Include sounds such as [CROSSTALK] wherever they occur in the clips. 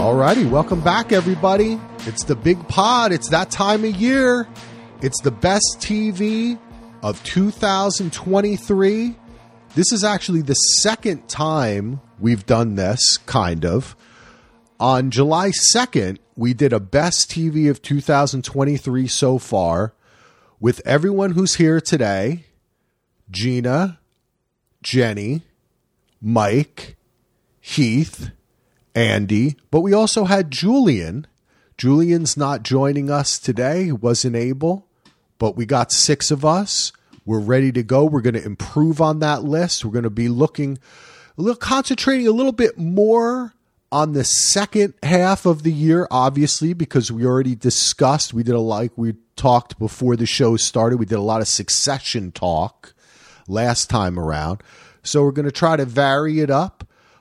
Alrighty, welcome back, everybody. It's the big pod. It's that time of year. It's the best TV of 2023. This is actually the second time we've done this, kind of. On July 2nd, we did a best TV of 2023 so far with everyone who's here today Gina, Jenni, Mike, Heath, Andy, but we also had Julian. Julian's not joining us today, wasn't able, but we got six of us. We're ready to go. We're going to improve on that list. We're going to be looking a little concentrating a little bit more on the second half of the year, obviously, because we already discussed, we did a like we talked before the show started. We did a lot of succession talk last time around. So we're going to try to vary it up.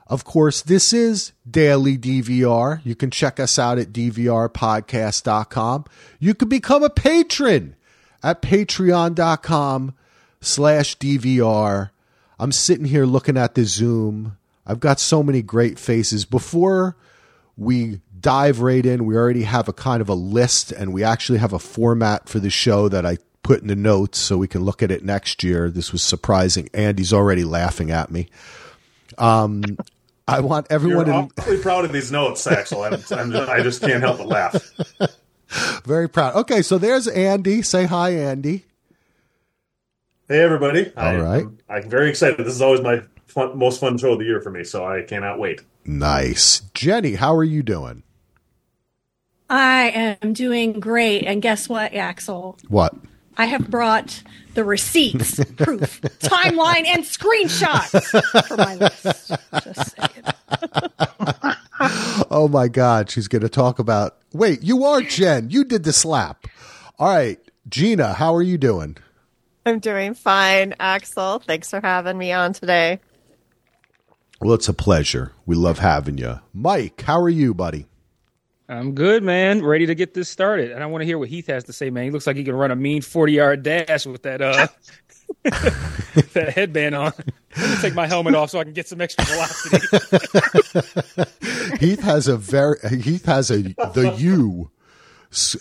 Of course, this is Daily DVR. You can check us out at dvrpodcast.com. You can become a patron at patreon.com slash DVR. I'm sitting here looking at the Zoom. I've got so many great faces. Before we dive right in, we already have a kind of a list and we actually have a format for the show that I put in the notes so we can look at it next year. This was surprising. Andy's already laughing at me. Um, I want everyone. You're in, awfully proud of these notes, Axel. I'm, I'm just, I just can't help but laugh. [LAUGHS] very proud. Okay, so there's Andy. Say hi, Andy. Hey, everybody. All I, right. I'm, I'm very excited. This is always my fun, most fun show of the year for me, so I cannot wait. Nice, Jenni. How are you doing? I am doing great. And guess what, Axel? What? I have brought the receipts, proof, [LAUGHS] timeline, and screenshots for my list. Just saying. [LAUGHS] Oh my God, she's going to talk about. Wait, you are Jen. You did the slap. All right, Gina. How are you doing? I'm doing fine, Axel. Thanks for having me on today. Well, it's a pleasure. We love having you, Mike. How are you, buddy? I'm good, man. Ready to get this started. And I want to hear what Heath has to say, man. He looks like he can run a mean 40 yard dash with that uh [LAUGHS] that headband on. Let me take my helmet off so I can get some extra velocity. [LAUGHS] Heath has a very Heath has a the U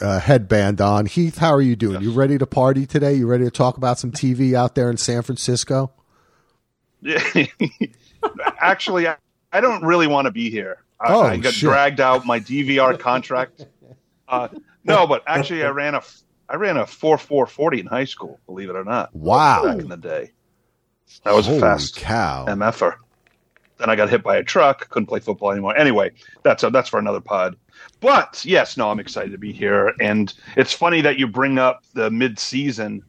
uh, headband on. Heath, how are you doing? You ready to party today? You ready to talk about some TV out there in San Francisco? Yeah. [LAUGHS] Actually, I, I don't really want to be here. I, Oh, I got shit. dragged out my DVR contract. [LAUGHS] Uh, no, but actually, I ran a I ran a four four forty in high school. Believe it or not, Wow. back in the day, that was Holy a fast cow. mf'er. Then I got hit by a truck. Couldn't play football anymore. Anyway, that's a, that's for another pod. But yes, no, I'm excited to be here, and it's funny that you bring up the mid season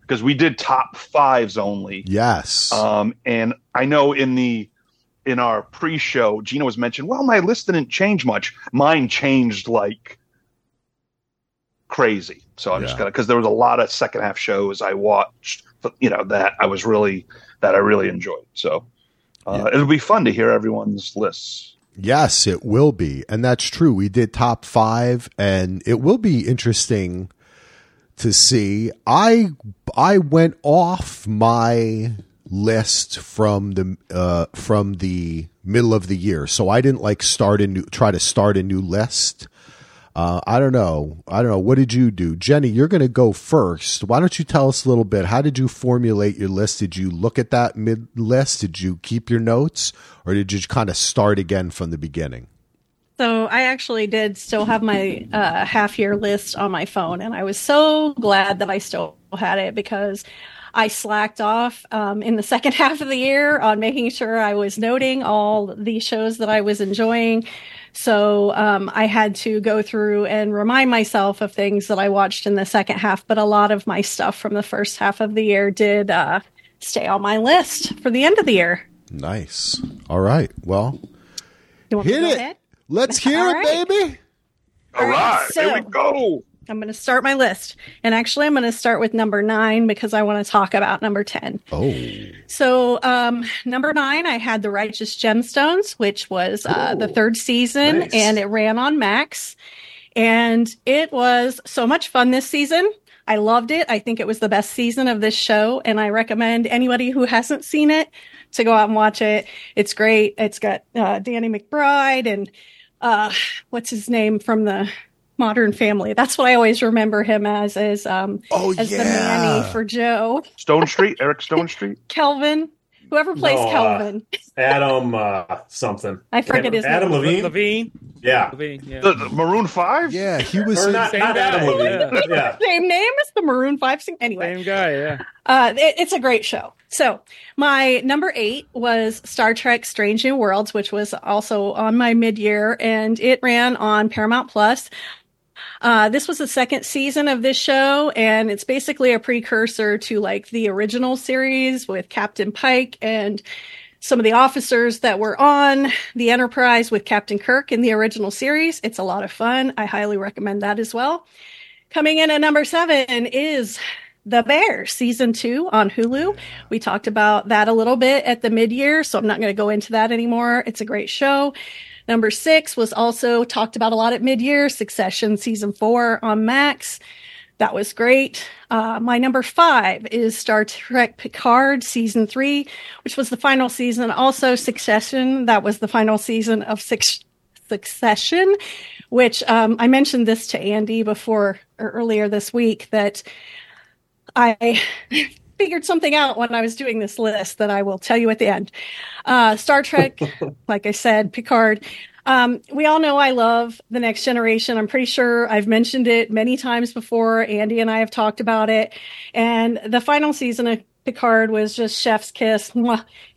because we did top fives only. Yes. Um, and I know in the in our pre-show, Gina was mentioned. Well, my list didn't change much. Mine changed like crazy. So I'm just gonna because there was a lot of second half shows I watched. You know that I was really that I really enjoyed. So uh, it'll be fun to hear everyone's lists. Yes, it will be. And that's true. We did top five, and it will be interesting to see. I I went off my list from the uh, from the middle of the year, so I didn't like start a new try to start a new list. Uh, I don't know. I don't know. What did you do, Jenni? You're going to go first. Why don't you tell us a little bit? How did you formulate your list? Did you look at that mid list? Did you keep your notes, or did you kind of start again from the beginning? So I actually did still have my uh, half year list on my phone, and I was so glad that I still had it because I slacked off um, in the [LAUGHS] second half of the year on making sure I was noting all the shows that I was enjoying. So um, I had to go through and remind myself of things that I watched in the second half, but a lot of my stuff from the first half of the year did uh, stay on my list for the end of the year. Nice. All right. Well, You want me hit it. ahead? Let's [LAUGHS] hear All it, right. baby. All right, so- here we go. I'm going to start my list. And actually, I'm going to start with number nine because I want to talk about number 10. Oh, So, um, number nine, I had The Righteous Gemstones, which was uh, the third season, nice. and it ran on Max. And it was so much fun this season. I loved it. I think it was the best season of this show, and I recommend anybody who hasn't seen it to go out and watch it. It's great. It's got uh, Danny McBride and uh, what's his name from the Modern Family. That's what I always remember him as, as um, Oh as yeah. the nanny for Joe. Stone [LAUGHS] Street, Eric Stonestreet. Kelvin, whoever plays No, uh, Kelvin, Adam uh, something. I forget his Adam name. Levine. Levine. Yeah. Levine. Yeah. The, the Maroon Five. yeah, he was Or in- not, Same not Adam Levine. yeah. Yeah. [LAUGHS] same name as the Maroon Five. Sing- Anyway, Same guy. Yeah. Uh, it- it's a great show. So my number eight was Star Trek: Strange New Worlds, which was also on my mid-year, and it ran on Paramount Plus. Uh, this was the second season of this show, and it's basically a precursor to like the original series with Captain Pike and some of the officers that were on the Enterprise with Captain Kirk in the original series. It's a lot of fun. I highly recommend that as well. Coming in at number seven is The Bear, season two on Hulu. We talked about that a little bit at the mid year, so I'm not going to go into that anymore. It's a great show. Number six was also talked about a lot at mid year, Succession season four on Max. That was great. Uh, my number five is Star Trek Picard season three, which was the final season. Also, Succession, that was the final season of Six- Succession, which um, I mentioned this to Andy before or earlier this week that I figured something out when I was doing this list that I will tell you at the end. Uh, Star Trek, [LAUGHS] like I said, Picard. Um, we all know I love The Next Generation. I'm pretty sure I've mentioned it many times before. Andy and I have talked about it. And the final season of Picard was just chef's kiss. [LAUGHS]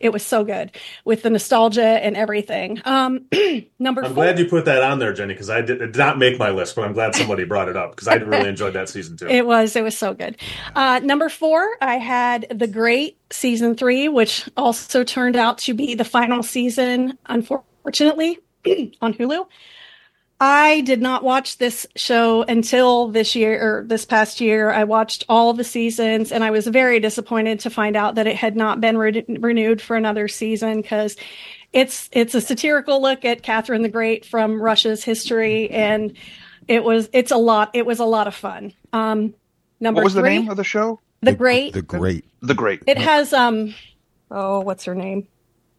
It was so good with the nostalgia and everything. Um, [CLEARS THROAT] number I'm four. glad you put that on there, Jenni, because I did, it did not make my list, but I'm glad somebody brought it up because I really enjoyed that season too. It was. It was so good. Uh, number four, I had The Great season three, which also turned out to be the final season, unfortunately, [CLEARS THROAT] on Hulu. I did not watch this show until this year or this past year. I watched all the seasons and I was very disappointed to find out that it had not been re- renewed for another season because it's it's a satirical look at Catherine the Great from Russia's history and it was it's a lot it was a lot of fun. Um number What was the three, name of the show? The Great. The great. The Great. it has um oh what's her name?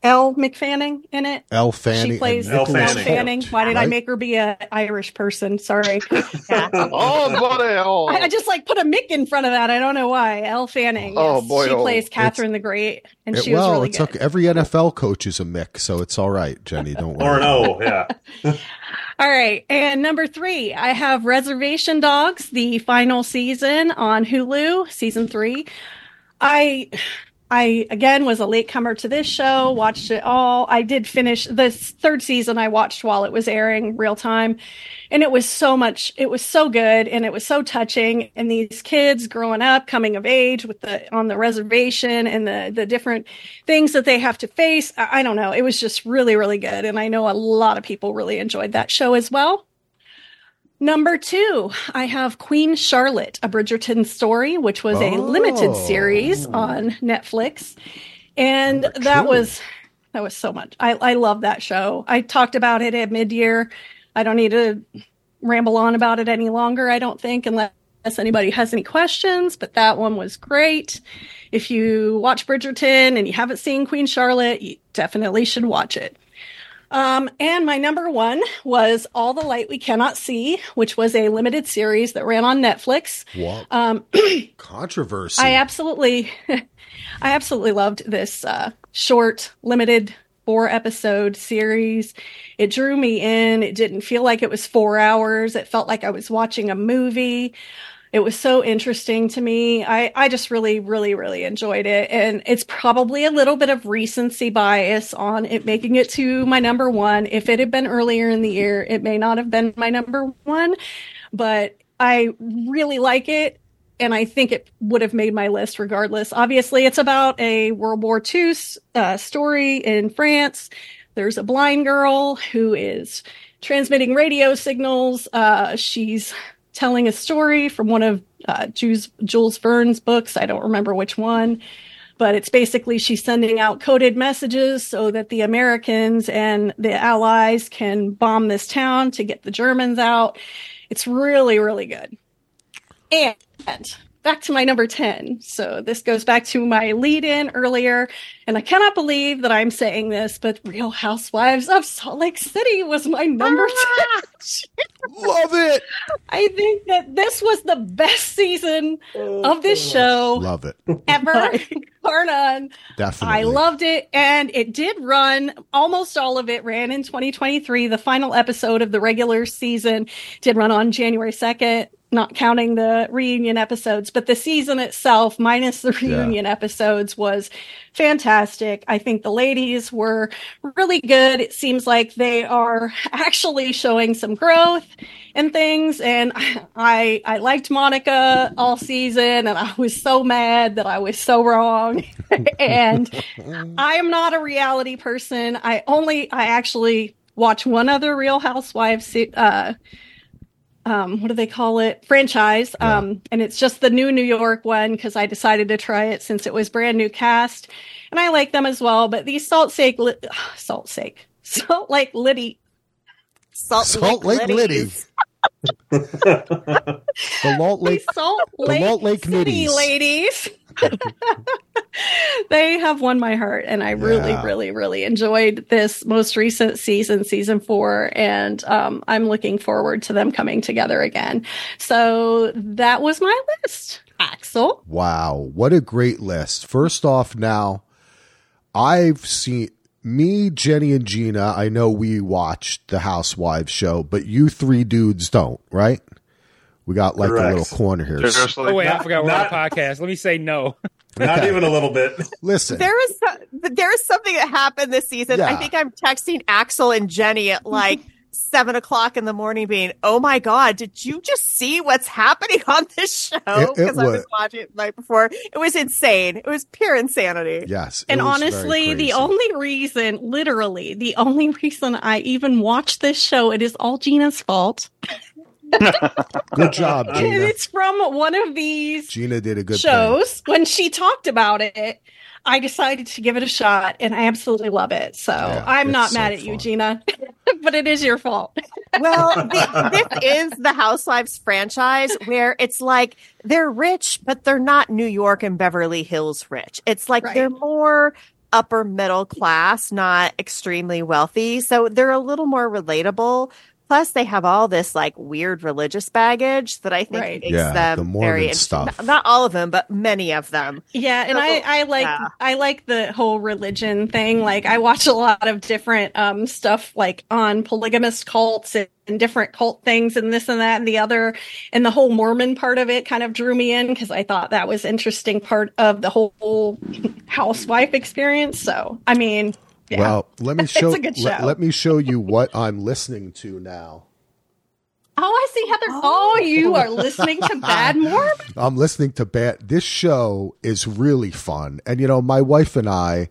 Elle McFanning in it. Elle Fanning. she plays and Elle Elle Fanning. Fanning. Why did I make her be a Irish person? Sorry. [LAUGHS] Yeah. Oh, bloody hell! I, I just like put a Mick in front of that. I don't know why. Elle Fanning. Oh, yes. boy, she oh. plays Catherine the Great, and It- she was well, really it good. took every NFL coach is a mix, so it's all right, Jenni. Don't worry. Or an O, yeah. [LAUGHS] [LAUGHS] All right, and number three, I have Reservation Dogs, the final season on Hulu, season three. I. I again was a latecomer to this show, watched it all. I did finish this third season I watched while it was airing real time. And it was so much, it was so good and it was so touching. And these kids growing up, coming of age with the on the reservation and the the different things that they have to face. I, I don't know. It was just really, really good. And I know a lot of people really enjoyed that show as well. Number two, I have Queen Charlotte, a Bridgerton story, which was a limited Oh. series on Netflix. And Number that two. was that was so much. I, I love that show. I talked about it at mid year. I don't need to ramble on about it any longer, I don't think, unless anybody has any questions. But that one was great. If you watch Bridgerton and you haven't seen Queen Charlotte, you definitely should watch it. Um, and my number one was All the Light We Cannot See, which was a limited series that ran on Netflix. What Um, [CLEARS THROAT] controversy? I absolutely, [LAUGHS] I absolutely loved this uh, short, limited four episode series. It drew me in. It didn't feel like it was four hours. It felt like I was watching a movie. It was so interesting to me. I, I just really, really, really enjoyed it. And it's probably a little bit of recency bias on it making it to my number one. If it had been earlier in the year, it may not have been my number one, but I really like it and I think it would have made my list regardless. Obviously, it's about a World War II uh, story in France. There's a blind girl who is transmitting radio signals. Uh, she's telling a story from one of uh, Jules, Jules Verne's books. I don't remember which one, but it's basically she's sending out coded messages so that the Americans and the Allies can bomb this town to get the Germans out. It's really, really good. And back to my number 10. So this goes back to my lead in earlier. And I cannot believe that I'm saying this, but Real Housewives of Salt Lake City was my number 10. Ah! [LAUGHS] Love it. I think that this was the best season oh, of this show Love it. ever, [LAUGHS] [LAUGHS] bar none. Definitely. I loved it. And it did run, almost all of it ran in 2023. The final episode of the regular season did run on January 2nd, not counting the reunion episodes, but the season itself, minus the reunion episodes, was fantastic. I think the ladies were really good. It seems like they are [LAUGHS] actually showing some growth and things. And [LAUGHS] I, I liked Monica all season and I was so mad that I was so wrong. [LAUGHS] and I am not a reality person. I only, I actually watch one other Real Housewives, uh, um, what do they call it? Franchise. Um, and it's just the new New York one because I decided to try it since it was brand new cast. And I like them as well. But these Salt Lake, Li- [SIGHS] Salt Lake, [LAUGHS] Salt Lake Liddy, Salt, Salt Lake Liddy. [LAUGHS] The Salt Lake. these Salt the Lake, Salt Lake City Nitties. ladies. [LAUGHS] they have won my heart, and I really, really, really enjoyed this most recent season, season four, and um, I'm looking forward to them coming together again. So that was my list, Axel. Wow, what a great list. First off, now I've seen me, Jenni, and Gina. I know we watched the Housewives show, but you three dudes don't, right? We got like a little corner here. Seriously? Oh wait, I forgot we're on a podcast. Let me say no. [LAUGHS] Not Okay. even a little bit. [LAUGHS] Listen, There is so- there is something that happened this season. I think I'm texting Axel and Jenni at like [LAUGHS] seven o'clock in the morning, being, "Oh my god, did you just see what's happening on this show?" It- it Because I was was- watching it the night before. It was insane. It was pure insanity. yes. And honestly, the only reason, literally, the only reason I even watched this show, it is all Gina's fault. [LAUGHS] good job, And Gina. it's from one of these Gina did a good shows. When she talked about it, I decided to give it a shot, and I absolutely love it. So Yeah, I'm not it's mad so at you. Gina, [LAUGHS] but it is your fault. Well, [LAUGHS] the, this is the Housewives franchise where it's like they're rich, but they're not New York and Beverly Hills rich. It's like Right. they're more upper middle class, not extremely wealthy. So they're a little more relatable. Plus, they have all this like weird religious baggage that I think Right. makes Yeah, the them Mormon very stuff. Not, not all of them, but many of them. Yeah, and I, I like Yeah. I like the whole religion thing. Like I watch a lot of different um stuff like on polygamous cults and, and different cult things and this and that and the other. And the whole Mormon part of it kind of drew me in because I thought that was interesting part of the whole housewife experience. So I mean, yeah. Well, let me [LAUGHS] show. good let, let me show you what I'm listening to now. Oh, I see Heather. Oh, you oh. are listening to Bad [LAUGHS] Mormon. I'm listening to bad. This show is really fun, and you know, my wife and I.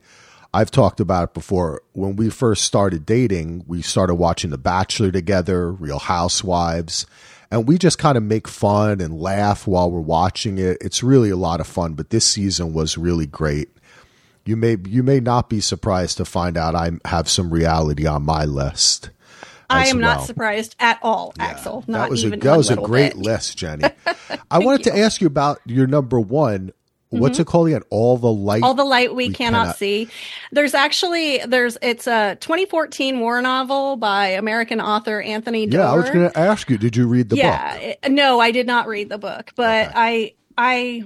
I've talked about it before. When we first started dating, we started watching The Bachelor together, Real Housewives, and we just kind of make fun and laugh while we're watching it. It's really a lot of fun, but this season was really great. You may you may not be surprised to find out I have some reality on my list. I am not surprised at all, Axel. Not that was even a that was a great bit. list, Jenni. [LAUGHS] I wanted to ask you about your number one. What's it called again? All the light. Mm-hmm. All the light we, We cannot, cannot- see. There's actually there's it's a 2014 war novel by American author Anthony Doerr. yeah, I was going to ask you. Did you read the yeah, book? it- no, I did not read the book, but Okay. I I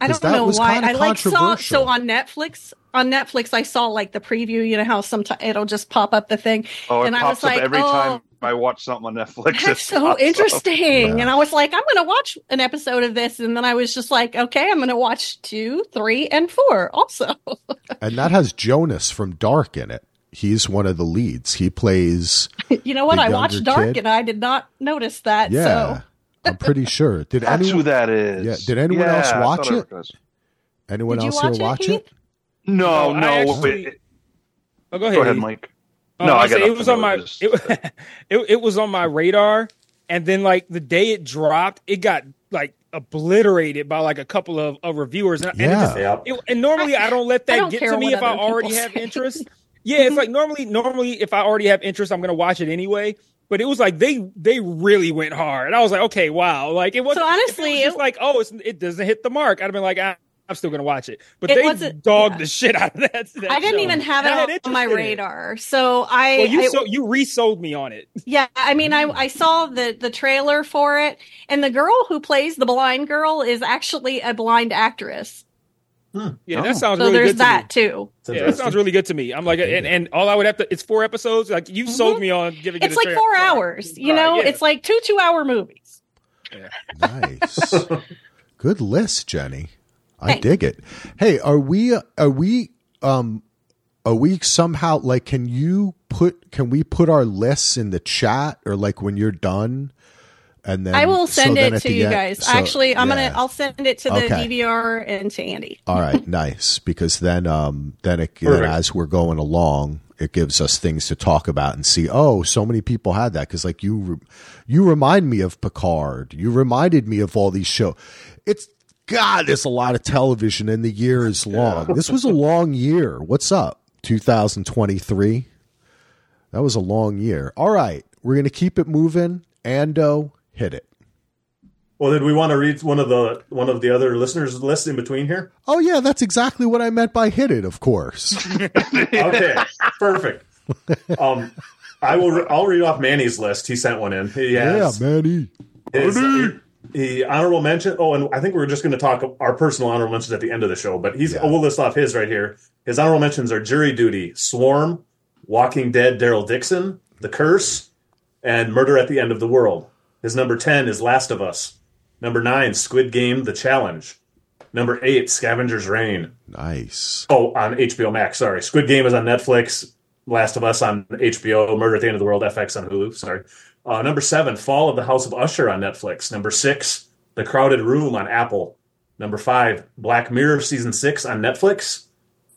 I 'Cause don't know why. I like saw so on Netflix. On Netflix, I saw like the preview. You know how sometimes it'll just pop up the thing, Oh, it and I pops was up like, every "Oh, time I watch something on Netflix. that's so interesting. Yeah. And I was like, I'm going to watch an episode of this. And then I was just like, okay, I'm going to watch two, three, and four also. [LAUGHS] And that has Jonas from Dark in it. He's one of the leads. He plays. you know what? I watched Dark kid? and I did not notice that. Yeah, So I'm pretty sure. Did That's anyone who that is. Yeah, did anyone else watch thought I it? anyone Did else here watch it, watch Heath? it? No, I no. actually- wait, Oh, go ahead. go ahead, Mike. Oh, No, I I got say it was on my it, [LAUGHS] it, it was on my radar, and then like the day it dropped, it got like obliterated by like a couple of, of reviewers. And, and, Yeah. just- Yeah. it- and normally I don't let that don't get to me if I already have interest. [LAUGHS] Yeah, it's like normally normally if I already have interest, I'm gonna watch it anyway. But it was like they they really went hard. And I was like, okay, wow. Like it wasn't So honestly, it was just it- like, oh, it's, it doesn't hit the mark. I'd have been like, ah, I'm still gonna watch it. But It they dogged yeah. the shit out of that. that I didn't show. even have And it on my interest in it. radar. So I, Well, you I- so, you resold me on it. yeah, I mean, I, I saw the the trailer for it, and the girl who plays the blind girl is actually a blind actress. Yeah, Oh. that sounds So really there's good that to me. too. It's Yeah, that sounds really good to me. I'm like, and, and all I would have to, it's four episodes. Like you sold me on giving it It's a like four hours. You Right, know, yeah. it's like two two hour movies. Nice. [LAUGHS] Good list, Jenni. I Thanks. dig it. Hey, are we are we um are we somehow like can you put can we put our lists in the chat or like when you're done and then I will send then it to you end- guys. so- Actually, I'm yeah. gonna I'll send it to the Okay. DVR and to Andy. All right, [LAUGHS] nice. Because then, um, then, it, then as we're going along, it gives us things to talk about and see. Oh, so many people had that because, like you, you remind me of Picard. You reminded me of all these shows. It's God. There's a lot of television, and the year is long. This was a long year. What's up? 2023. That was a long year. All right, we're gonna keep it moving. Ando, hit it. Well, did we want to read one of the one of the other listeners' lists in between here? Oh yeah, that's exactly what I meant by hit it. Of course. [LAUGHS] Okay, perfect. Um, I will. Re- I'll read off Manny's list. He sent one in. He has Yeah, Manny. his, he, he honorable mention. Oh, and I think we are just going to talk our personal honorable mentions at the end of the show. But he's. Yeah. We'll list off his right here. His honorable mentions are Jury Duty, Swarm, Walking Dead, Daryl Dixon, The Curse, and Murder at the End of the World. His number ten is Last of Us. Number nine, Squid Game: The Challenge. Number eight, Scavenger's Reign. Nice. Oh, on HBO Max. Sorry, Squid Game is on Netflix. Last of Us on HBO. Murder at the End of the World. FX on Hulu. Sorry. Uh, number seven, Fall of the House of Usher on Netflix. Number six, The Crowded Room on Apple. Number five, Black Mirror season six on Netflix.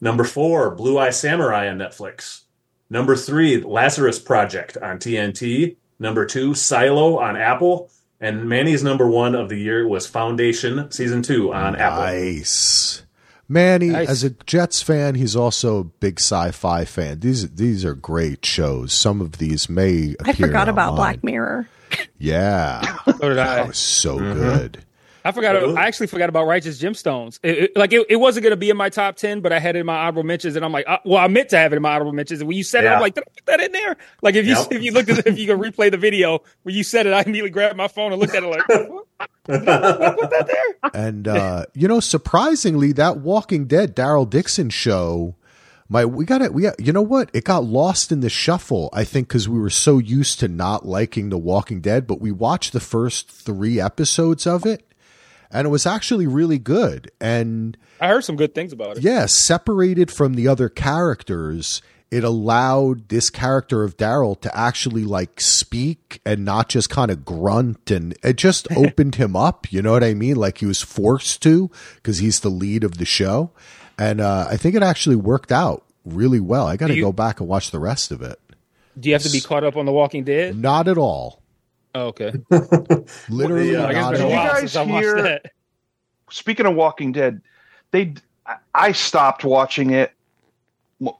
Number four, Blue Eye Samurai on Netflix. Number three, Lazarus Project on TNT. Number two, Silo on Apple. And Manny's number one of the year was Foundation season two on Apple. Nice. Manny, Nice. as a Jets fan, he's also a big sci-fi fan. These these are great shows. Some of these may I appear forgot about. Black Mirror. [LAUGHS] Yeah, So did I. that was so Mm-hmm. good. I forgot. Really? I actually forgot about Righteous Gemstones. It, it- like it, it wasn't going to be in my top ten, but I had it in my honorable mentions, and I'm like, uh, well, I meant to have it in my honorable mentions. And when you said it, I'm like, did I put that in there? Like if you Yep. [LAUGHS] if you looked at it, if you could replay the video when you said it, I immediately grabbed my phone and looked at it like, what? Did I put that there? And uh, you know, surprisingly, that Walking Dead Daryl Dixon show, my we got it. We got, you know what? It got lost in the shuffle. I think because we were so used to not liking The Walking Dead, but we watched the first three episodes of it, and it was actually really good. And I heard some good things about it. yeah, separated from the other characters, it allowed this character of Daryl to actually like speak and not just kind of grunt, and it just [LAUGHS] opened him up. You know what I mean? Like he was forced to because he's the lead of the show, and uh, I think it actually worked out really well. I got to go back and watch the rest of it. Do you have to be caught up on The Walking Dead? Not at all. Oh, okay. [LAUGHS] Literally, Well, I guess not it's at been a you guys since I watched hear- that. [LAUGHS] Speaking of Walking Dead, they I stopped watching it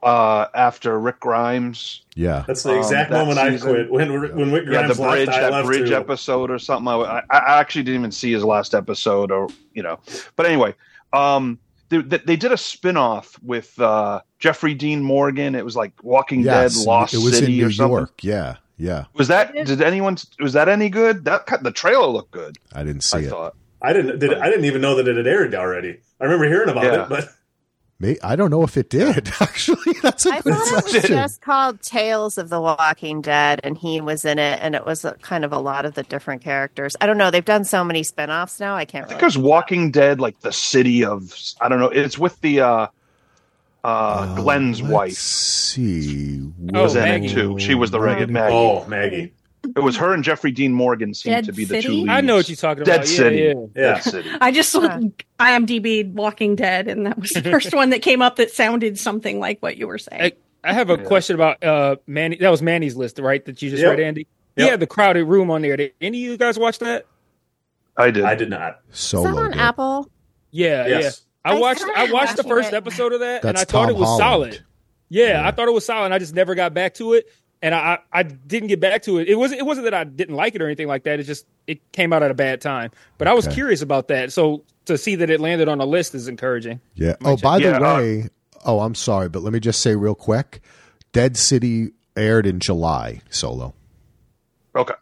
uh, after Rick Grimes. Yeah, That's the Um, exact that moment I quit. When when Wick Yeah, Grimes the bridge, left, I that left bridge too. episode or something. I, I actually didn't even see his last episode, or you know. But anyway, um, they, they did a spin-off with uh, Jeffrey Dean Morgan. It was like Walking yes, Dead, Lost it was City, in New or something. York. Yeah, yeah. Was that? Did anyone? Was that any good? That cut- the trailer looked good. I didn't see I it. thought. I didn't did I didn't even know that it had aired already. I remember hearing about Yeah. it, but May I don't know if it did. [LAUGHS] Actually, that's a I good thought it was question. just called Tales of the Walking Dead, and he was in it, and it was kind of a lot of the different characters. I don't know. They've done so many spin-offs now. I can't I think really. it was Walking Dead, like the city of I don't know. It's with the uh, uh, Glenn's let's wife See, Oh, was in Maggie. it too. She was the regular Maggie. oh Maggie. It was her and Jeffrey Dean Morgan seemed Dead to be the two leads. I know what you're talking Dead about. Yeah, City. yeah. Yeah. Dead City. I just Huh. IMDb Walking Dead, and that was the first [LAUGHS] one that came up that sounded something like what you were saying. Hey, I have a Yeah. question about uh Manny. That was Manny's list, right? That you just Yep. read, Andy. Yeah, Yep. the crowded room on there. Did any of you guys watch that? I did. I did not. Is solo. on did. Apple? Yeah, yeah. Yes. I I watched. I watched the first it. episode of that, and That's I thought it was Holland. solid. Yeah, Yeah. I thought it was solid. I just never got back to it. and I I didn't get back to it. It wasn't it wasn't that I didn't like it or anything like that. It just it came out at a bad time. But I was curious about that. So to see that it landed on a list is encouraging. Yeah. Oh, by Yeah, the uh, way, oh, I'm sorry, but let me just say real quick Dead City aired in July, solo. Okay.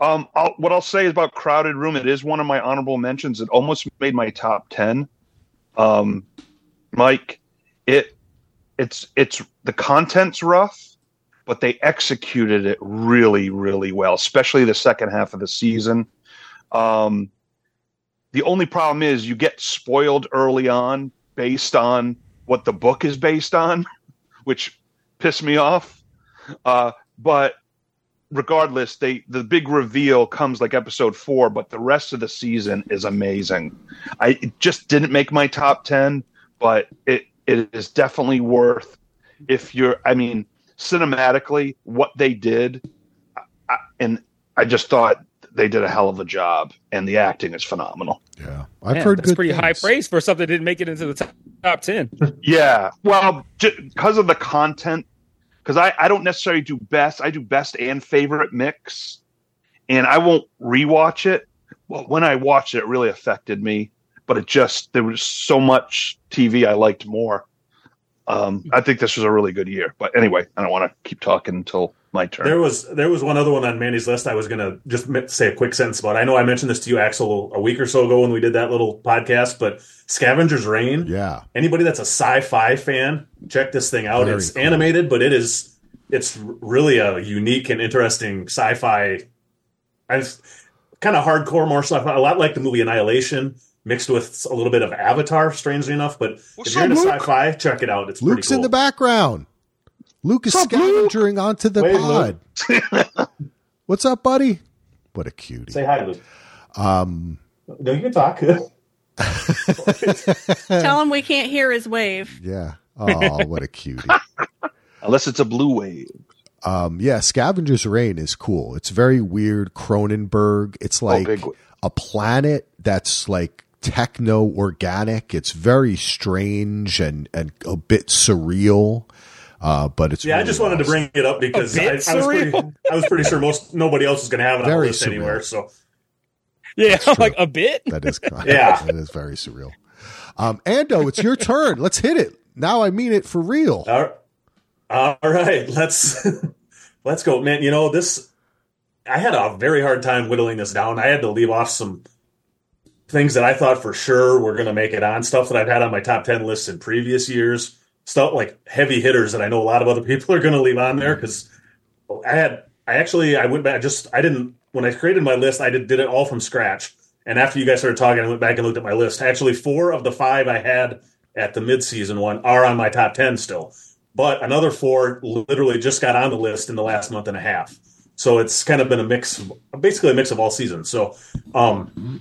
Um, I'll, what I'll say is about Crowded Room. It is one of my honorable mentions. It almost made my top ten. Um, Mike, it it's it's the content's rough, but they executed it really really well, especially the second half of the season. Um, the only problem is you get spoiled early on based on what the book is based on, [LAUGHS] which pissed me off. Uh, but regardless, they the big reveal comes like episode four, but the rest of the season is amazing. I it just didn't make my top ten, but it it is definitely worth if you're. I mean, cinematically, what they did, I, and I just thought they did a hell of a job, and the acting is phenomenal. Yeah. I've Man, heard that's good pretty high praise for something that didn't make it into the top, top ten. Yeah, well, because of the content, because I, I don't necessarily do best. I do best and favorite mix, and I won't rewatch it. Well, when I watched it, it really affected me. But it just there was so much TV I liked more. Um, I think this was a really good year. But anyway, I don't want to keep talking until my turn. There was there was one other one on Manny's list. I was gonna just say a quick sentence about. I know I mentioned this to you, Axel, a week or so ago when we did that little podcast. But Scavenger's Reign. Yeah. Anybody that's a sci-fi fan, check this thing out. Very it's cool. animated, but it is it's really a unique and interesting sci-fi. And it's kind of hardcore, more sci-fi, a lot like the movie Annihilation, mixed with a little bit of Avatar. Strangely enough, but What's if you're into Luke? sci-fi, check it out. It's Luke's pretty cool. in the background. Luke is What's up, Luke? scavengering onto the Wave, pod. [LAUGHS] What's up, buddy? What a cutie. Say hi, Luke. Um, No, you can talk. [LAUGHS] [LAUGHS] Tell him we can't hear his wave. yeah. Oh, what a cutie. Unless it's a blue wave. Um, yeah, Scavenger's Reign is cool. It's very weird. Cronenberg. It's like big one. a planet that's like techno organic. It's very strange and, and a bit surreal. Uh, but it's Yeah, I just wanted to bring it up because A I, I bit was pretty. I was pretty sure most nobody else is going to have it on the Very list surreal. anywhere. So Yeah, [LAUGHS] like a bit. That is Yeah. [LAUGHS] that is very surreal. Um, Ando, it's your turn. Let's hit it. Now I mean it for real. all all right, let's [LAUGHS] let's go, man. You know this. I had a very hard time whittling this down. I had to leave off some things that I thought for sure were going to make it on stuff that I've had on my top ten lists in previous years. Stuff like heavy hitters that I know a lot of other people are going to leave on there because I had I actually I went back just I didn't when I created my list I did did it all from scratch. And after you guys started talking, I went back and looked at my list. Actually, four of the five I had at the midseason one are on my top ten still, but another four literally just got on the list in the last month and a half. So it's kind of been a mix, basically a mix of all seasons. So, um,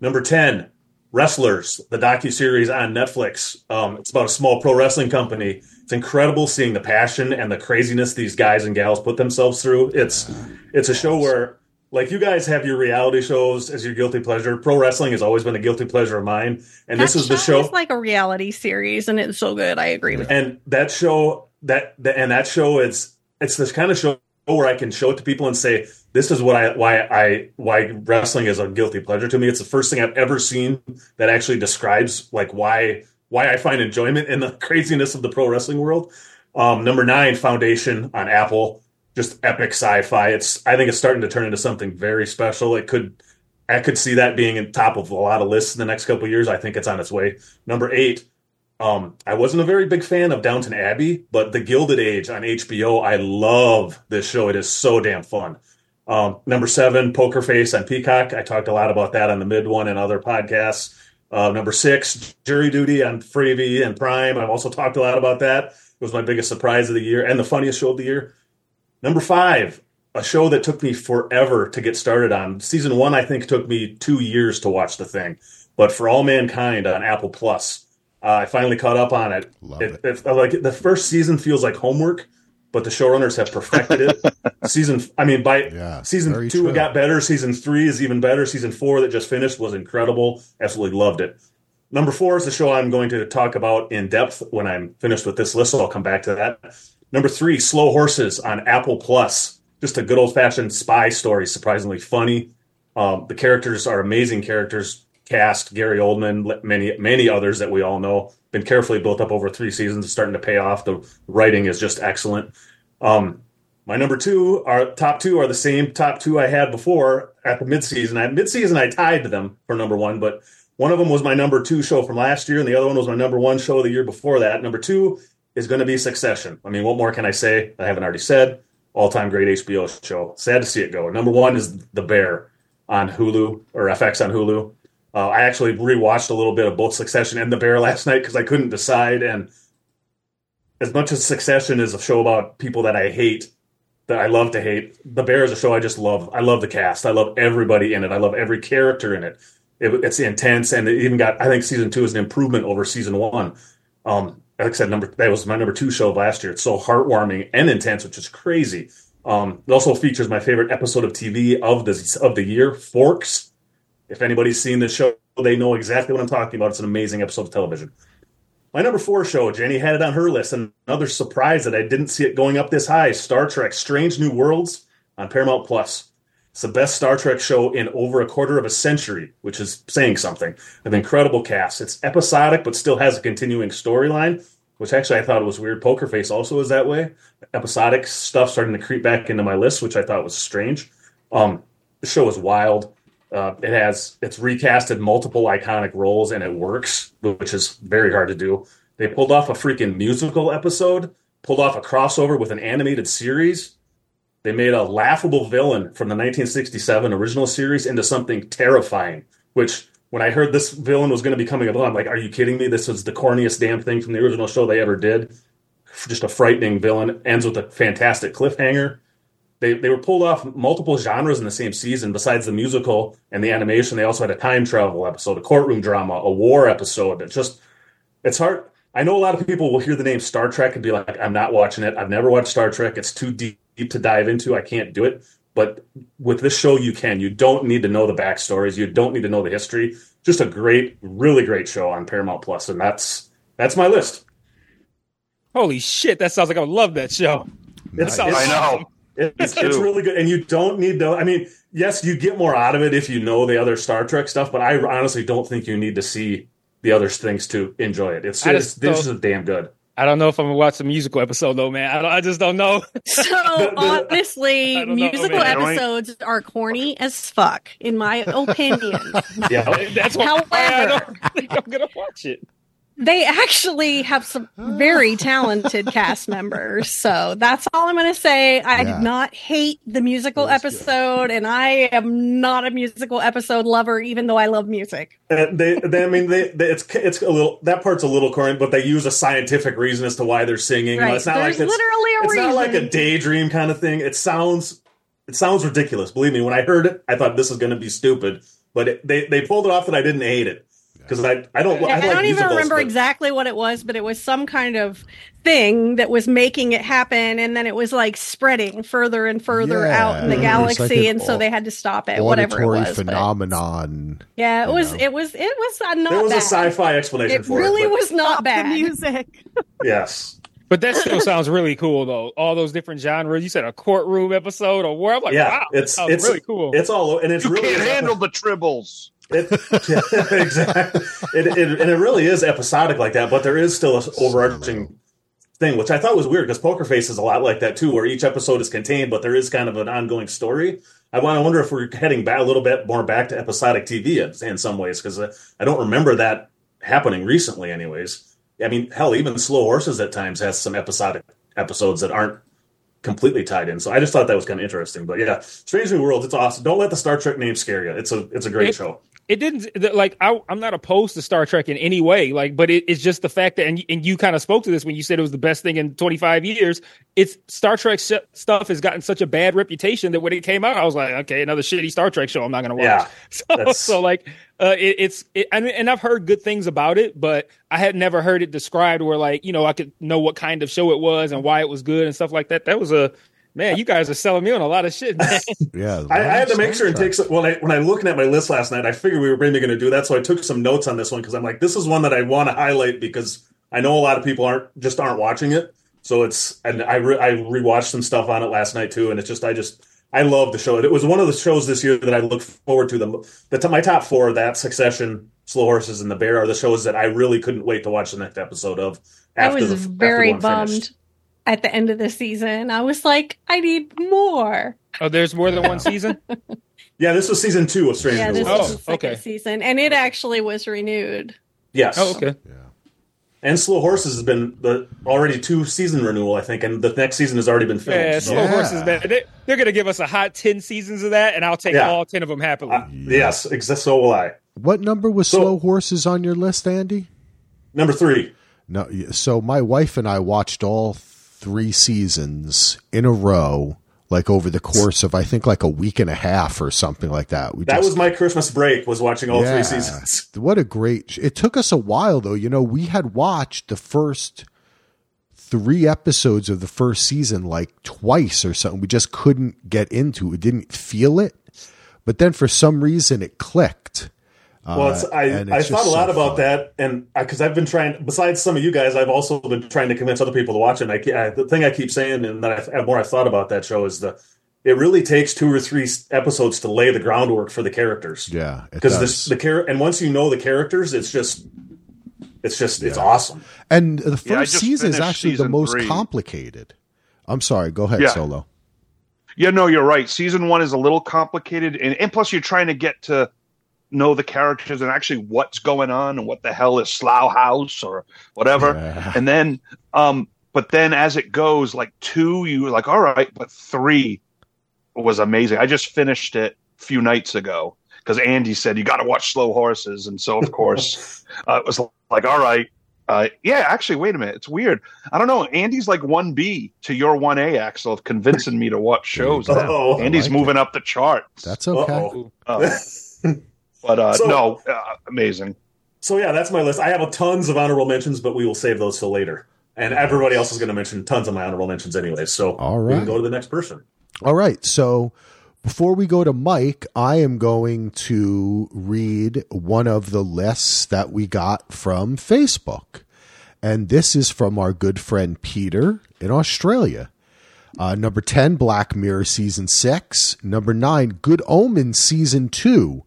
number ten, Wrestlers, the docu series on Netflix. Um, it's about a small pro wrestling company. It's incredible seeing the passion and the craziness these guys and gals put themselves through. It's it's a show where like you guys have your reality shows as your guilty pleasure. Pro wrestling has always been a guilty pleasure of mine, and this is the show. is like a reality series, and it's so good. I agree with. and that show that the, and that show it's it's this kind of show where I can show it to people and say this is what I why I why wrestling is a guilty pleasure to me. It's the first thing I've ever seen that actually describes like why why I find enjoyment in the [LAUGHS] craziness of the pro wrestling world. Um, number nine, Foundation on Apple, just epic sci-fi. It's I think it's starting to turn into something very special. It could I could see that being in top of a lot of lists in the next couple years. I think it's on its way. Number eight, um, I wasn't a very big fan of Downton Abbey, but The Gilded Age on HBO, I love this show. It is so damn fun. Um, number seven, Poker Face on Peacock. I talked a lot about that on the mid one and other podcasts. Uh, number six, Jury Duty on Freevee and Prime. I've also talked a lot about that. It was my biggest surprise of the year and the funniest show of the year. Number five, a show that took me forever to get started on. Season one, I think, took me two years to watch the thing. But For All Mankind on Apple Plus, uh, I finally caught up on it. It, it. it- like the first season feels like homework, but the showrunners have perfected it. [LAUGHS] season, I mean, by Yeah, season two true. it got better. Season three is even better. Season four that just finished was incredible. Absolutely loved it. Number four is the show I'm going to talk about in depth when I'm finished with this list, so I'll come back to that. Number three, Slow Horses on Apple Plus. Just a good old fashioned spy story, surprisingly funny. Um, the characters are amazing characters. Cast Gary Oldman, many many others that we all know. Been carefully built up over three seasons, It's starting to pay off. The writing is just excellent. Um, my number two, our top two are the same top two I had before at the midseason. At midseason, I tied them for number one, but one of them was my number two show from last year, and the other one was my number one show the year before that. Number two is going to be Succession. I mean, what more can I say? I haven't already said. All time great HBO show. Sad to see it go. Number one is The Bear on Hulu or FX on Hulu. Uh, I actually rewatched a little bit of both Succession and The Bear last night because I couldn't decide. And as much as Succession is a show about people that I hate, that I love to hate, The Bear is a show I just love. I love the cast. I love everybody in it. I love every character in it. it it's intense, and it even got. I think season two is an improvement over season one. Um, like I said, number that was my number two show last year. It's so heartwarming and intense, which is crazy. Um, it also features my favorite episode of TV of the of the year, Forks. If anybody's seen the show, they know exactly what I'm talking about. It's an amazing episode of television. My number four show, Jenni had it on her list. Another surprise that I didn't see it going up this high: Star Trek: Strange New Worlds on Paramount Plus. It's the best Star Trek show in over a quarter of a century, which is saying something. An incredible cast. It's episodic, but still has a continuing storyline, which actually I thought was weird. Poker Face also is that way. Episodic stuff starting to creep back into my list, which I thought was strange. Um, the show is wild. Uh, it has it's recasted multiple iconic roles and it works, which is very hard to do. They pulled off a freaking musical episode, pulled off a crossover with an animated series they made a laughable villain from the 1967 original series into something terrifying, which when I heard this villain was going to be coming up, I'm like, are you kidding me? This was the corniest damn thing from the original show they ever did. Just a frightening villain. Ends with a fantastic cliffhanger. They, they were pulled off multiple genres in the same season. Besides the musical and the animation, they also had a time travel episode, a courtroom drama, a war episode. It's just, it's hard. I know a lot of people will hear the name Star Trek and be like, I'm not watching it. I've never watched Star Trek. It's too deep to dive into. I can't do it. But with this show, you can. You don't need to know the backstories. You don't need to know the history. Just a great, really great show on Paramount Plus, and that's that's my list. Holy shit! That sounds like I would love that show. Nice. I know. It's, it's really good, and you don't need to. I mean, yes, you get more out of it if you know the other Star Trek stuff, but I honestly don't think you need to see the other things to enjoy it. It's, it's this is damn good. I don't know if I'm gonna watch the musical episode though, man. I, I just don't know. [LAUGHS] [LAUGHS] So honestly, musical know, episodes are corny as fuck, in my opinion. [LAUGHS] yeah, that's why However, I don't think I'm gonna watch it they actually have some very talented [LAUGHS] cast members. So that's all I'm going to say. I yeah. did not hate the musical episode, good. and I am not a musical episode lover, even though I love music. Uh, they, they, I mean, they, they, it's it's a little that part's a little corny, but they use a scientific reason as to why they're singing. Right. It's not There's like it's, literally a it's reason. not like a daydream kind of thing. It sounds it sounds ridiculous. Believe me, when I heard it, I thought this is going to be stupid, but it, they they pulled it off and I didn't hate it because I I don't I, I don't even remember but... exactly what it was, but it was some kind of thing that was making it happen, and then it was like spreading further and further yeah, out in the galaxy, like an, and so they had to stop it. Whatever it was, phenomenon. But, yeah, it was, it was. It was. It was not. There was bad. a sci-fi explanation it for really it. Really was not bad. music. [LAUGHS] yes. But that still sounds really cool, though. All those different genres. You said a courtroom episode or where? I'm like, yeah, wow, it's it's really cool. It's all and it's you really can't handle the tribbles. It, yeah, [LAUGHS] exactly. It, it, and it really is episodic like that, but there is still an overarching thing, which I thought was weird because Poker Face is a lot like that too, where each episode is contained, but there is kind of an ongoing story. I want to wonder if we're heading back a little bit more back to episodic TV in some ways because uh, I don't remember that happening recently, anyways. I mean, hell, even Slow Horses at times has some episodic episodes that aren't completely tied in. So I just thought that was kind of interesting. But yeah, Strange New Worlds, it's awesome. Don't let the Star Trek name scare you. It's a it's a great it, show it didn't like I, am not opposed to Star Trek in any way, like, but it, it's just the fact that, and, and you kind of spoke to this when you said it was the best thing in 25 years. It's Star Trek sh- stuff has gotten such a bad reputation that when it came out, I was like, okay, another shitty Star Trek show. I'm not to watch. Yeah, [LAUGHS] so, so like, uh, it, it's it, and, and I've heard good things about it, but I had never heard it described where like you know I could know what kind of show it was and why it was good and stuff like that. That was a Man, you guys are selling me on a lot of shit. [LAUGHS] yeah, [LAUGHS] I, I, had to make sure and take some. When I when I looking at my list last night, I figured we were maybe going to do that, so I took some notes on this one because I'm like, this is one that I want to highlight because I know a lot of people aren't just aren't watching it. So it's and I re- I rewatched some stuff on it last night too, and it's just I just I love the show. It was one of the shows this year that I look forward to. The, the my top four that Succession, Slow Horses, and The Bear are the shows that I really couldn't wait to watch the next episode of. I After was the, after very one bummed finished. At the end of the season. I was like, I need more. Oh, there's more than one season. [LAUGHS] Yeah, this was season two of Stranger Yeah, this Worlds. Oh, the okay. season, and it actually was renewed. Yes. Oh, okay. Yeah. And Slow Horses has been the already two season renewal, I think, and the next season has already been filmed. Yeah, so- slow Yeah. horses, man. They, they're gonna give us a hot ten seasons of that, and I'll take Yeah. all ten of them happily. Uh, yes, exa- so will I. What number was So- Slow Horses on your list, Andy? Number three. No, so my wife and I watched all three seasons in a row, like over the course of I think like a week and a half or something like that. We That just- was my Christmas break. Was watching all Yeah. three seasons. [LAUGHS] What a great! It took us a while though. You know, we had watched the first three episodes of the first season like twice or something. We just couldn't get into. it. We didn't feel it, but then for some reason it clicked. Well, it's, uh, I, and I thought a lot so about fun. that, and because I've been trying. Besides some of you guys, I've also been trying to convince other people to watch it. And I, I, the thing I keep saying, and that I, the more I've thought about that show, is the it really takes two or three episodes to lay the groundwork for the characters. Yeah, because does. this the char- and once you know the characters, it's just it's just it's awesome. And the first Yeah, season is finished actually the most three. complicated. I'm sorry. Go ahead, Yeah. Solo. Yeah, no, you're right. Season one is a little complicated, and, and plus you're trying to get to know the characters and actually what's going on and what the hell is Slough House or whatever. Yeah. And then, um, but then as it goes, like two, you were like, all right, but three was amazing. I just finished it a few nights ago because Andy said you got to watch Slow Horses, and so of course [LAUGHS] uh, it was like, all right. Uh, yeah, actually, wait a minute. It's weird. I don't know. Andy's like one B to your one A, Axel, of convincing me to watch shows. [LAUGHS] Andy's like moving up the charts. That's okay. Uh, [LAUGHS] but uh, So- no, uh, amazing. So yeah, that's my list. I have a tons of honorable mentions, but we will save those till later. And everybody else is going to mention tons of my honorable mentions anyway. So all right, we can go to the next person. All right. So before we go to Mike, I am going to read one of the lists that we got from Facebook. And this is from our good friend Peter in Australia. Uh, number 10, Black Mirror Season 6. Number 9, Good Omens Season 2,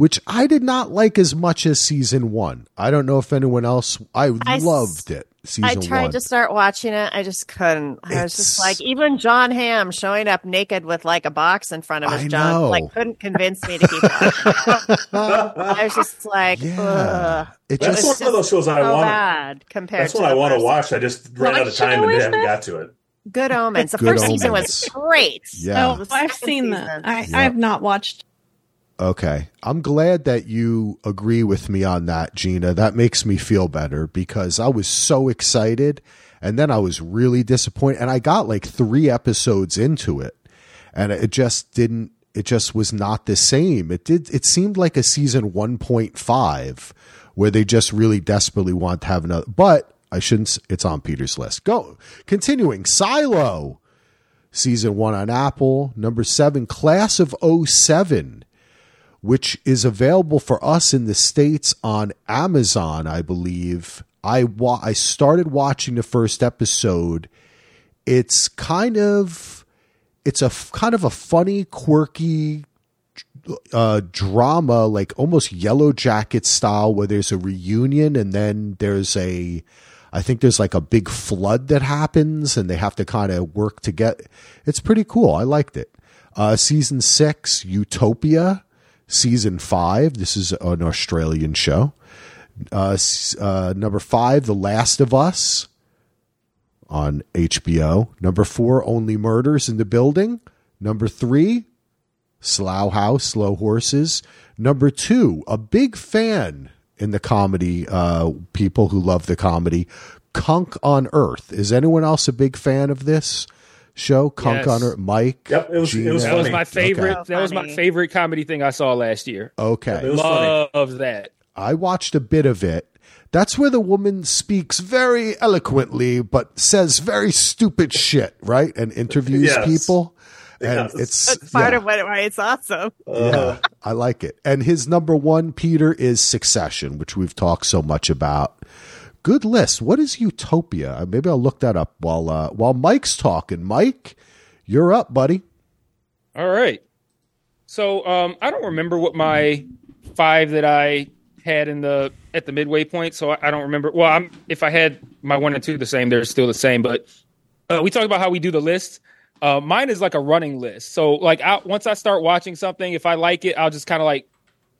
which I did not like as much as Season 1. I don't know if anyone else, I loved it. Season I tried 1. to start watching it. I just couldn't. I was just like, even Jon Hamm showing up naked with like a box in front of his I John, like couldn't convince me to keep watching. [LAUGHS] I was just like, yeah. ugh, It That's just, one of those shows I so want. bad compared That's to one I want to watch. I just ran What out of time and is haven't that? got to it. Good Omens. The Good first season was great. yeah. Oh, I've seen season. that. I, Yeah. I have not watched. Okay. I'm glad that you agree with me on that, Gina. That makes me feel better because I was so excited and then I was really disappointed. And I got like three episodes into it and it just didn't, it just was not the same. It did, it seemed like a season 1.5 where they just really desperately want to have another, but I shouldn't, it's on Peter's list. Go. Continuing. Silo season one on Apple. Number seven, Class of 07 which is available for us in the states on Amazon, I believe. I wa- I started watching the first episode. It's kind of it's a f- kind of a funny, quirky uh, drama, like almost Yellow Jacket style, where there's a reunion and then there's a, I think there's like a big flood that happens and they have to kind of work to get. It's pretty cool. I liked it. Uh, season six, Utopia. Season five, this is an Australian show. Uh, uh, number five, The Last of Us on HBO. Number four, Only Murders in the Building. Number three, Slough House, Slow Horses. Number two, a big fan in the comedy, uh, people who love the comedy, Cunk on Earth. Is anyone else a big fan of this show? Cunk Yes. on Earth. Mike? Yep, it was- it was That was my favorite. Okay. That was my favorite comedy thing I saw last year. Okay. It funny. Love that. I watched a bit of it. That's where the woman speaks very eloquently, but says very stupid shit, right? And interviews Yes. people. And Yes. it's That's part yeah. of what why it's awesome. Uh, yeah, I like it. And his number one, Peter, is Succession, which we've talked so much about. Good list. What is Utopia? Uh, Maybe I'll look that up while uh, while Mike's talking. Mike, you're up, buddy. All right. So um, I don't remember what my five that I had in the at the midway point. So I, I don't remember. Well, I'm, if I had my one and two the same, they're still the same. But uh, we talked about how we do the list. Uh, mine is like a running list. So like I, once I start watching something, if I like it, I'll just kind of like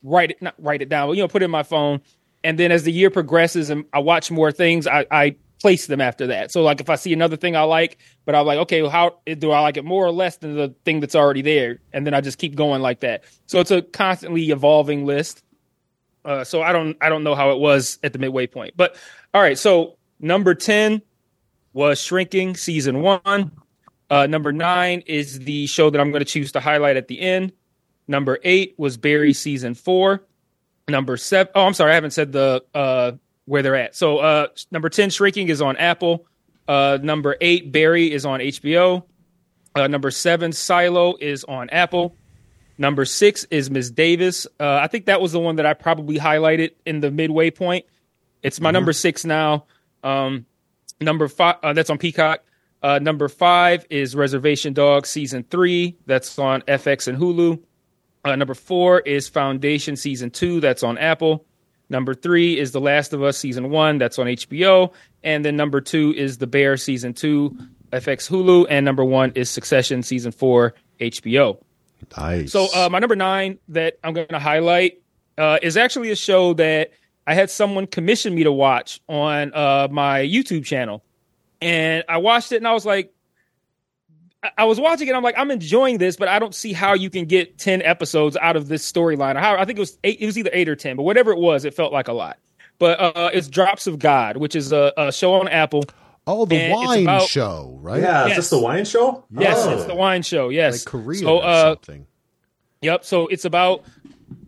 write it, not write it down, but you know, put it in my phone. And then as the year progresses and I watch more things, I, I place them after that. So like if I see another thing I like, but I'm like, okay, well, how do I like it more or less than the thing that's already there? And then I just keep going like that. So it's a constantly evolving list. Uh, so I don't I don't know how it was at the midway point. But all right, so number 10 was Shrinking season 1. Uh, number 9 is the show that I'm going to choose to highlight at the end. Number 8 was Barry season 4. Number 7 Oh, I'm sorry, I haven't said the uh where they're at. So uh number 10 Shrinking is on Apple. Uh number 8 Barry is on HBO. Uh, number 7 Silo is on Apple. Number six is Ms. Davis. Uh, I think that was the one that I probably highlighted in the midway point. It's my number six now. Um, number five, uh, that's on Peacock. Uh, number five is Reservation Dogs season three. That's on FX and Hulu. Uh, number four is Foundation season two. That's on Apple. Number three is The Last of Us season one. That's on HBO. And then number two is The Bear season two, FX Hulu. And number one is Succession season four, HBO. Nice. So uh, my number nine that I'm going to highlight uh, is actually a show that I had someone commission me to watch on uh, my YouTube channel, and I watched it and I was like, I- I was watching it. I'm like, I'm enjoying this, but I don't see how you can get ten episodes out of this storyline. Or how I think it was eight. It was either eight or ten, but whatever it was, it felt like a lot. But uh, it's Drops of God, which is a, a show on Apple. oh, the and wine about- show, right? Yeah, is this the wine show? Yes, Oh. it's the wine show. Yes, like Korean So, or uh, something. Yep. So it's about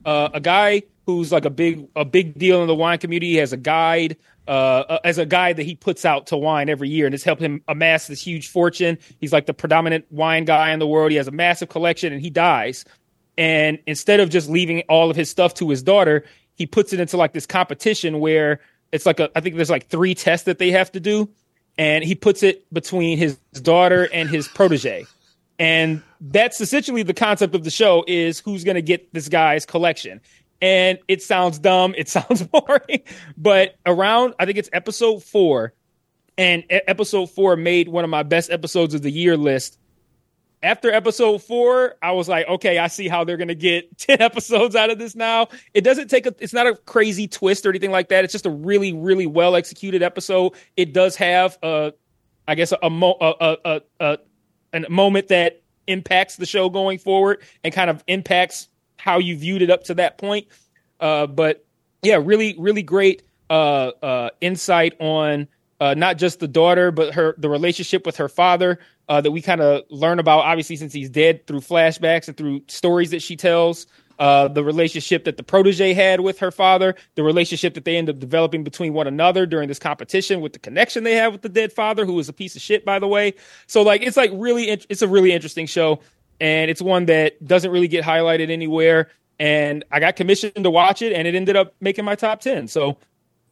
uh, a guy who's like a big a big deal in the wine community. He has a guide uh, uh, as a guide that he puts out to wine every year, and it's helped him amass this huge fortune. He's like the predominant wine guy in the world. He has a massive collection, and he dies. And instead of just leaving all of his stuff to his daughter, he puts it into like this competition where it's like a I think there's like three tests that they have to do, and he puts it between his daughter and his protege and that's essentially the concept of the show is who's going to get this guy's collection and it sounds dumb. It [LAUGHS] sounds boring. But around i think it's episode four. And episode four made one of my best episodes of the year list. After episode four i was like okay i see how they're to get [LAUGHS] 10 episodes out of this now. It doesn't take a it's not a crazy twist or anything like that. It's just a really really well executed episode. It does have a i guess a, a, a, a, a a moment that impacts the show going forward and kind of impacts how you viewed it up to that point. Uh, but yeah, really, really great uh, uh, insight on uh, not just the daughter, but her the relationship with her father uh, that we kind of learn about. Obviously, since he's dead, through flashbacks and through stories that she tells. Uh, the relationship that the protege had with her father, the relationship that they end up developing between one another during this competition, with the connection they have with the dead father, who is a piece of shit, by the way. So, like, it's like really, int- it's a really interesting show, and it's one that doesn't really get highlighted anywhere. And I got commissioned to watch it, and it ended up making my top ten. So,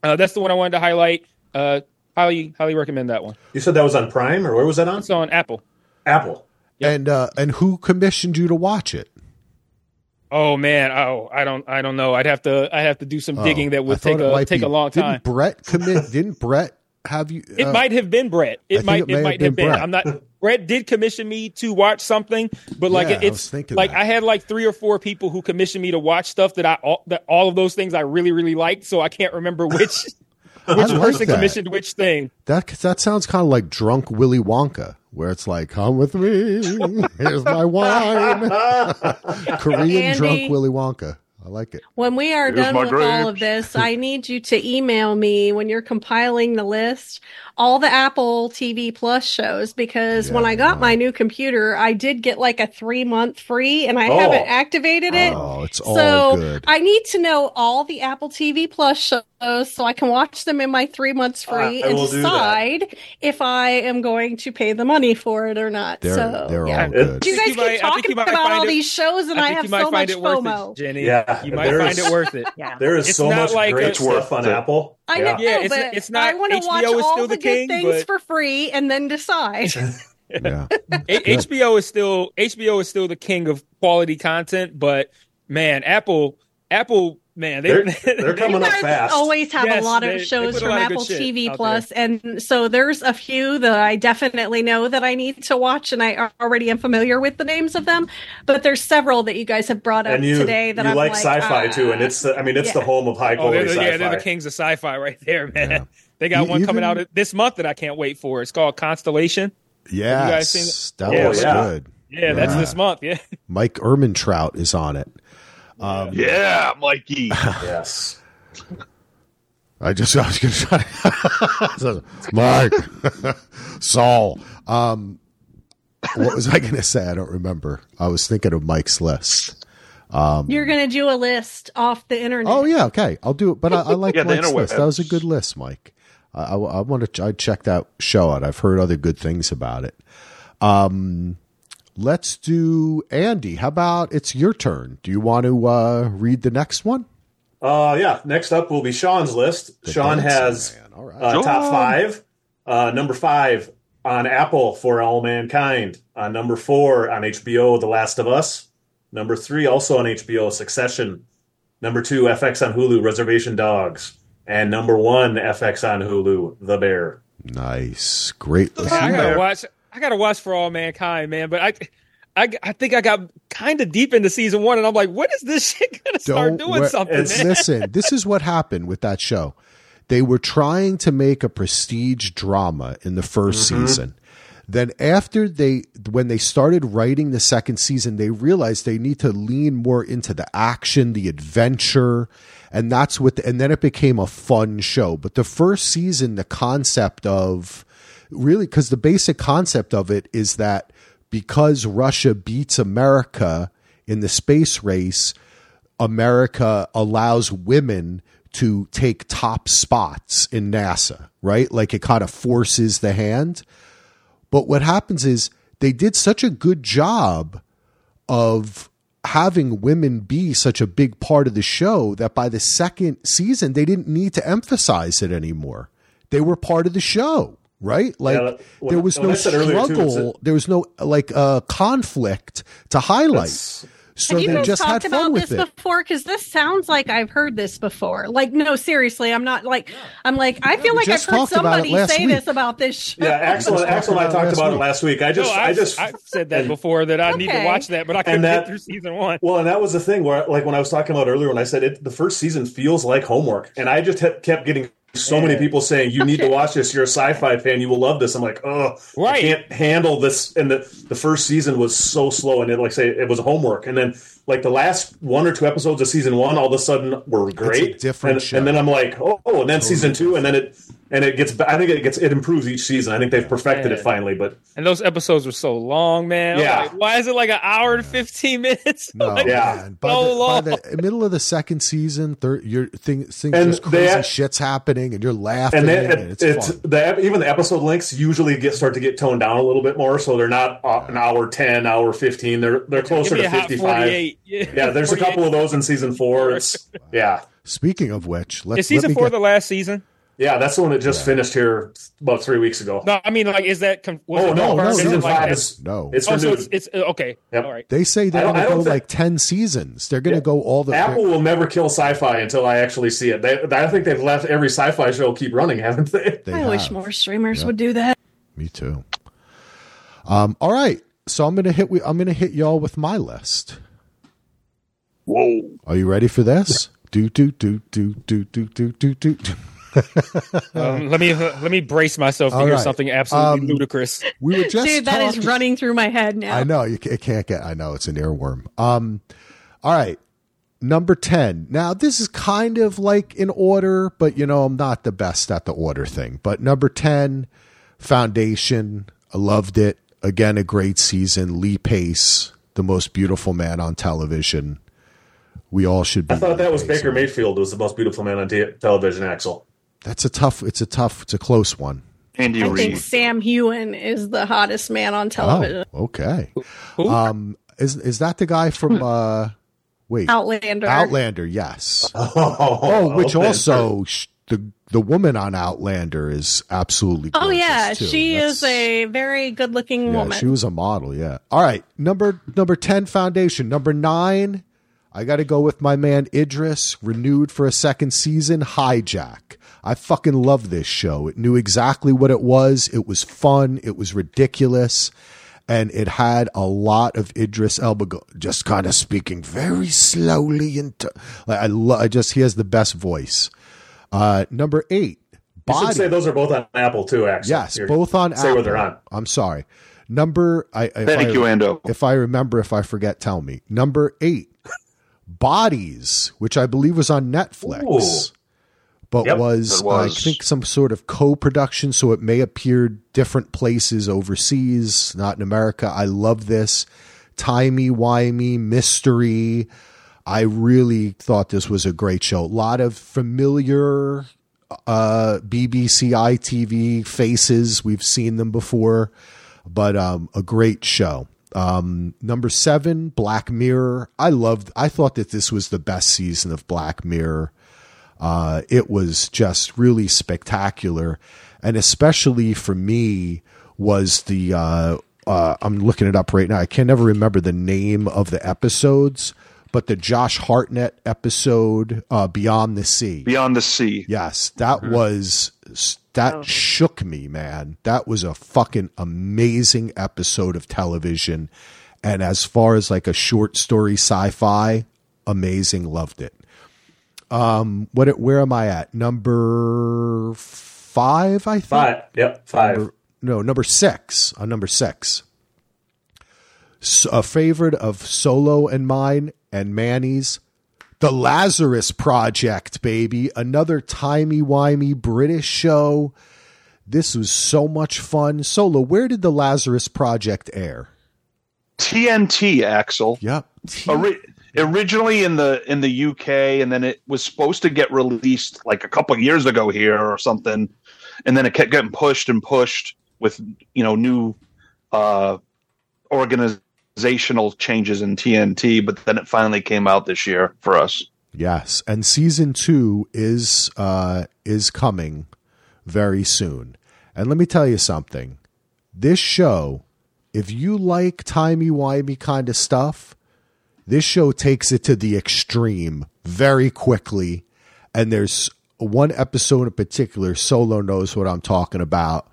uh, that's the one I wanted to highlight. Uh, highly, highly recommend that one. You said that was on Prime, or where was that on? It's on Apple. Apple. And uh, and who commissioned you to watch it? Oh man, oh I don't, I don't know. I'd have to, I have to do some digging Oh, that would take a take be- a long time. Didn't Brett commit? didn't Brett have you? It uh, might have been Brett. It think might it may it have might been have been. Brett. I'm not Brett did commission me to watch something, but like Yeah, it- I it's thinking like that. I had like three or four people who commissioned me to watch stuff that I all that all of those things I really really liked, so I can't remember [LAUGHS] which which like person that. commissioned which thing. That that sounds kind of like drunk Willy Wonka, where it's like, "Come with me, here's my wine." [LAUGHS] [LAUGHS] Korean Andy. drunk Willy Wonka. I like it. When we are Here's done my with all of this, I [LAUGHS] need you to email me when you're compiling the list all the Apple TV Plus shows because when I got no. my new computer, I did get like a three month free and I Oh. haven't activated it. Oh, it's all so good. I need to know all the Apple TV Plus shows so I can watch them in my three months free Uh, I and will do that. decide if I am going to pay the money for it or not. They're so they're yeah. all good. You guys you keep might- talking about all it- these shows and I, think have so much find it worth FOMO. it, Jenny. Yeah, Yeah, You might find is- it worth it. Yeah. There is It's so much like great it's stuff worth on. Apple. I yeah. know, Yeah, it's- but it's not- I want to watch all still the, the good things but- for free and then decide. [LAUGHS] Yeah. [LAUGHS] A- HBO is still HBO is still the king of quality content, but man, Apple Apple man, they, They're- [LAUGHS] they're You coming up guys fast. always have Yes, a lot of they shows put a from of Apple shit TV out Plus, and so there's a few that I definitely know that I need to watch, and I already am familiar with the names of them. But there's several that you guys have brought up and you today that you I'm like, like sci-fi ah. too, and it's the, I mean it's the home of high oh, quality they're the, sci-fi. yeah, they're the kings of sci-fi right [LAUGHS] there, man. Yeah. They got E- one coming even- out this month that I can't wait for. It's called Constellation. Yes. guys seen that Oh, looks yeah. good. Yeah, that's this month. Yeah, Mike Ehrmantraut is on it. Um, Yeah, Mikey. [LAUGHS] Yes. I just I was going to try. [LAUGHS] Mike, [LAUGHS] Saul. Um, what was I going to say? I don't remember. I was thinking of Mike's list. You're gonna do a list off the internet. Oh yeah, okay, I'll do it. But I, I like Yeah, Mike's list. That was a good list, Mike. I, I, I want to. I check that show out. I've heard other good things about it. Um, let's do Andy. How about it's your turn? Do you want to uh, read the next one? Uh, yeah. Next up will be Sean's list. The Sean has Man. All right. uh, Sean. top five. Uh, number five on Apple for All Mankind. Uh, number four on HBO, The Last of Us. Number three also on HBO, Succession. Number two, FX on Hulu, Reservation Dogs. And number one, FX on Hulu, The Bear. Nice, great list. I gotta watch. I gotta watch for all mankind, man. But I, I, I think I got kind of deep into season one, and I'm like, what is this [LAUGHS] shit gonna start Don't doing wor- something? Man? Listen, this is what happened with that show. They were trying to make a prestige drama in the 1st Mm-hmm. season. Then after they when they started writing the second season, they realized they need to lean more into the action, the adventure, and that's what and then it became a fun show. But the first season, the concept of really because the basic concept of it is that because Russia beats America in the space race, America allows women to take top spots in NASA, right? Like it kind of forces the hand. But what happens is they did such a good job of having women be such a big part of the show that by the second season they didn't need to emphasize it anymore. They were part of the show, right? Like Yeah, when- there was no I said earlier, too, struggle, it's there was no like uh conflict to highlight. That's- So have you they guys just had talked fun about with this it. before? Because this sounds like I've heard this before. Like, no, seriously, I'm not like I'm like I feel we like I've heard talked about it somebody say week. this about this show. Yeah, Axel, Axel and I talked last about it last week. I No, just, I I've, just, I've said that before that I need to watch that, but I couldn't that- get through season one. Well, and that was the thing where, like, when I was talking about earlier, when I said it, the first season feels like homework, and I just kept kept getting so many people saying, "You need to [LAUGHS] watch this. You're a sci-fi fan. You will love this." I'm like, "Oh, right. I can't handle this." And the the first season was so slow, and it like say it was homework, and then like the last one or two episodes of season one all of a sudden were great. different and, and, then i'm like oh, oh and then totally season two and then it and it gets i think it gets it improves each season. I think they've perfected man. it finally but and those episodes were so long man. Yeah. Like, why is it like an hour and 15 minutes? No, [LAUGHS] like, yeah. so by, the, long. by the middle of the second season third your thing things and just crazy shit's happening and you're laughing and, that, and it's, it's the, even the episode links usually get start to get toned down a little bit more so they're not uh, an hour 10 hour 15 they're they're closer to 55 yeah, Yeah, there's a couple of those in season four. It's [LAUGHS] yeah, Speaking of which, let's Is season let me four get- the last season? yeah. That's the one that just finished here about three weeks ago. No, I mean, like, is that? Con- was oh no, no, confirmed? no, season it like five that? is no. it's Oh, so it's, it's okay. Yep. All right. They say they're going to go think- like ten seasons. They're going to go all the. Way. Apple will never kill sci-fi until I actually see it. They, I think they've left every sci-fi show keep running, [LAUGHS] haven't they? they I wish more streamers Yep. would do that. Me too. Um. All right. So I'm going to hit. I'm going to hit y'all with my list. Whoa. Are you ready for this? Do [LAUGHS] do do do do do do do do. do. Um, let me let me brace myself to All hear right. something absolutely Um, ludicrous. We were just Dude, that is talking- running through my head now. I know you ca- it can't get. I know it's an earworm. Um, all right, number ten. Now this is kind of like in order, but you know I'm not the best at the order thing. But number ten, Foundation. I loved it. Again, a great season. Lee Pace, the most beautiful man on television. We all should be. I thought that was Lee Pace. Baker Mayfield was the most beautiful man on t- television. Axel. That's a tough. It's a tough. It's a close one. Andy I think Reid. Sam Heughan is the hottest man on television. Oh, okay. Who? Um, is is that the guy from uh, Wait, Outlander. Outlander, yes. [LAUGHS] Oh, Oh, which okay. also sh- the the woman on Outlander is absolutely. Oh yeah, too. she That's- is a very good-looking Yeah, woman. she was a model. Yeah. All right, number number ten, Foundation. Number nine, I got to go with my man Idris, renewed for a second season. Hijack. I fucking love this show. It knew exactly what it was. It was fun. It was ridiculous. And it had a lot of Idris Elba go, just kind of speaking very slowly Into, like I, lo- I just he has the best voice. Uh, number eight, You should say those are both on Apple too. Actually, Yes, Here, both on Say where they're on. I'm sorry. Number I if Thank I, you, Ando. If I remember, if I forget, tell me. Number eight, Bodies, which I believe was on Netflix, Ooh. but Yep, was, was. I think some sort of co-production, so it may appear different places overseas, not in America. I love this timey wimey mystery. I really thought this was a great show. A lot of familiar uh, BBC ITV faces. We've seen them before, but um, a great show. Um, number seven, Black Mirror. I loved. I thought that this was the best season of Black Mirror. Uh, it was just really spectacular, and especially for me was the. Uh, uh, I'm looking it up right now. I can never remember the name of the episodes, but the Josh Hartnett episode, uh, Beyond the Sea. Beyond the Sea. Yes, that was that shook me, man. That was a fucking amazing episode of television. And as far as like a short story sci-fi, amazing, loved it. Um what it, where am I at? Number 5, I think. Five. Yep. Five. Number- no, number 6. On number 6. a favorite of Solo and mine and Manny's the Lazarus Project, baby. Another timey-wimey British show. This was so much fun. Solo, where did the Lazarus Project air? TNT, Axel. Yep. Ori- originally in the in the UK, and then it was supposed to get released like a couple of years ago here or something, and then it kept getting pushed and pushed with you know new uh, organizational changes in TNT, but then it finally came out this year for us. Yes, and season two is uh, is coming very soon. And let me tell you something: this show, if you like timey wimey kind of stuff, this show takes it to the extreme very quickly. And there's one episode in particular, Solo knows what I'm talking about,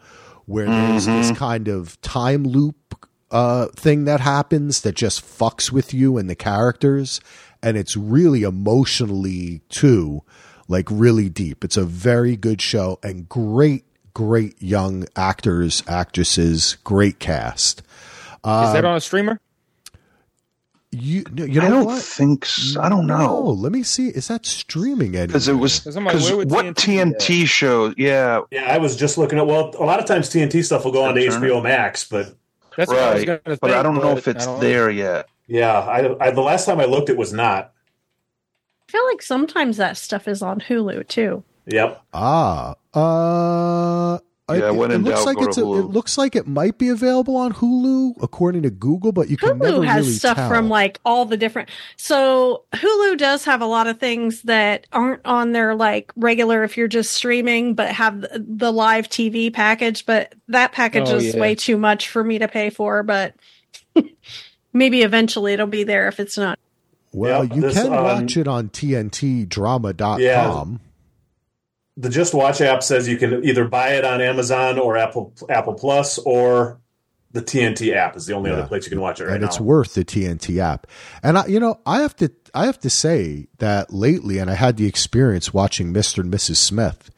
where there's this kind of time loop uh, thing that happens that just fucks with you and the characters. And it's really emotionally, too, like really deep. It's a very good show and great, great young actors, actresses, great cast. Is that on a streamer? You, you know I don't what? think so. I don't know Let me see. Is that streaming anywhere? because it was 'Cause I'm like, because what TNT TNT, show? Yeah, Yeah, I was just looking at. Well, a lot of times TNT stuff will go on to HBO Max, but That's what I was right. gonna But I don't know if it's I don't- there yet. yeah, I, I the last time I looked, it was not. I feel like sometimes that stuff is on Hulu too. Yep. Ah, uh, Yeah, it, when it in looks doubt, like it's a, it looks like it might be available on Hulu according to Google, but you can never Hulu has really stuff tell. from like all the different. So Hulu does have a lot of things that aren't on their like regular if you're just streaming, but have the, the live TV package. But that package Oh, is yeah. way too much for me to pay for. But [LAUGHS] maybe eventually it'll be there if it's not. well, Yeah, you this, can um, watch it on TNTDrama.com. Yeah. The Just Watch app says you can either buy it on Amazon or Apple Apple Plus or the TNT app is the only Yeah. other place you can watch it right and now. it's worth the TNT app. And I, you know, I have to, I have to say that lately, and I had the experience watching Mr. and Mrs. Smith.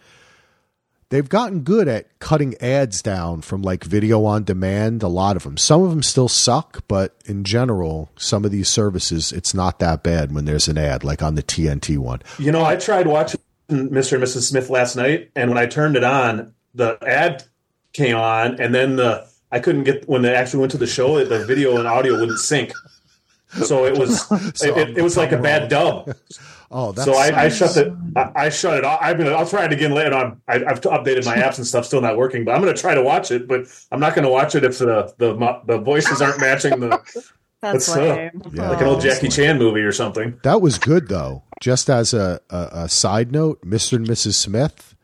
They've gotten good at cutting ads down from like video on demand. A lot of them. Some of them still suck, but in general, some of these services, it's not that bad when there's an ad, like on the TNT one. You know, I tried watching Mr. and Mrs. Smith last night, and when I turned it on, the ad came on, and then the I couldn't get when they actually went to the show, the video and audio wouldn't sync. So it was [LAUGHS] So it, it was like a bad dub. [LAUGHS] Oh, that's So I, I shut the I, I shut it off. I'm gonna I'll try it again later. on. I, I've updated my apps and stuff, still not working. But I'm gonna try to watch it. But I'm not gonna watch it if the the the voices aren't matching the That's That's, uh. Yeah. like an old Oh. Jackie Chan movie or something. That was good though. Just as a, a, a side note, Mr. and Mrs. Smith,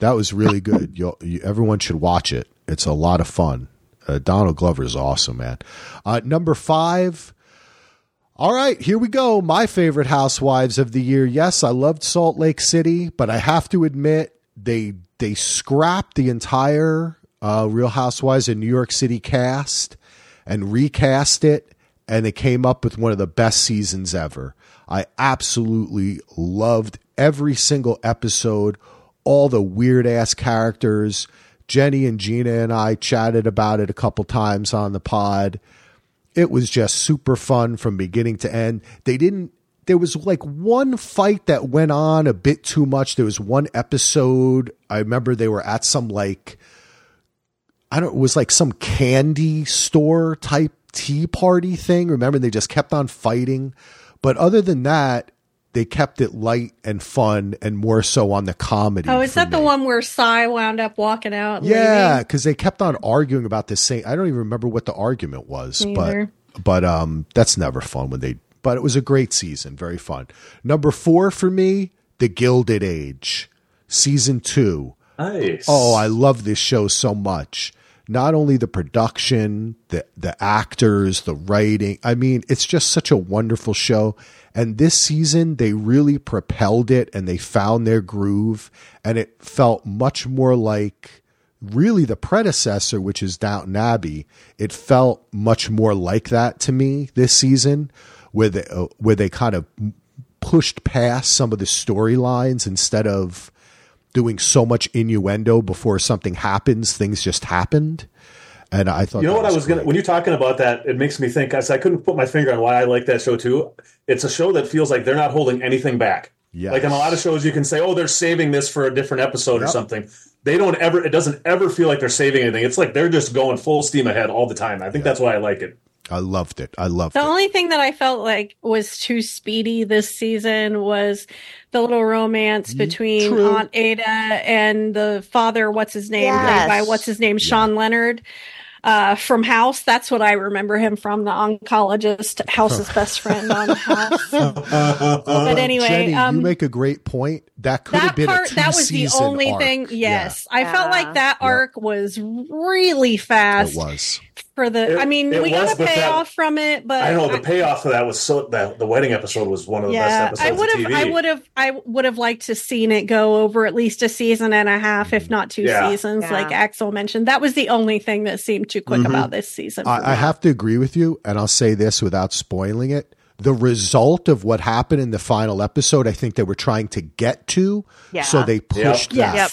that was really good. [LAUGHS] You'll, you, everyone should watch it. It's a lot of fun. Uh, Donald Glover is awesome, man. Uh, number five. All right, here we go. My favorite housewives of the year. Yes, I loved Salt Lake City, but I have to admit they they scrapped the entire uh, Real Housewives of New York City cast and recast it, and they came up with one of the best seasons ever. I absolutely loved every single episode, all the weird ass characters. Jenny and Gina and I chatted about it a couple times on the pod. It was just super fun from beginning to end. They didn't there was like one fight that went on a bit too much. There was one episode I remember they were at some like I don't it was like some candy store type tea party thing. Remember they just kept on fighting. But other than that, they kept it light and fun and more so on the comedy. Oh, is for that the one where Sai wound up walking out? Yeah, because they kept on arguing about the same. I don't even remember what the argument was, Me but either. but um, that's never fun when they. But it was a great season, very fun. Number four for me, The Gilded Age, season two. Nice. Oh, I love this show so much. Not only the production, the the actors, the writing. I mean, it's just such a wonderful show. And this season they really propelled it and they found their groove and it felt much more like really the predecessor, which is Downton Abbey. It felt much more like that to me this season, where they uh, where they kind of pushed past some of the storylines instead of doing so much innuendo before something happens. Things just happened, and I thought You know what I was gonna when you're talking about that, it makes me think. I, I couldn't put my finger on why I like that show too. It's a show that feels like they're not holding anything back. Yes. Like in a lot of shows, you can say, "Oh, they're saving this for a different episode or something." They don't ever. It doesn't ever feel like they're saving anything. It's like they're just going full steam ahead all the time. I think that's why I like it. I loved it. I loved The it. The only thing that I felt like was too speedy this season was the little romance between true. Aunt Ada and the father, what's his name, Yes. played by what's his name, Sean Leonard. Uh, from House, that's what I remember him from. The oncologist, House's [LAUGHS] best friend on House. [LAUGHS] but anyway, Jenny, um, you make a great point. That could have that been part a that was the only arc. thing. Yes, I Yeah. felt like that Yeah. arc was really fast it was. For the. It- I mean, we was, got a but that- payoff from it, but I know the payoff for that was so that the wedding episode was one of the yeah, best episodes. I would have, I would have, I would have liked to seen it go over at least a season and a half, if not two Yeah. seasons, Yeah. like Axel mentioned. That was the only thing that seemed too quick Mhm. about this season. I, I have to agree with you, and I'll say this without spoiling it. The result of what happened in the final episode, I think they were trying to get to, Yeah. so they pushed Yes. that. Yep.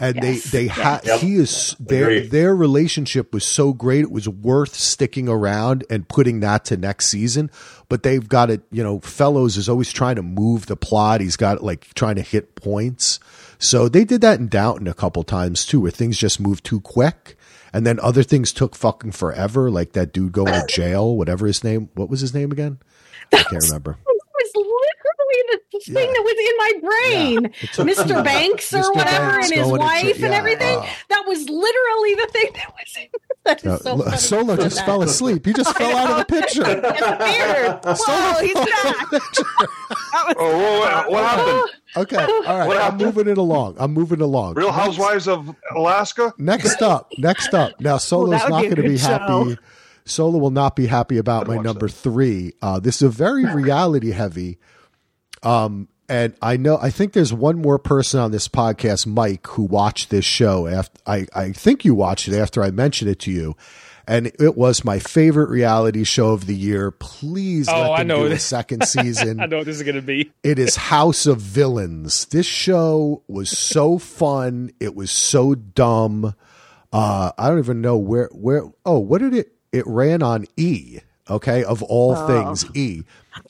And Yes. they they had Yep. he is their Agreed. their relationship was so great it was worth sticking around and putting that to next season. But they've got it you know Fellowes is always trying to move the plot. He's got like trying to hit points. So they did that in downton a couple times too where things just moved too quick. And then other things took fucking forever like that dude going to [LAUGHS] jail whatever his name what was his name again? I can't remember It was literally the thing Yeah. that was in my brain. It took- Mr. Banks or Mr. whatever Banks and his wife ja- and yeah, everything. uh, that was literally the thing that was in [LAUGHS] that is uh, so funny. Solo just That- fell asleep. He just [LAUGHS] fell out of the picture. Disappeared. [LAUGHS] Whoa, he's back. That was Oh, what, what happened? Okay, all right. I'm moving it along. I'm moving along. Real Housewives of Alaska? Next up, next up. Now, Solo's that would not going to be good happy. Solo will not be happy about my number that. three. Uh, this is a very reality heavy. Um, and I know, I think there's one more person on this podcast, Mike, who watched this show. After I, I think you watched it after I mentioned it to you, and it was my favorite reality show of the year. Please Oh, let I know do a second [LAUGHS] season. I know what this is gonna be. It is House of Villains. This show was so fun. It was so dumb. Uh, I don't even know where where. Oh, what did it? It ran on E. Okay, of all things, E.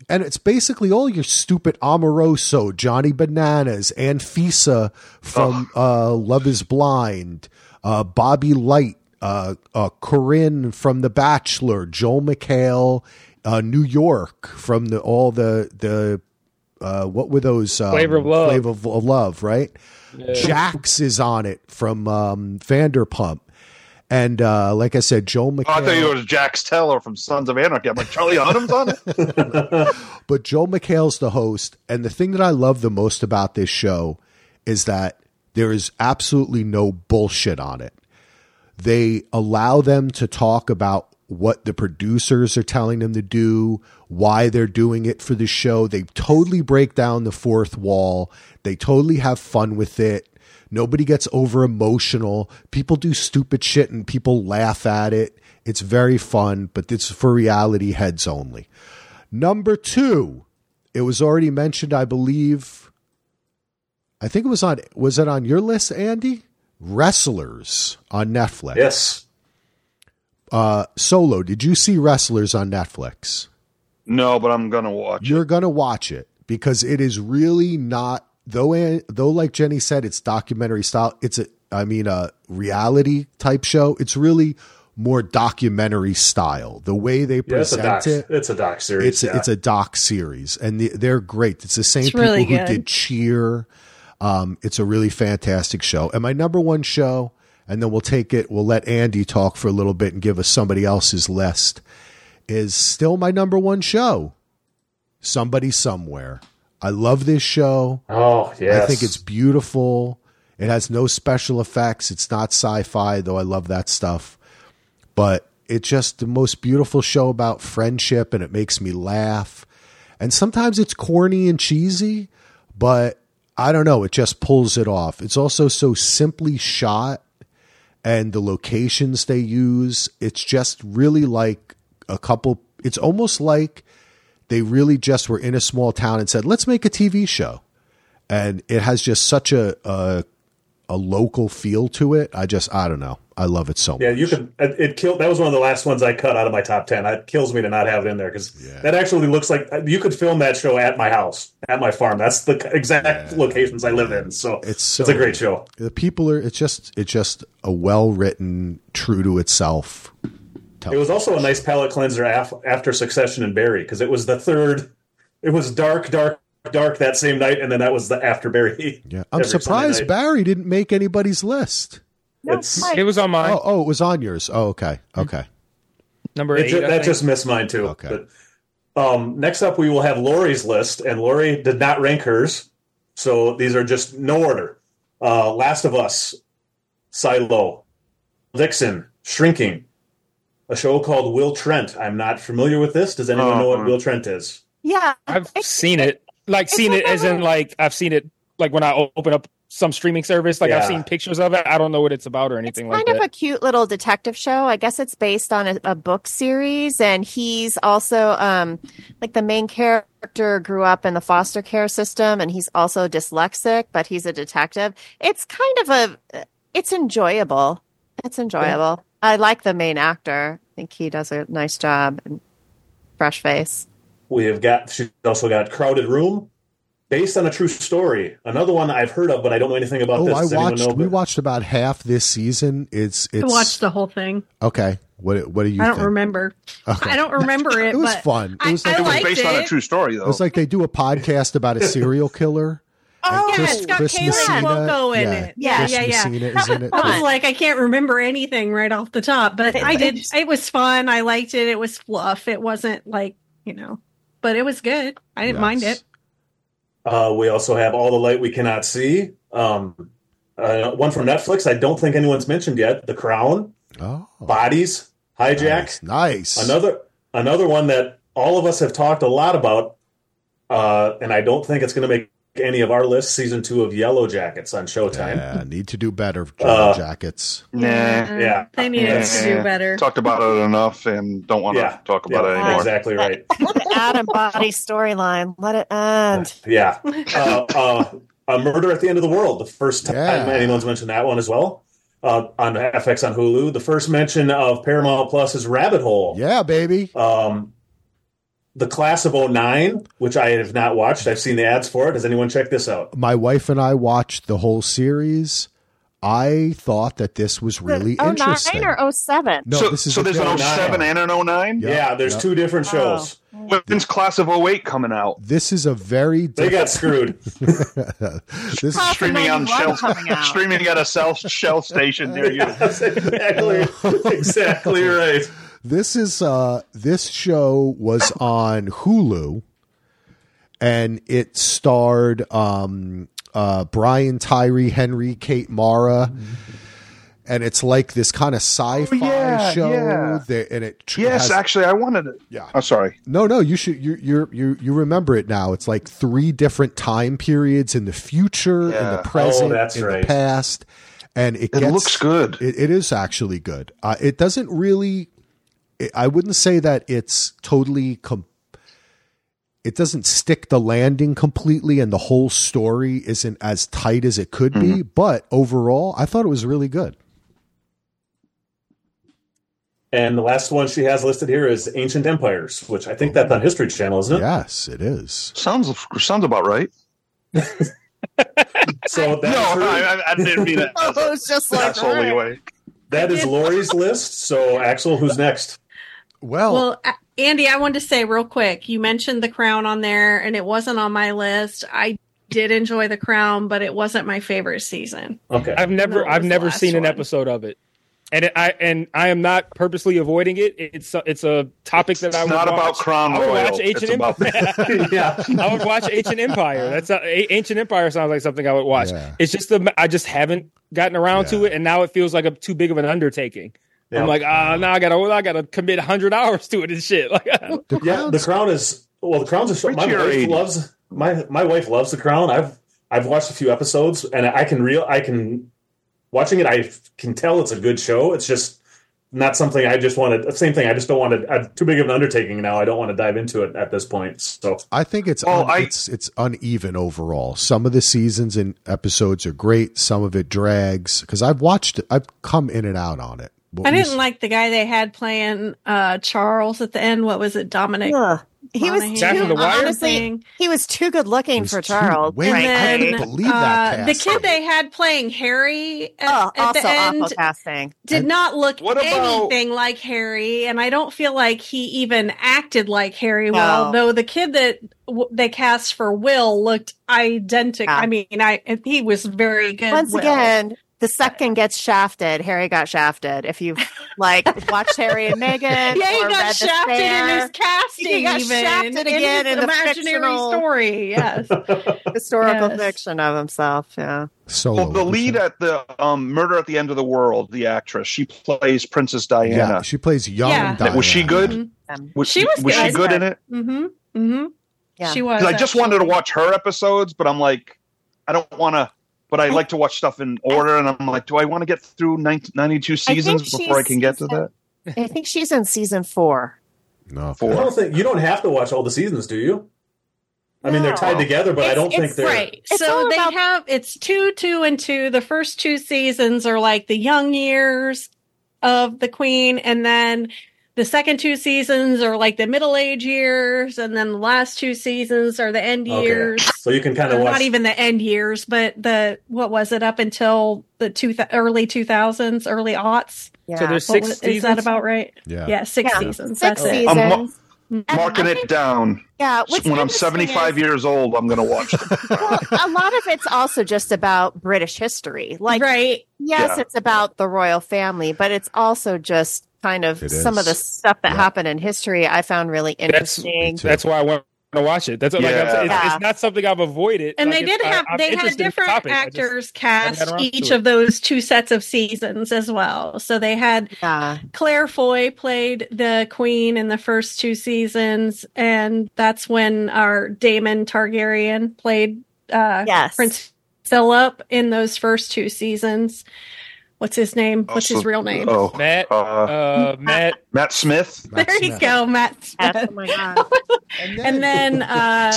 And it's basically all your stupid Omarosa, Johnny Bananas, Anfisa from uh, Love Is Blind, uh, Bobby Lytes, uh, uh, Corinne from The Bachelor, Joel McHale, uh, New York from the all the the uh, what were those um, Flavor of Love. Flavor of Love, right? Jax is on it from um, Vanderpump, And uh, like I said, Joel McHale. Oh, I thought you was Jax Teller from Sons of Anarchy. I'm like Charlie Hunnam's on it. [LAUGHS] but Joel McHale's the host. And the thing that I love the most about this show is that there is absolutely no bullshit on it. They allow them to talk about what the producers are telling them to do, why they're doing it for the show. They totally break down the fourth wall. They totally have fun with it. Nobody gets over emotional. People do stupid shit and people laugh at it. It's very fun, but it's for reality heads only. Number two, it was already mentioned, I believe. I think it was on. Was it on your list, Andy? Wrestlers on Netflix. Yes. Uh, Solo, did you see Wrestlers on Netflix? No, but I'm gonna watch. You're it. gonna watch it because it is really not though. Though, like Jenny said, it's documentary style. It's a, I mean, a reality type show. It's really more documentary style. The way they Yeah, it's present doc. it, It's a doc series. it's yeah. it's a doc series, and the, they're great. It's the same It's people really who did Cheer. Um, it's a really fantastic show, and my number one show. And then we'll take it. We'll let Andy talk for a little bit and give us somebody else's list. Is still my number one show. Somebody somewhere. I love this show. oh yes. I think it's beautiful. It has no special effects. It's not sci-fi, though I love that stuff. But it's just the most beautiful show about friendship and it makes me laugh. And sometimes it's corny and cheesy, but I don't know, it just pulls it off. It's also so simply shot and the locations they use, it's just really like a couple it's almost like they really just were in a small town and said, "Let's make a TV show." And it has just such a a, a local feel to it. I just I don't know. I love it so much. Yeah, you could. It, it killed. That was one of the last ones I cut out of my top ten. It kills me to not have it in there because Yeah. that actually looks like you could film that show at my house, at my farm. That's the exact locations I live in. So It's so it's a great show. The people are it's just it's just a well written, true to itself. It was also a nice palate cleanser af- after Succession and Barry because it was the third. It was dark, dark, dark that same night, and then that was the after Barry. Yeah, [LAUGHS] I'm surprised. Barry didn't make anybody's list. No, It's- It was on mine. Oh, oh, it was on yours. Oh, okay, okay. Number eight. ju- that think. just missed mine too. Okay. But um, next up, we will have Lori's list, and Lori did not rank hers, so these are just no order. Uh, Last of Us, Silo, Dixon, Shrinking, a show called Will Trent. I'm not familiar with this. Does anyone know what Uh-uh. Will Trent is? yeah. I've seen it. Like seen like it as in like I've seen it like when I open up some streaming service. Like I've seen pictures of it. I don't know what it's about or anything It's anything kind like of that. a cute little detective show. I guess it's based on a, a book series, and he's also um, like the main character grew up in the foster care system, and he's also dyslexic, but he's a detective. It's kind of a, it's enjoyable. It's enjoyable. I like the main actor. I think he does a nice job and fresh face. We have got. She's also got Crowded Room, based on a true story. Another one I've heard of, but I don't know anything about Oh, this. I Does anyone watched. We watched about half this season. It's it's. I watched the whole thing. okay. What what do you? I don't think? remember. Okay. I don't remember [LAUGHS] it. It was but fun. It I- was I like It was liked based on a true story, though. it was like they do a podcast about a serial killer. Oh, yeah, Chris- it's got Chris Kayla Messina- Cuoco in yeah, it. Yeah, Chris yeah, yeah. Messina is in it. I was like, I can't remember anything right off the top, but I did. It was fun. I liked it. It was fluff. It wasn't like you know, but it was good. I didn't mind it. Uh, we also have All the Light We Cannot See. Um, uh, one from Netflix. I don't think anyone's mentioned yet. The Crown, Oh, Bodies, Hijack. nice. nice. Another another one that all of us have talked a lot about, uh, and I don't think it's going to make any of our lists. Season two of Yellow Jackets on Showtime. Yeah, need to do better. Uh, jackets. Nah. Yeah. they needed to do better. Talked about it enough and don't want to Yeah. talk about Yeah, it anymore. exactly right. Let it Adam Body storyline. Let it end. Yeah. Uh, uh, a Murder at the End of the World. The first time Yeah. anyone's mentioned that one as well. Uh, on FX on Hulu. The first mention of Paramount Plus is Rabbit Hole. Yeah, baby. Um, the Class of 09, which I have not watched. I've seen the ads for it. Has anyone checked this out? My wife and I watched the whole series. I thought that this was really oh, interesting. nine or 07? no, so this is so there's an John 07 and an 09? Yeah. Yeah, there's yeah. two different shows. When's class of 08 coming out? This is a very They got screwed. [LAUGHS] this Class Streaming on shell, streaming at a cell shell station near you. [LAUGHS] That's exactly, exactly right. This is uh this show was on Hulu and it starred um uh Brian Tyree Henry Kate Mara and it's like this kind of sci-fi Oh, yeah, show yeah. that and it tr- Yes, has- actually, I wanted it. Yeah. I'm sorry. no no you should you you you you remember it now it's like three different time periods in the future in the present Oh, that's in right. the past and it, It gets, looks good. it, it is actually good. Uh, it doesn't really. It- I wouldn't say that it's totally. Com- it doesn't stick the landing completely, and the whole story isn't as tight as it could be. Mm-hmm. But overall, I thought it was really good. And the last one she has listed here is Ancient Empires, which I think that's on History Channel, isn't it? Yes, it is. Sounds sounds about right. [LAUGHS] So [LAUGHS] No, that's her- I, I didn't mean it. Oh, it's just like, That's only all right. way. that is Lori's list. So Axel, who's next? Well, Well, uh, Andy, I wanted to say real quick. You mentioned The Crown on there, and it wasn't on my list. I did enjoy The Crown, but it wasn't my favorite season. Okay. I've never I've never last seen an one. episode of it. And it, I and I am not purposely avoiding it. It's a, it's a topic that I It's would not watch. about Crown I would Royal. watch Ancient It's Empire. [LAUGHS] yeah. I would watch Ancient Empire. That's a, A- Ancient Empire sounds like something I would watch. Yeah. It's just the I just haven't gotten around to it, and now it feels like a too big of an undertaking. Yeah. I'm like, ah, now I gotta I gotta commit hundred hours to it and shit. [LAUGHS] Like, the Yeah, the Crown is well. The Crown's a show. My wife 80. loves my my wife loves the Crown. I've I've watched a few episodes, and I can real I can watching it. I can tell it's a good show. It's just not something I just wanted. The same thing. I just don't want to. I'm too big of an undertaking now. I don't want to dive into it at this point. So I think it's Well, un- I- it's it's uneven overall. Some of the seasons and episodes are great. Some of it drags because I've watched it. I've come in and out on it. What I didn't like the guy they had playing uh, Charles at the end. What was it, Dominic? Ugh. He was Monaghan? Guy from The Wire? honestly, he was too good looking was for too- Charles. wait, And I then can't believe that uh, the kid they had playing Harry at, Oh, at the end awful casting. did not look What about- anything like Harry, and I don't feel like he even acted like Harry well. No. Though the kid that w- they cast for Will looked identical. Yeah. I mean, I he was very good. Once Will. again, the second gets shafted. Harry got shafted. If you like [LAUGHS] watched Harry and Meghan, yeah, he or got read shafted Spare, in his casting. He got even shafted again his in the imaginary story. Yes, [LAUGHS] historical Yes. fiction of himself. Yeah, So Well, the lead at the um, Murder at the End of the World, the actress, she plays Princess Diana. yeah, she plays young. Yeah. Diana. Was she good? Mhm. Um, Was She was was she good. good in it? mm-hmm. Mm-hmm. yeah. She was. I just wanted to watch her episodes, but I'm like, I don't want to. But I like to watch stuff in order, and I'm like, do I want to get through 90, 92 seasons she's before I can get to that? I think she's in season four. No. I don't think you don't have to watch all the seasons, do you? I mean, they're tied together, but I don't think they're. right. It's so they about- have it's two, two, and two. The first two seasons are like the young years of the queen, and then the second two seasons are like the middle age years, and then the last two seasons are the end Okay. years. So you can kind Or of watch. Not even the end years, but the what was it up until the two th- early two thousands, early aughts? Yeah, So there's six was- seasons. is that about right? Yeah. Yeah, six Yeah, seasons. six That's it. Seasons. Mm. Marking I it down. Yeah, what's when I'm 75 is- years old, I'm going to watch [LAUGHS] well, a lot of it's also just about British history. Like, right. yes, Yeah. it's about the royal family, but it's also just kind of It some of the stuff that Yeah. happened in history I found really interesting. too. That's why I want to watch it. That's like I'm Yeah. saying, it's, Yeah. it's not something I've avoided. And Like, they did have I'm they had interested in the different just- actors cast each of those two sets of seasons as well. So they had Yeah. Claire Foy played the queen in the first two seasons, and that's when our Daemon Targaryen played uh, Yes. Prince Philip in those first two seasons. What's his name? What's his real name? Oh, Matt, uh, uh, Matt, Matt Smith. Matt there you go, Matt. Smith. oh my God. [LAUGHS] And then [LAUGHS] uh,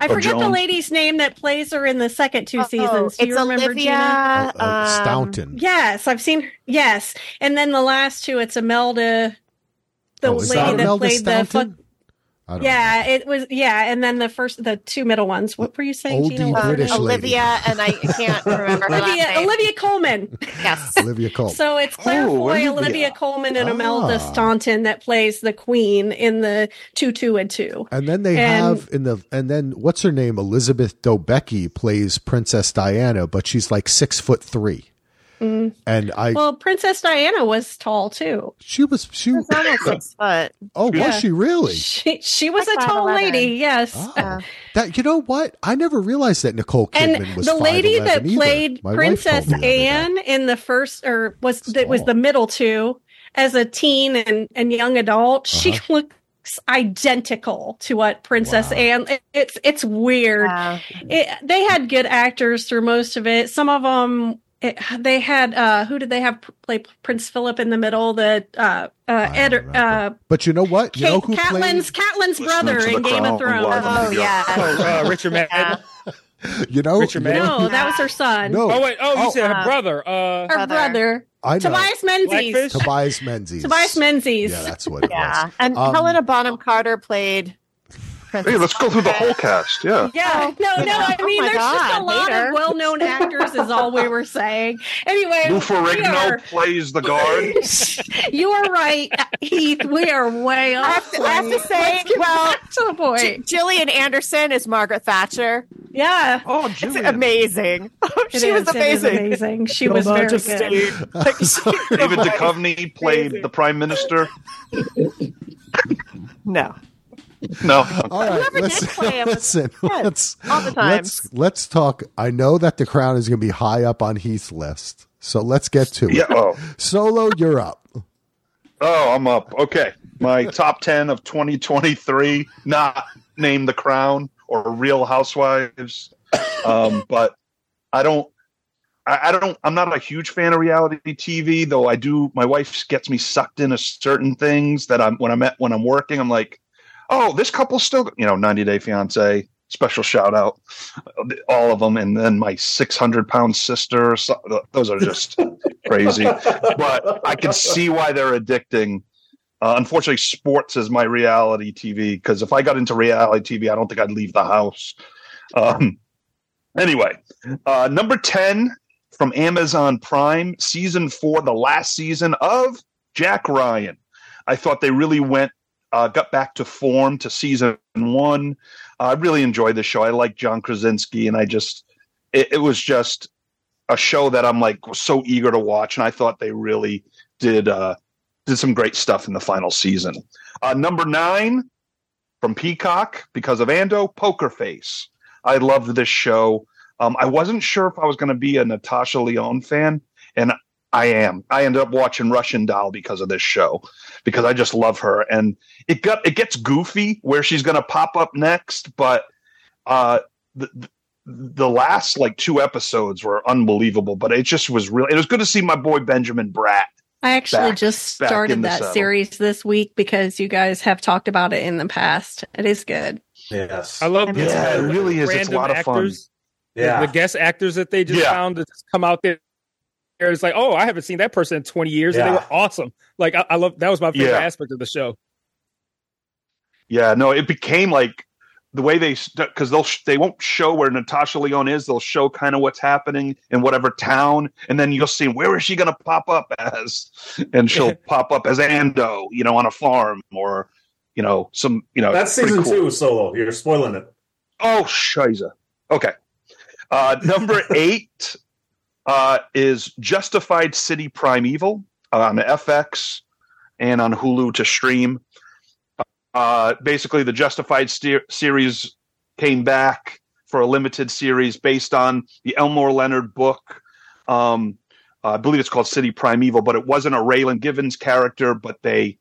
I Or forget the lady's name that plays her in the second two Oh, seasons. Do it's you remember Olivia Gina? Oh, um, Staunton. Yes, I've seen her. Yes, and then the last two, it's Imelda, the Oh, lady that that played the. Staunton? Fuck, I don't Yeah, know. it was. Yeah, and then the first, the two middle ones. What were you saying, Oldie Gina? British they? lady. Olivia, and I can't [LAUGHS] remember her last Olivia, name. Olivia Colman. Yes. Olivia Colman. So it's Claire Oh, Foy, Olivia. Olivia Colman, and Ah. Imelda Staunton that plays the queen in the two, two, and two. and then they and- have in the and then what's her name? Elizabeth Debicki plays Princess Diana, but she's like six foot three. And I, Mm. Well, Princess Diana was tall too. she was she. was almost six [COUGHS] foot. Oh, Yeah. was she really? She she was Like a tall 5'11". lady. Yes. Oh, that you know what? I never realized that Nicole Kidman and was the lady that either. played My Princess told me the other day. Anne in the first or was that was the middle two as a teen and, and young adult, she Uh-huh. looks identical to what Princess Wow. Anne. It, it's it's weird. Yeah. It, they had good actors through most of it. Some of them. It, they had uh who did they have play Prince Philip in the middle? The uh uh Ed, uh But you know what? You know who Catelyn's played? Catelyn's Listening brother to the in Game of Thrones. live Oh yeah. [LAUGHS] Oh, uh, [LAUGHS] Richard Madden. Yeah. You know, Richard you know- Madden? No, that was her son. No, Oh wait, oh you Oh. said her Uh, brother. Uh, her brother. brother. I know. Tobias Menzies. Blackfish? Tobias Menzies. Tobias Menzies. Yeah, that's what it Yeah. was. And Um, Helena Bonham Carter played. Princess Hey, let's go through the whole cast. Yeah. Yeah, oh, no, no. Oh I Oh mean, my there's just a lot hater. of well-known actors, is all we were saying. Anyway, Lou we Ferrigno are- plays the guard. [LAUGHS] you are right, Heath. We are way I off. have to, I have to say, Let's get well, back to the point. Gillian Anderson is Margaret Thatcher. Yeah, Oh, It's amazing. [LAUGHS] it she was is, it is amazing. amazing. She Your was very good. [LAUGHS] Like, David Duchovny played the prime minister. No. No. All right, Whoever did [LAUGHS] listen, play him was listen, let's all the time. let's let's talk. I know that the crown is going to be high up on Heath's list, so let's get to Yeah. it. Oh. Solo, you're up. Oh, I'm up. Okay. My top 10 of 2023, not named The Crown or Real Housewives. Um, but I don't, I, I don't, I'm not a huge fan of reality TV, though I do, my wife gets me sucked into certain things that I'm, when I'm at, when I'm working, I'm like, oh, this couple's still, you know, 90 Day Fiance, special shout out, all of them. And then my 600 pound sister, so, those are just [LAUGHS] crazy but I can see why they're addicting. Uh, unfortunately, sports is my reality TV because if I got into reality TV, I don't think I'd leave the house. Um, anyway, uh, number 10 from Amazon Prime, season four, the last season of Jack Ryan. I thought they really went, uh, got back to form to season one. I really enjoyed the show. I like John Krasinski, and I just, it, it was just a show that I'm like was so eager to watch, and I thought they really did uh, did some great stuff in the final season. Uh, number nine from Peacock because of Ando Poker Face. I loved this show. Um, I wasn't sure if I was going to be a Natasha Lyonne fan, and I am. I ended up watching Russian Doll because of this show because I just love her, and it got it gets goofy where she's going to pop up next, but uh, the, the the last like two episodes were unbelievable, but it just was really it was good to see my boy Benjamin Bratt. I actually Back- just started that saddle. series this week because you guys have talked about it in the past. It is good. Yes. I love Yeah, these, it really is. It's a random lot of fun. actors, the- Yeah. the guest actors that they just Yeah. found to just come out there. It's like, oh, I haven't seen that person in 20 years, and they were awesome. Like, I, I love that was my favorite Yeah. aspect of the show. Yeah, no, it became like the way they because they'll they won't show where Natasha Lyonne is. They'll show kind of what's happening in whatever town, and then you'll see where is she going to pop up as, [LAUGHS] and she'll [LAUGHS] pop up as Ando, you know, on a farm or you know some you know That's season cool. two solo. You're spoiling it. Oh, shiza. Okay. Uh, number [LAUGHS] eight uh, is Justified City Primeval on FX and on Hulu to stream. Uh, basically, the Justified steer- series came back for a limited series based on the Elmore Leonard book. Um, I believe it's called City Primeval, but it wasn't a Raylan Givens character, but they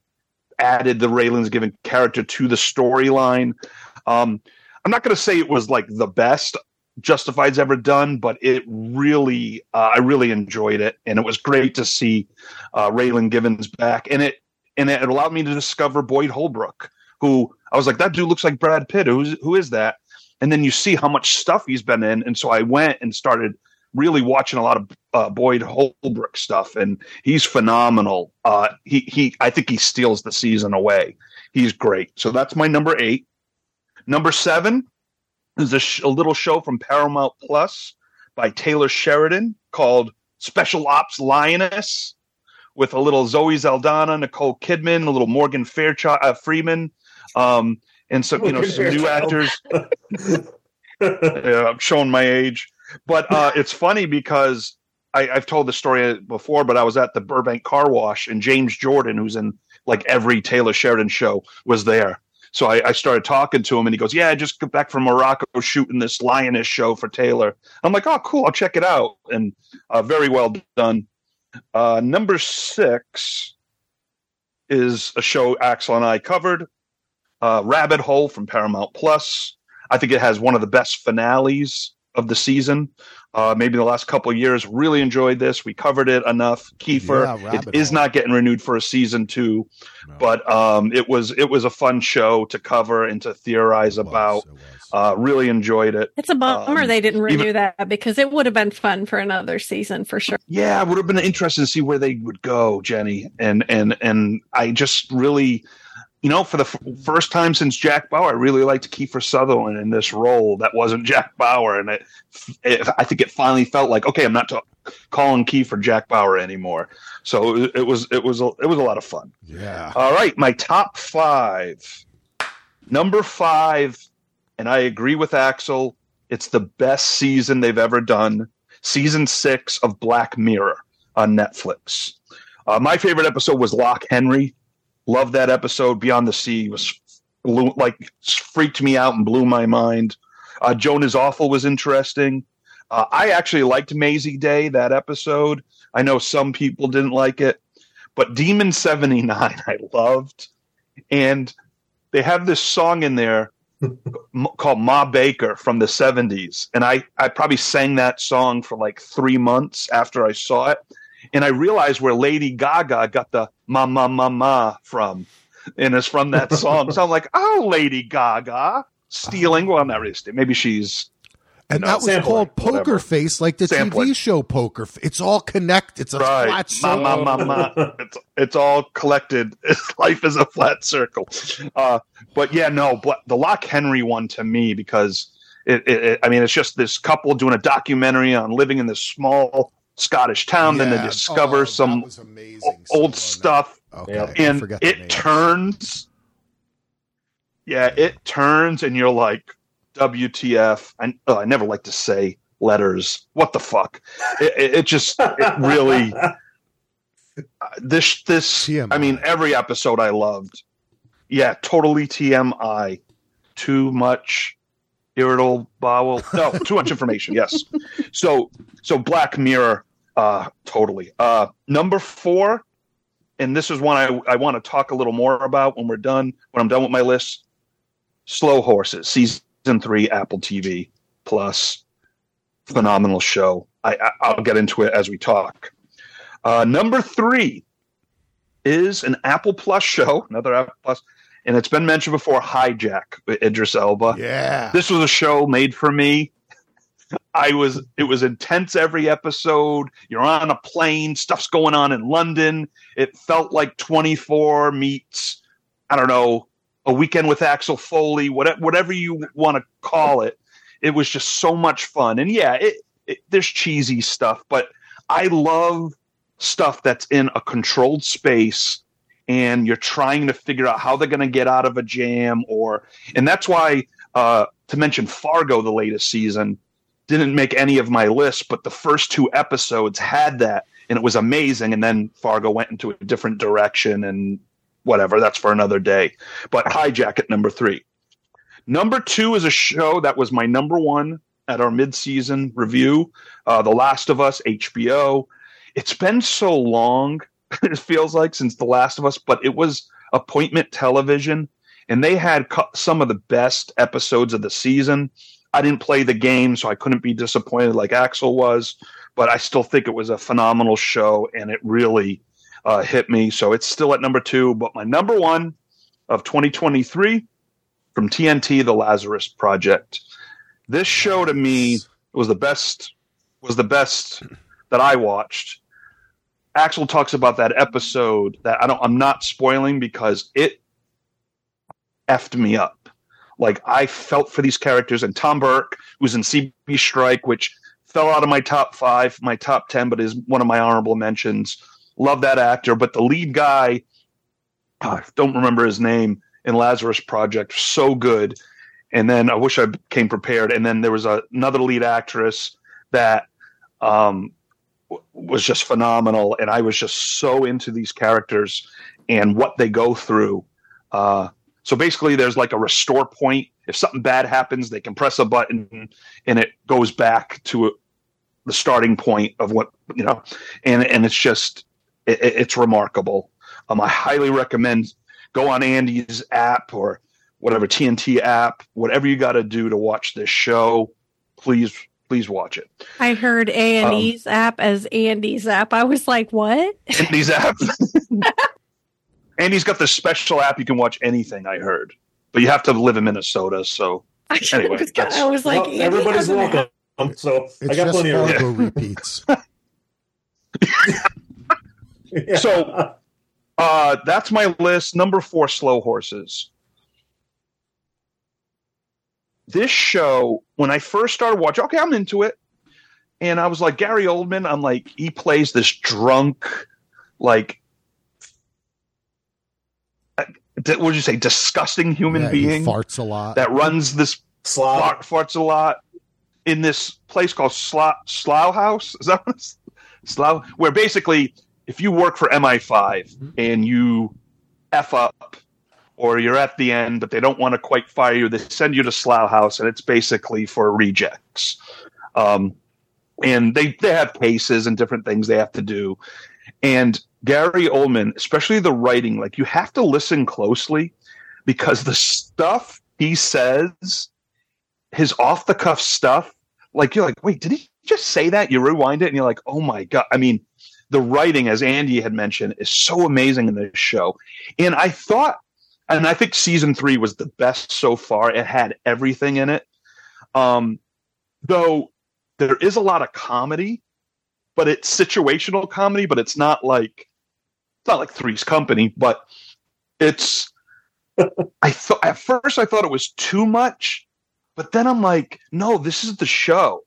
added the Raylan Givens character to the storyline. Um, I'm not going to say it was like the best Justified's ever done, but it really, uh, I really enjoyed it, and it was great to see uh, Raylan Givens back, and it and it allowed me to discover Boyd Holbrook, who I was like, that dude looks like Brad Pitt. Who's who is that? And then you see how much stuff he's been in, and so I went and started really watching a lot of uh, Boyd Holbrook stuff, and he's phenomenal. Uh, he he, I think he steals the season away. He's great. So that's my number eight. Number seven is a, sh- a little show from Paramount Plus by Taylor Sheridan called Special Ops Lioness with a little Zoe Saldana, Nicole Kidman, a little Morgan Fairchild, uh, Freeman, um, and some you know some new actors. [LAUGHS] yeah, I'm showing my age, but uh, it's funny because I, I've told the story before, but I was at the Burbank Car Wash and James Jordan, who's in like every Taylor Sheridan show, was there. So I, I started talking to him, and he goes, "Yeah, I just got back from Morocco shooting this lioness show for Taylor." I'm like, "Oh, cool! I'll check it out." And uh, very well done. Uh, number six is a show Axel and I covered, uh, Rabbit Hole from Paramount Plus. I think it has one of the best finales of the season. Uh, maybe the last couple of years. Really enjoyed this. We covered it enough. Kiefer Yeah, it Rabbit is Hole. not getting renewed for a season two, No. but um, it was it was a fun show to cover and to theorize It was, about. it was. Uh, really enjoyed it. It's a bummer Um, they didn't renew even- that because it would have been fun for another season for sure. Yeah, it would have been interesting to see where they would go, Jenni. And and and I just really, you know, for the f- first time since Jack Bauer, I really liked Kiefer Sutherland in this role that wasn't Jack Bauer, and it, it I think it finally felt like okay, I'm not ta- calling Kiefer Jack Bauer anymore. So it, it was it was a, it was a lot of fun. yeah. All right, my top five. Number five, and I agree with Axel. It's the best season they've ever done. Season six of Black Mirror on Netflix. Uh, my favorite episode was Loch Henry. Love that episode. Beyond the Sea was like freaked me out and blew my mind. Uh, Joan is awful was interesting. Uh, I actually liked Mazey Day that episode. I know some people didn't like it, but Demon seventy nine [LAUGHS] I loved, and they have this song in there [LAUGHS] called Ma Baker from the seventies, and I I probably sang that song for like three months after I saw it, and I realized where Lady Gaga got the ma ma ma ma from, and it's from that [LAUGHS] song. so I'm like, oh, Lady Gaga stealing. Well, I'm not really stealing. Maybe she's And that was called Poker whatever. Face, like the Sampling. TV show Poker. F- It's all connected. It's a right. flat Ma, circle. ma, ma, ma. [LAUGHS] It's it's all collected. [LAUGHS] Life is a flat circle. Uh, but yeah, no, but the Loch Henry one to me because it, it, it- I mean, it's just this couple doing a documentary on living in this small Scottish town. Then they discover Oh, some that was amazing. o- old Stallone. stuff, Okay, and it name. turns. Yeah, it turns, and you're like, WTF? I, oh, I never like to say letters. What the fuck? It, it, it just it really [LAUGHS] uh, this this TMI. I mean every episode I loved. Yeah, totally TMI. Too much irritable bowel. No, too much information. Yes. [LAUGHS] So so Black Mirror uh totally. Uh number 4 and this is one I I want to talk a little more about when we're done when I'm done with my list. Slow Horses season 3 Apple TV plus phenomenal show. I, I I'll get into it as we talk. Uh, number three is an Apple Plus show, [LAUGHS] another Apple Plus, and it's been mentioned before. Hijack with Idris Elba. Yeah. This was a show made for me. I was it was intense every episode. You're on a plane, stuff's going on in London. It felt like 24 meets I don't know, a weekend with Axel Foley, whatever whatever you want to call it. It was just so much fun. And yeah, it, it there's cheesy stuff, but I love stuff that's in a controlled space and you're trying to figure out how they're going to get out of a jam or and that's why uh, to mention Fargo, the latest season, didn't make any of my list, but the first two episodes had that, and it was amazing. And then Fargo went into a different direction, and whatever. That's for another day. But Hijack at number three. Number two is a show that was my number one at our mid-season review. Uh, the Last of Us, HBO. It's been so long. [LAUGHS] It feels like since The Last of Us, but it was appointment television and they had co- some of the best episodes of the season. I didn't play the game, so I couldn't be disappointed like Axel was, but I still think it was a phenomenal show, and it really uh, hit me. So it's still at number two, but my number one of 2023 from TNT, The Lazarus Project. This show to me was the best. Was the best that I watched. Axel talks about that episode that I don't. I'm not spoiling because it effed me up. Like I felt for these characters, and Tom Burke, who's in CB Strike, which fell out of my top five, my top ten, but is one of my honorable mentions. Love that actor, but the lead guy, I don't remember his name in Lazarus Project, so good. And then I wish I came prepared. And then there was a, another lead actress that um, w- was just phenomenal, and I was just so into these characters and what they go through. Uh, so basically, there's like a restore point. If something bad happens, they can press a button, and it goes back to the starting point of what you know, and and it's just it, it's remarkable. Um, I highly recommend go on Andy's app or whatever TNT app, whatever you got to do to watch this show. Please, please watch it. I heard A and E's app as Andy's app. I was like, what? Andy's app. [LAUGHS] Andy's got this special app you can watch anything. I heard, but you have to live in Minnesota. So [LAUGHS] I, Anyway, was, that's- I was like, Well, everybody's has app. welcome. So It's I got just plenty of Fargo repeats. [LAUGHS] Yeah. So- uh, that's my list. Number four, Slow Horses. This show, when I first started watching, okay, I'm into it. And I was like, Gary Oldman, I'm like, he plays this drunk, like, what would you say, disgusting human Yeah, he being farts a lot. that runs this Slob. fart, farts a lot in this place called Slough, Slough House. Is that what it's Slough? Where basically, if you work for MI5 and you f up, or you're at the end, but they don't want to quite fire you, they send you to Slough House, and it's basically for rejects. Um, and they they have cases and different things they have to do. And Gary Oldman, especially the writing, like you have to listen closely because the stuff he says his off the cuff stuff, like you're like, wait, did he just say that? You rewind it and you're like, oh my god. I mean, the writing, as Andy had mentioned, is so amazing in this show. And I thought, and I think season three was the best so far. It had everything in it. Um, though there is a lot of comedy, but it's situational comedy, but it's not like it's not like Three's Company, but it's [LAUGHS] I thought at first I thought it was too much, but then I'm like, no, this is the show.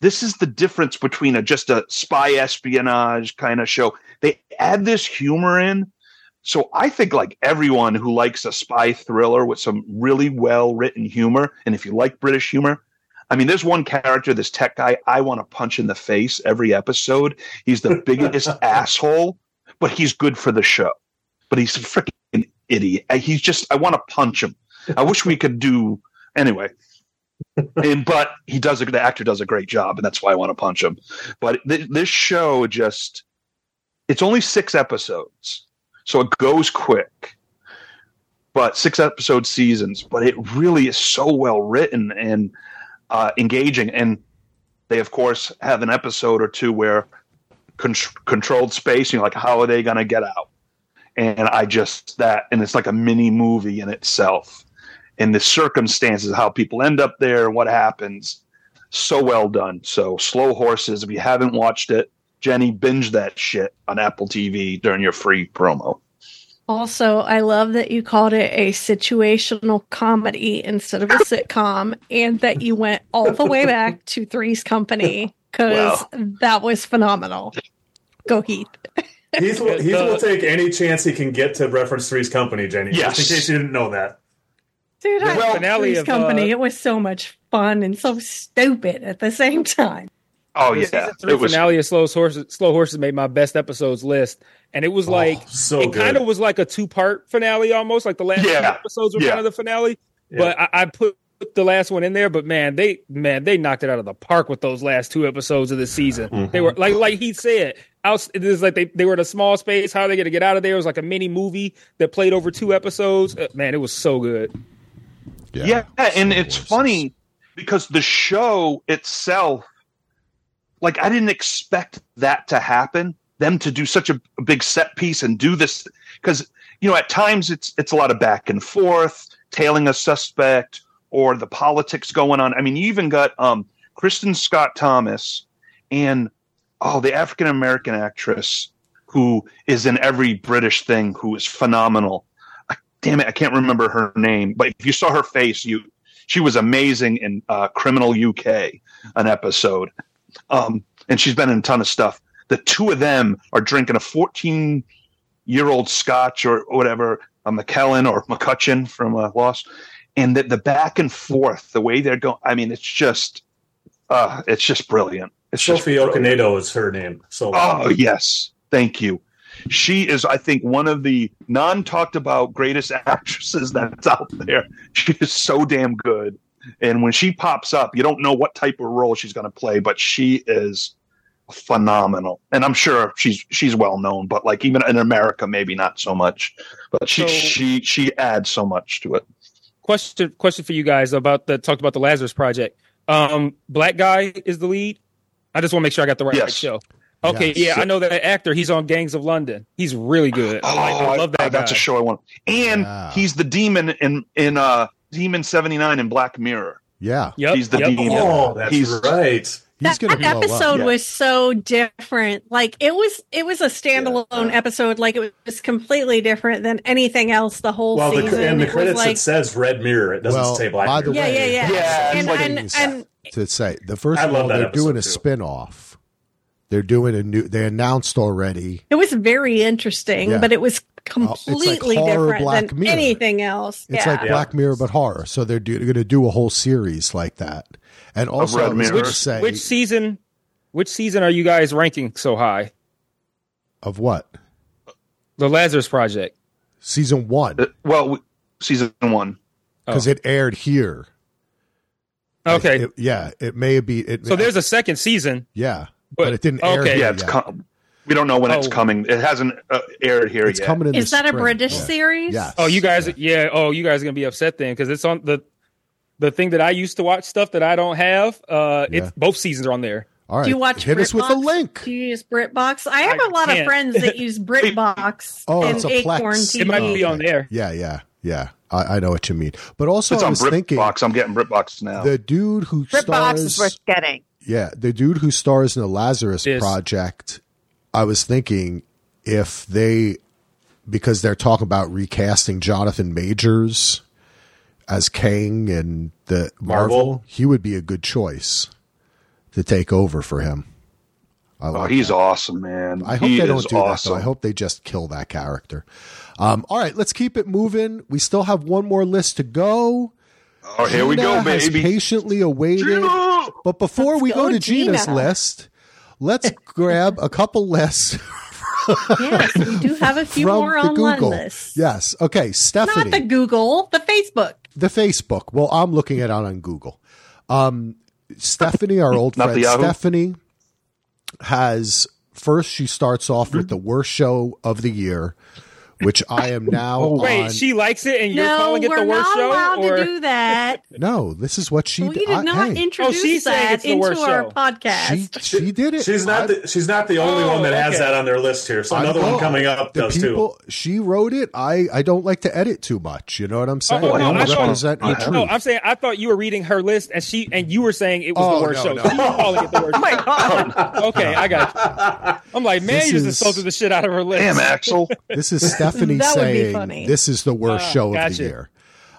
This is the difference between a just a spy espionage kind of show. They add this humor in. So I think like everyone who likes a spy thriller with some really well written humor, and if you like British humor, I mean, there's one character, this tech guy, I want to punch in the face every episode. He's the biggest [LAUGHS] asshole, but he's good for the show. But he's a freaking idiot. He's just, I want to punch him. I wish we could do, anyway. [LAUGHS] and but he does, a, the actor does a great job, and that's why I want to punch him. But th- this show just, it's only six episodes, so it goes quick. But six episode seasons, but it really is so well written and uh, engaging. And they, of course, have an episode or two where con- controlled space. You're like, how are they going to get out? And I just that, and it's like a mini movie in itself. And the circumstances, how people end up there, what happens, so well done. So, Slow Horses. If you haven't watched it, Jenni, binge that shit on Apple TV during your free promo. Also, I love that you called it a situational comedy instead of a sitcom, and that you went all the way back to Three's Company [LAUGHS] because that was phenomenal. Go Heath. Heath [LAUGHS] will, Heath will take any chance he can get to reference Three's Company, Jenni. Yes. Just in case you didn't know that. Dude, I Well, love finale Three's of, Company. uh, it was so much fun and so stupid at the same time. Oh The yeah, season three it was. finale of Slow Horses. Slow Horses made my best episodes list, and it was like Oh, so it kind of was like a two part finale almost. Like the last Yeah. two episodes were Yeah. kind of the finale, Yeah. but I, I put the last one in there. But man, they man they knocked it out of the park with those last two episodes of the season. Mhm. They were like like he said, out, it is like they they were in a small space. How are they going to get out of there? It was like a mini movie that played over two episodes. Uh, man, it was so good. Yeah, and it's Horses. funny because the show itself, like I didn't expect that to happen. Them to do such a, a big set piece and do this because you know at times it's it's a lot of back and forth, tailing a suspect or the politics going on. I mean, you even got um, Kristin Scott Thomas and oh the African American actress who is in every British thing who is phenomenal. I, damn it, I can't remember her name, but if you saw her face, you she was amazing in uh, Criminal UK, an episode, um, and she's been in a ton of stuff. The two of them are drinking a 14 year old Scotch or whatever, a Macallan or McCutcheon from uh, Lost, and the, the back and forth, the way they're going. I mean, it's just, uh, it's just brilliant. It's just Sophie brilliant. Okonedo is her name. So Oh yes, thank you. She is, I think, one of the non-talked about greatest [LAUGHS] actresses that's out there. She is so damn good, and when she pops up, you don't know what type of role she's going to play, but she is phenomenal. And I'm sure she's she's well known, but like even in America, maybe not so much. But she So- she she adds so much to it. question question for you guys about the talked about the Lazarus Project. Um, black guy is the lead. I just want to make sure I got the right, Yes. right show. Okay, Yes. yeah, I know that actor. He's on Gangs of London. He's really good. I, like, I love that Oh, that's a show I want. And Yeah. he's the demon in in uh Demon 79 in Black Mirror. Yeah, Yep, He's the yep. demon. oh, that's He's- right. he's that, that episode. Yeah. was so different like it was it was a standalone Yeah. episode like it was completely different than anything else the whole Well, the, season in the It credits like it says Red Mirror. It doesn't Well, say Black by Mirror. the yeah yeah yeah, Yeah, and, it's like- and, and to say the first I of all that they're doing a episode, too. spin-off they're doing a new they announced already it was very interesting Yeah. but it was like completely horror different Black than Mirror. anything else it's yeah like black mirror but horror so they're, do, going to do a whole series like that and also Red I was Mirror. going to Which say which season? Which season are you guys ranking so high? of what The Lazarus Project. season one Uh, well, we- season one. because it aired here Okay, It- yeah it may be it so there's a second season. yeah but, but- it didn't air okay. here Yeah, it's yet. com- we don't know when it's Oh. coming. It hasn't uh, aired here it's yet. coming in is the that a british Yeah. series Yes. Oh, you guys, Yeah. yeah. Oh, you guys are gonna be upset then because it's on the the thing that I used to watch stuff that I don't have. Uh, Yeah. it's both seasons are on there. all right do you watch hit us with a BritBox? link Do you use BritBox? I have I a lot can't. of friends that use [LAUGHS] BritBox Oh, and it's a Acorn Plex. TV. It might be on there. yeah yeah yeah I, I know what you mean but also it's I on was thinking BritBox. I'm getting BritBox now. the dude who BritBox stars is worth getting. Yeah, the dude who stars in the Lazarus Yes. Project, I was thinking if they, because they're talking about recasting Jonathan Majors as Kang and the Marvel, Marvel? he would be a good choice to take over for him. I oh, like he's that. awesome, man. I hope he they is don't do awesome. that though. I hope they just kill that character. Um, all right, let's keep it moving. We still have one more list to go. Oh, here we go, Gina has baby. patiently awaited. Gina! But before Let's we go, go, to Gina's list, let's grab a couple lists [LAUGHS] yes, we do have a few more on one Google. list. Yes. Okay, Stefany. Not the Google, the Facebook. the Facebook. Well, I'm looking at it on Google. Um, Stefany, our old [LAUGHS] friend? Stefany, has first. She starts off with the worst show of the year, which I am now oh, on. Wait, she likes it, and you're no, calling it the worst show? No, we're the worst not show, allowed or to do that. [LAUGHS] no, this is what she we did. did I- not hey, introduce Oh, she's that it's into our show. podcast. she did it. She's not I- the she's not the only Oh, one that has okay. that on their list here. So another one coming up the does too. she wrote it i i don't like to edit too much you know what i'm oh, saying Oh, i no, want I to thought- represent the oh, I- truth no, I'm saying I thought you were reading her list, and she and you were saying it was Oh, the worst no, show. no. She calling it the worst. [LAUGHS] Oh my god! Okay, I got you. I'm like, man, you just is- insulted the shit out of her list. Damn, Axel. this is stefany That would be saying funny. this is the worst Ah, show of gotcha. the year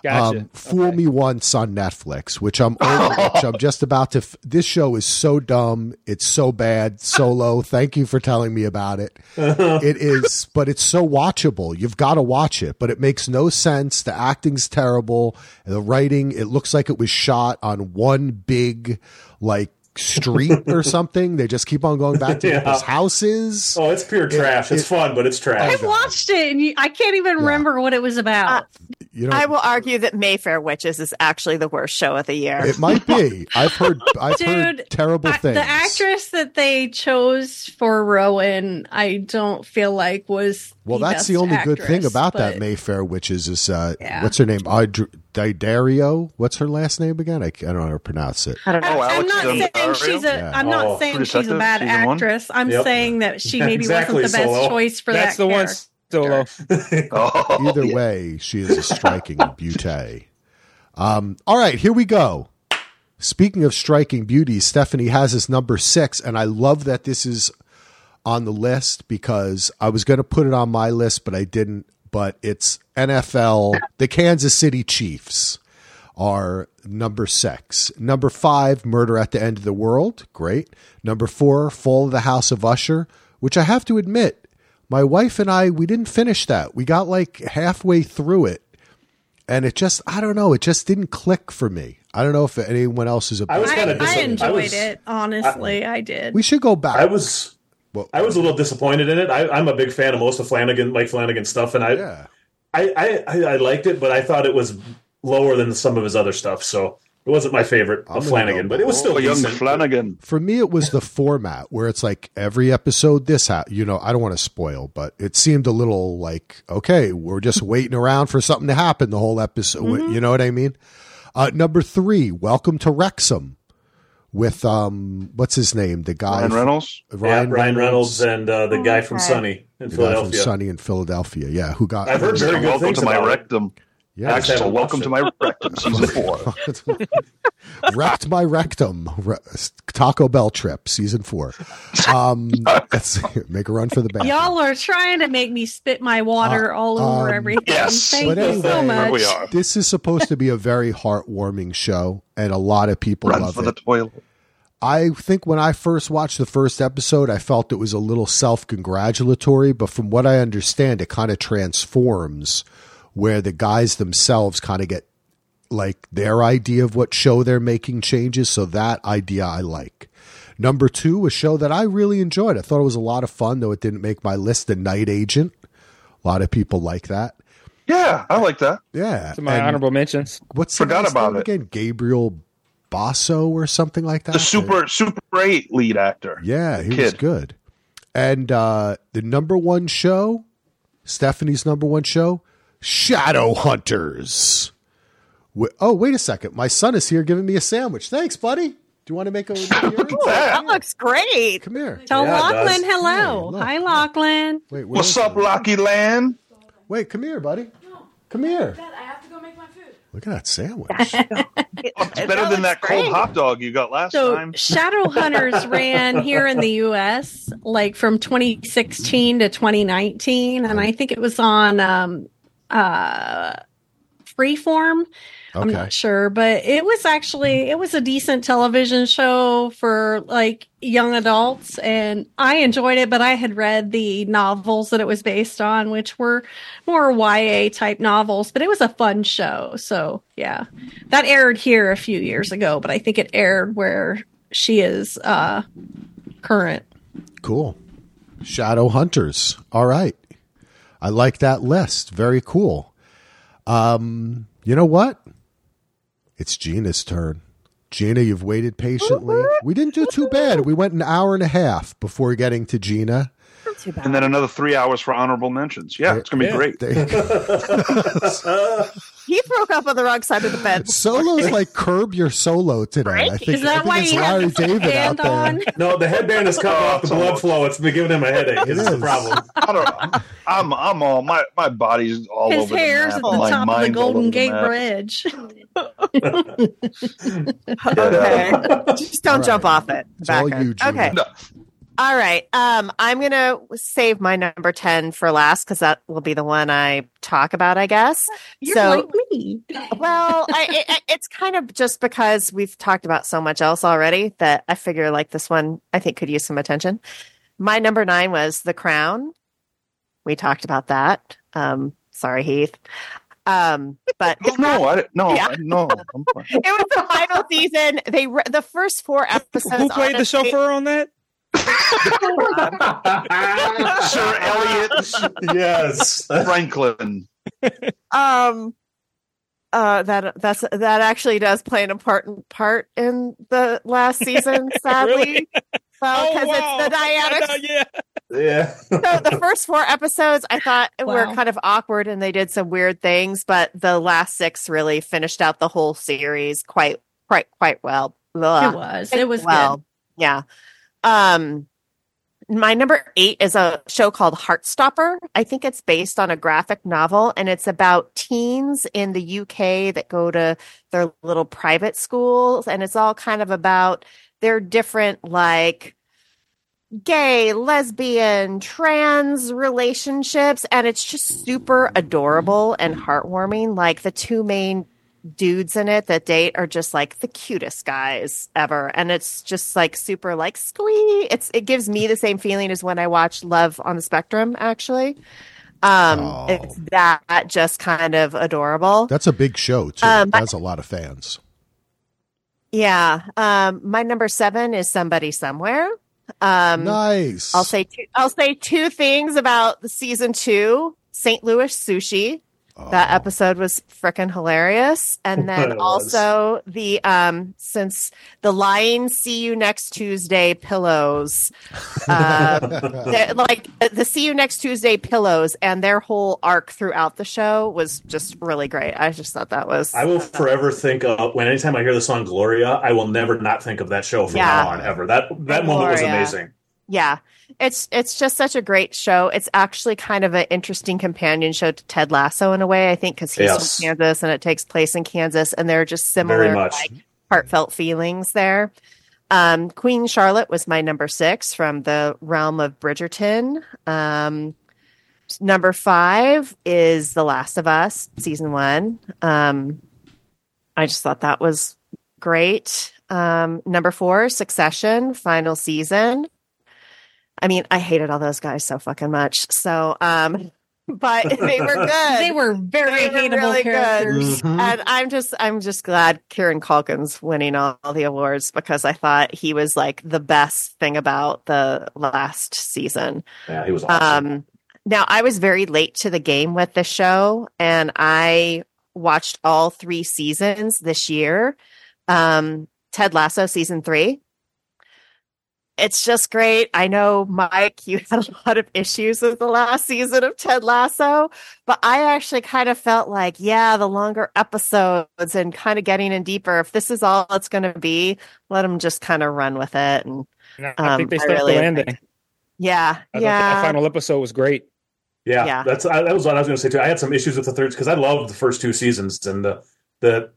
Gotcha. um, Fool Me Once on Netflix, which I'm over, [LAUGHS] which I'm just about to. F- this show is so dumb, it's so bad. Solo, [LAUGHS] thank you for telling me about it. it is, but it's so watchable. You've got to watch it, but it makes no sense. The acting's terrible. The writing, it looks like it was shot on one big like street or [LAUGHS] something. They just keep on going back to Yeah. people's houses. Oh, it's pure trash. it's it- fun, but it's trash. I've watched it and you, I can't even remember what it was about. You know, I will argue that Mayfair Witches is actually the worst show of the year. it might be. I've heard. I've heard terrible I- things. the actress that they chose for Rowan, I don't feel like was. Well, the that's best the only good thing actress, about that Mayfair, Witches is is uh, Yeah. what's her name? Audr- Daddario. What's her last name again? I, I don't know how to pronounce it. I don't know. Oh, I'm not Del saying she's a. Yeah. am Oh, not saying she's a bad season one? actress. I'm Yep. saying that she maybe Exactly, wasn't the best Solo. choice for That's that the one, character. Solo. [LAUGHS] Oh, Either yeah. way, she is a striking [LAUGHS] beauty. Um, all right, here we go. Speaking of striking beauties, Stefany has his number six, and I love that this is on the list because I was going to put it on my list, but I didn't. But it's NFL, the Kansas City Chiefs are number six. Number five, Murder at the End of the World. Great. Number four, Fall of the House of Usher, which I have to admit, my wife and I, we didn't finish that. We got like halfway through it. And it just, I don't know, it just didn't click for me. I don't know if anyone else is a. I was I, kinda I dis- I enjoyed was- it, honestly. I, did. we should go back. I was Well, I was a little disappointed in it. I, I'm a big fan of most of Flanagan, Mike Flanagan stuff, and I, yeah. I, I, I, I liked it, but I thought it was lower than some of his other stuff. So it wasn't my favorite I'm of Flanagan, but it was still Oh, young. Flanagan. For me, it was the format where it's like every episode this, ha- you know, I don't want to spoil, but it seemed a little like, okay, we're just [LAUGHS] waiting around for something to happen the whole episode. You know what I mean? Uh, number three, Welcome to Wrexham with, um, what's his name? The guy, Ryan Reynolds. Yeah, Ryan, Reynolds and uh, the guy from Okay. Sunny in the guy from Sunny in Philadelphia. Yeah. Who got, I've heard very good welcome things to my about it. Rectum. yeah, Actually, I welcome watched to my [LAUGHS] rectum, season four. [LAUGHS] wrecked my rectum. Re- Taco Bell trip, season four. Um, [LAUGHS] let's make a run for the bathroom. Y'all are trying to make me spit my water all over um, everything. yes. Thank But you so much. Here we are. This is supposed to be a very heartwarming show, and a lot of people Run love for it. the toilet. I think when I first watched the first episode, I felt it was a little self congratulatory, but from what I understand, it kind of transforms where the guys themselves kind of get like their idea of what show they're making changes. So that idea I like. Number two, a show that I really enjoyed. I thought it was a lot of fun, though it didn't make my list. The Night Agent. A lot of people like that. Yeah, I like that. Yeah. To my And honorable mentions. what's the Forgot guy's about it. again? Gabriel Basso or something like that. The super super eight lead actor. Yeah, he was good. And uh, the number one show, Stefany's number one show, Shadow Hunters. Wi- oh, wait a second. My son is here giving me a sandwich. Thanks, buddy. Do you want to make a [LAUGHS] Ooh, that looks great. Come here. Tell Yeah, Lachlan hello. Yeah. Hi, Lachlan. Wait, What's up, it? Land? Wait, come here, buddy. Come here. Dad, I have to go make my food. Look at that sandwich. [LAUGHS] It's better than that cold hot dog you got last So time. [LAUGHS] Shadowhunters ran here in the US like from 2016 to 2019 and I think it was on um uh Freeform. I'm not sure, but it was actually it was a decent television show for like young adults and I enjoyed it, but I had read the novels that it was based on, which were more YA type novels, but it was a fun show. So, yeah. That aired here a few years ago, but I think it aired where she is uh current. Cool. Shadow Hunters. All right. I like that list. Very cool. Um, you know what? It's Gina's turn. Gina, you've waited patiently. We didn't do too bad. We went an hour and a half before getting to Gina. Not too bad. And then another three hours for honorable mentions. Yeah, it's gonna be Yeah. great. There [LAUGHS] he broke up on the wrong side of the bed. Solo's like curb your solo today. I think, Is that I think why it's Larry David out there. on? No, the headband is cutting Oh, off the blood flow. It's been giving him a headache. This is the problem. I don't. I'm I'm all my my body's all His over hair's the at map. the My top of the Golden over the Gate. Bridge. [LAUGHS] [LAUGHS] Okay. Just don't All jump off it. It's all you, Gina. Okay. No, All right. Um, I'm gonna save my number ten for last because that will be the one I talk about, I guess. You're So- like me. Well, I, it- it, it's kind of just because we've talked about so much else already that I figure like this one I think could use some attention. My number nine was The Crown. We talked about that. Um, sorry, Heath. Um, but oh, no, I no, Yeah. I, no. [LAUGHS] It was the final season. They re- the first four episodes. Who played the chauffeur on that? Sir Elliot yes. Franklin. um uh that that's that actually does play an important part in the last season [LAUGHS] sadly Really? well because wow. it's the Diana I know, yeah. Yeah. so the first four episodes I thought were kind of awkward and they did some weird things but the last six really finished out the whole series quite quite quite well Ugh. It was. It was well good. yeah um my number eight is a show called Heartstopper. I think it's based on a graphic novel and it's about teens in the UK that go to their little private schools. And it's all kind of about their different, like, gay, lesbian, trans relationships, and it's just super adorable and heartwarming. Like the two main dudes in it that date are just like the cutest guys ever and it's just like super like squee it's it gives me the same feeling as when i watch love on the spectrum actually um Oh. it's that just kind of adorable That's a big show too. Um, That's a lot of fans. yeah um my number seven is somebody somewhere um nice. i'll say two i'll say two things about the season two st louis sushi that episode was freaking hilarious and then also the um since the lying see you next tuesday pillows um [LAUGHS] like uh, the see you next tuesday pillows and their whole arc throughout the show was just really great i just thought that was I will forever think of when anytime I hear the song Gloria, I will never not think of that show from Yeah. now on ever. That that moment was amazing. yeah it's it's just such a great show. It's actually kind of an interesting companion show to ted lasso in a way i think because he's Yes. from kansas and it takes place in kansas and there are just similar much. like, heartfelt feelings there. Um, queen charlotte was my number six from the realm of bridgerton. Um, number five is the last of us season one. Um, i just thought that was great. Um, number four succession final season I mean, I hated all those guys so fucking much. So, um, but [LAUGHS] they were good. They were very They were hateable really good. characters. Mhm. and I'm just, I'm just glad Kieran Culkin's winning all, all the awards because I thought he was like the best thing about the last season. Yeah, he was awesome. Um, now I was very late to the game with the show, and I watched all three seasons this year. Um, Ted Lasso season three. It's just great. I know, Mike, you [LAUGHS] had a lot of issues with the last season of Ted Lasso, but I actually kind of felt like, yeah, the longer episodes and kind of getting in deeper. If this is all it's going to be, let them just kind of run with it. And And I Um, think they stuck really the landing. yeah, I yeah, that final episode was great. Yeah, Yeah. that's I, that was what I was going to say too. I had some issues with the third because I loved the first two seasons, and the the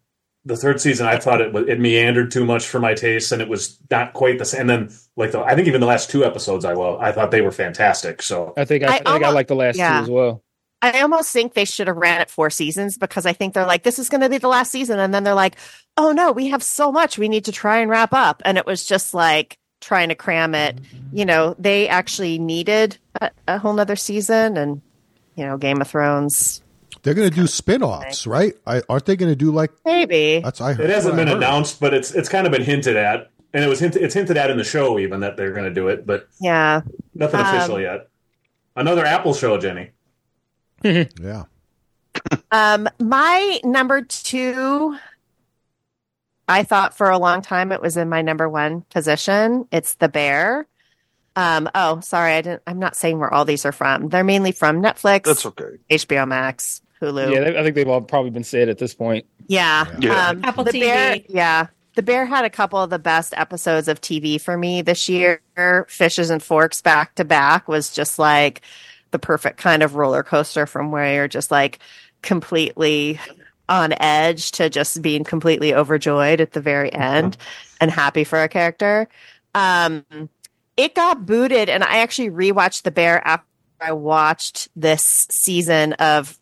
the third season I thought it was it meandered too much for my taste, and it was not quite the same. And then like the, I think even the last two episodes I love, I thought they were fantastic. So I think I, I I think I like the last yeah. two as well. I almost think they should have ran it four seasons because I think they're like, this is going to be the last season. And then they're like, oh no, we have so much we need to try and wrap up. And it was just like trying to cram it. You know, they actually needed a, a whole nother season and, you know, Game of Thrones, They're going to do spin-offs, right? I, aren't they going to do like maybe. that's I heard. it hasn't been heard. announced, but it's it's kind of been hinted at, and it was hinted, it's hinted at in the show even that they're going to do it, but Yeah. nothing Um, official yet. Another Apple show, Jenni. [LAUGHS] Yeah. Um, my number two, I thought for a long time it was in my number one position. It's The Bear. Um, oh, sorry, I didn't. I'm not saying where all these are from. They're mainly from Netflix, That's okay. HBO Max, Hulu. Yeah, I think they've all probably been said at this point. Yeah. Yeah. Um, Apple the TV. Bear, yeah. The Bear had a couple of the best episodes of TV for me this year. Fishes and Forks back to back was just like the perfect kind of roller coaster from where you're just like completely on edge to just being completely overjoyed at the very end and happy for a character. Um, it got booted, and I actually rewatched The Bear after I watched this season of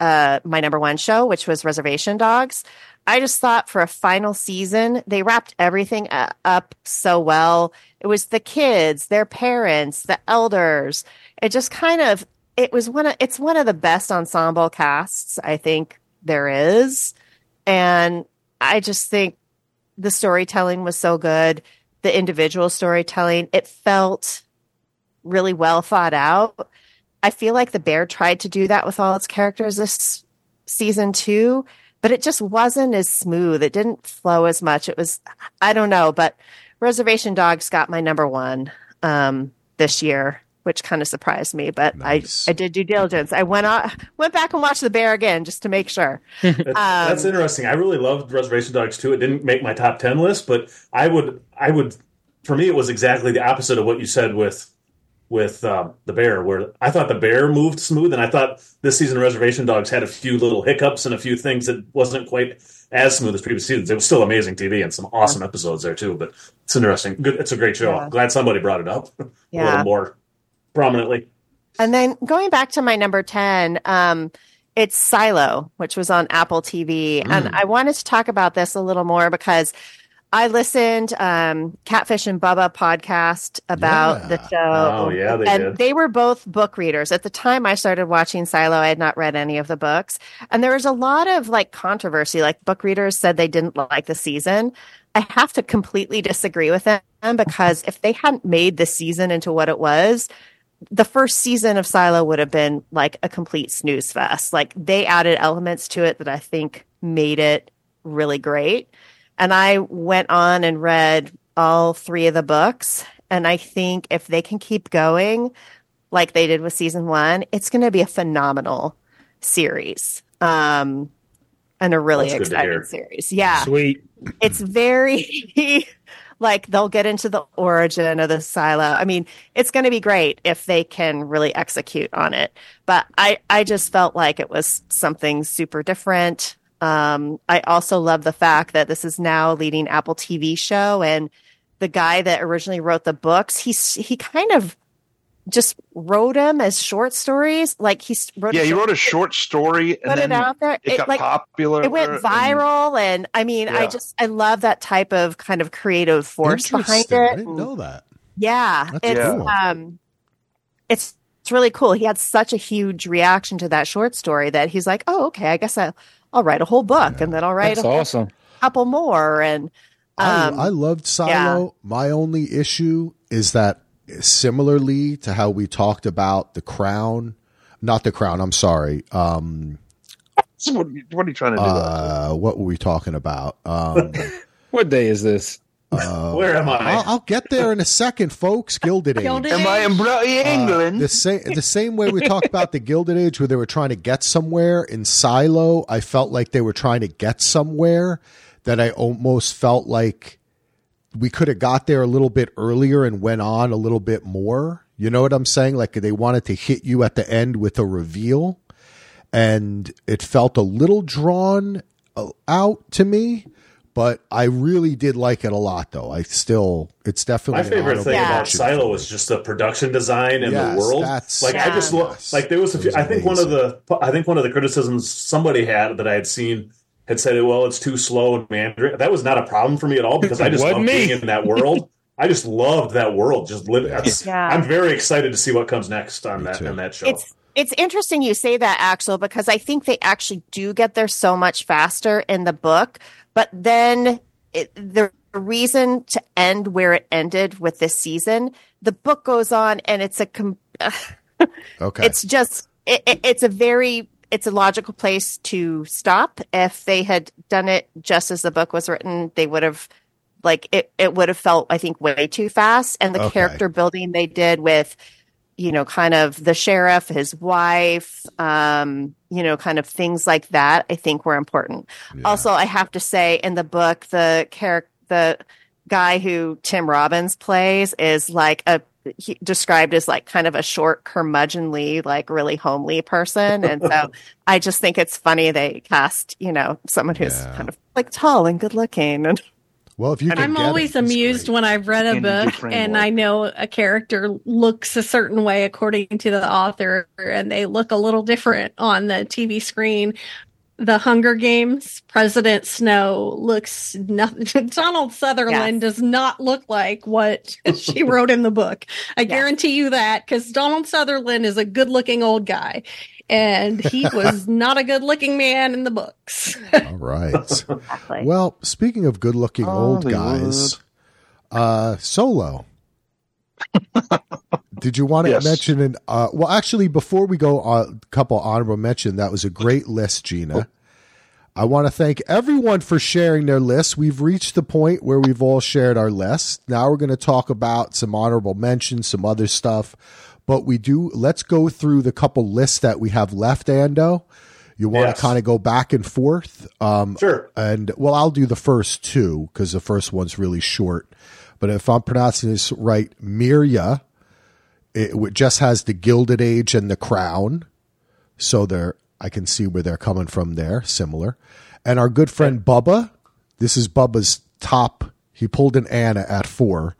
uh, my number one show, which was Reservation Dogs. I just thought for a final season, they wrapped everything uh, up so well. It was the kids, their parents, the elders. It just kind of it was one of it's one of the best ensemble casts I think there is, and I just think the storytelling was so good. The individual storytelling, it felt really well thought out. I feel like the bear tried to do that with all its characters this season too, but it just wasn't as smooth. It didn't flow as much. It was, I don't know, but Reservation Dogs got my number one um, this year, which kind of surprised me. But Nice. I, I did due diligence. I went on, went back and watched the bear again just to make sure. [LAUGHS] That's, that's Um, interesting. I really loved Reservation Dogs too. It didn't make my top ten list, but I would, I would, for me, it was exactly the opposite of what you said with with um, the bear, where I thought the bear moved smooth, and I thought this season Reservation Dogs had a few little hiccups and a few things that wasn't quite as smooth as previous seasons. It was still amazing TV and some awesome episodes there too. But it's interesting. Good. It's a great show. Yeah. Glad somebody brought it up [LAUGHS] a Yeah. little more prominently. And then going back to my number 10, um, it's Silo, which was on Apple TV. And I wanted to talk about this a little more because I listened um, Catfish and Bubba podcast about Yeah. the show. Oh, yeah, they and did. they were both book readers. At the time I started watching Silo, I had not read any of the books. And there was a lot of like controversy. Like book readers said they didn't like the season. I have to completely disagree with them because if they hadn't made the season into what it was, the first season of Silo would have been like a complete snooze fest. Like they added elements to it that I think made it really great. And I went on and read all three of the books. And I think if they can keep going like they did with season one, it's going to be a phenomenal series. Um, and a really That's good to hear. exciting series. Yeah Sweet. it's very [LAUGHS] like they'll get into the origin of the silo. I mean, it's going to be great if they can really execute on it. But I, I just felt like it was something super different. Um, I also love the fact that this is now a leading Apple TV show, and the guy that originally wrote the books, he's he kind of just wrote them as short stories. Like he wrote, Yeah, a he short- wrote a short story and put then it out there. it, got like, popular. it went viral and i mean i just i love that type of kind of creative force behind Interesting. I it didn't know that. yeah That's it's cool. um it's it's really cool he had such a huge reaction to that short story that he's like oh okay i guess i'll, I'll write a whole book and then i'll write That's a awesome. couple more and um I, I loved Silo. My only issue is that similarly to how we talked about the crown, not the crown, I'm sorry. Um, what, [LAUGHS] what are you trying to do? uh, what were we talking about? Um, [LAUGHS] What day is this? Uh, Where am I? I'll, I'll get there in a second, folks. Gilded Age. Gilded Am I in Bro- England? Uh, the same the same way we talked about the Gilded Age, where they were trying to get somewhere in Silo. I felt like they were trying to get somewhere that I almost felt like we could have got there a little bit earlier and went on a little bit more. You know what I'm saying? Like they wanted to hit you at the end with a reveal, and it felt a little drawn uh, out to me. But I really did like it a lot, though. I still, it's definitely My favorite thing Yeah. about mention Silo for was just the production design and Yes, the world. that's- Like I just lo- Yes. like there was a few. was I think one of the I think one of the criticisms somebody had that I had seen had said, "Well, it's too slow and meandering." That was not a problem for me at all because I [LAUGHS] just Wasn't loved me. being in that [LAUGHS] world. I just loved that world. Just living. That's, Yeah. I'm very excited to see what comes next on Me that too. on that show. It's it's interesting you say that, Axel, because I think they actually do get there so much faster in the book. But then it, the reason to end where it ended with this season, the book goes on, and it's a com- [LAUGHS] okay. it's just it, it- it's a very it's a logical place to stop. If they had done it just as the book was written, they would have like it. It would have felt, I think, way too fast. And the Okay. character building they did with, you know, kind of the sheriff, his wife, um, you know, kind of things like that. I think were important. Also, I have to say, in the book, the character, the guy who Tim Robbins plays is like a he described as like kind of a short curmudgeonly like really homely person and so [LAUGHS] i just think it's funny they cast you know someone who's Yeah. kind of like tall and good looking and Well, if you can I'm get it, always it's amused great. when I've read a In book different and way. I know a character looks a certain way according to the author and they look a little different on the TV screen. The Hunger Games, President Snow looks nothing. [LAUGHS] Donald Sutherland does not look like what [LAUGHS] she wrote in the book. I guarantee you that because Donald Sutherland is a good looking old guy and he [LAUGHS] was not a good looking man in the books. [LAUGHS] All right. exactly well, speaking of good-looking old guys, uh, Solo. [LAUGHS] Did you want to Yes. mention an? Uh, well, actually, before we go, a couple honorable mention. That was a great list, Gina. I want to thank everyone for sharing their lists. We've reached the point where we've all shared our lists. Now we're going to talk about some honorable mentions, some other stuff. But we do. Let's go through the couple lists that we have left. Ando, you want Yes. to kind of go back and forth? Um, sure. and well, I'll do the first two because the first one's really short. But if I'm pronouncing this right, Mireya it w- just has the Gilded Age and the Crown, so they're I can see where they're coming from there. Similar, and our good friend Bubba. This is Bubba's top. He pulled an Anna at four,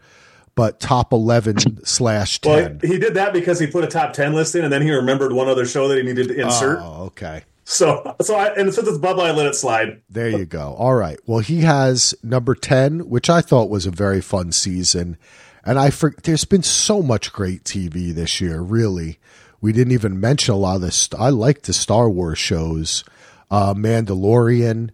but top eleven [LAUGHS] slash Well, ten. he did that because he put a top ten list in, and then he remembered one other show that he needed to insert. Oh, okay. So, so I, and since it's Bubba, I let it slide. There you go. All right. Well, he has number 10, which I thought was a very fun season. And I for, there's been so much great TV this year, really. We didn't even mention a lot of this. I like the Star Wars shows. Uh, Mandalorian,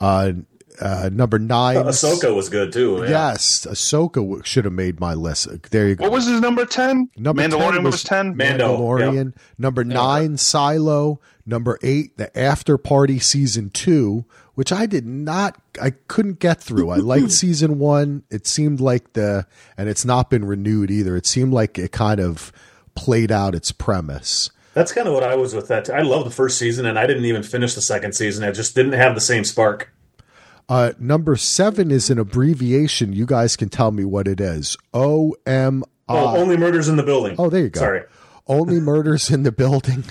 uh, uh, number nine. Ahsoka was good too. Yeah. Yes, Ahsoka w- should have made my list. There you go. What was his number ten? Number Mandalorian 10 was, was ten. Mando. Mandalorian. Number nine, Silo. Number eight, The After Party season two, which I did not, I couldn't get through. I liked [LAUGHS] season one. It seemed like the, and it's not been renewed either. It seemed like it kind of played out its premise. That's kind of what I was with that. I love the first season, and I didn't even finish the second season. I just didn't have the same spark. Uh, number seven is an abbreviation. You guys can tell me what it is. O M Oh, only murders in the building. Oh, there you go. Sorry. Only [LAUGHS] murders in the building.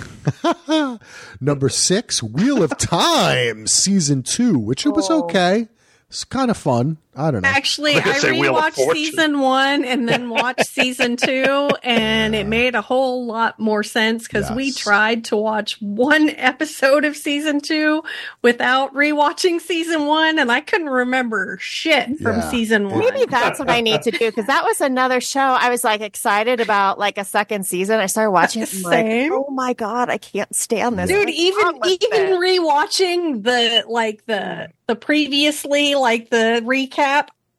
[LAUGHS] Number six, Wheel of Time, season two, which it was okay. It's kind of fun. I don't know. Actually, I I say, rewatched season one and then watched season two, [LAUGHS] and it made a whole lot more sense because we tried to watch one [LAUGHS] episode of season two without rewatching season one, and I couldn't remember shit from Yeah. season one. Maybe that's what I need to do because that was another show I was like excited about, like a second season. I started watching it. and I'm like, oh my god, I can't stand this, Dude, What's even wrong with even it? rewatching the like the the previously like the recap,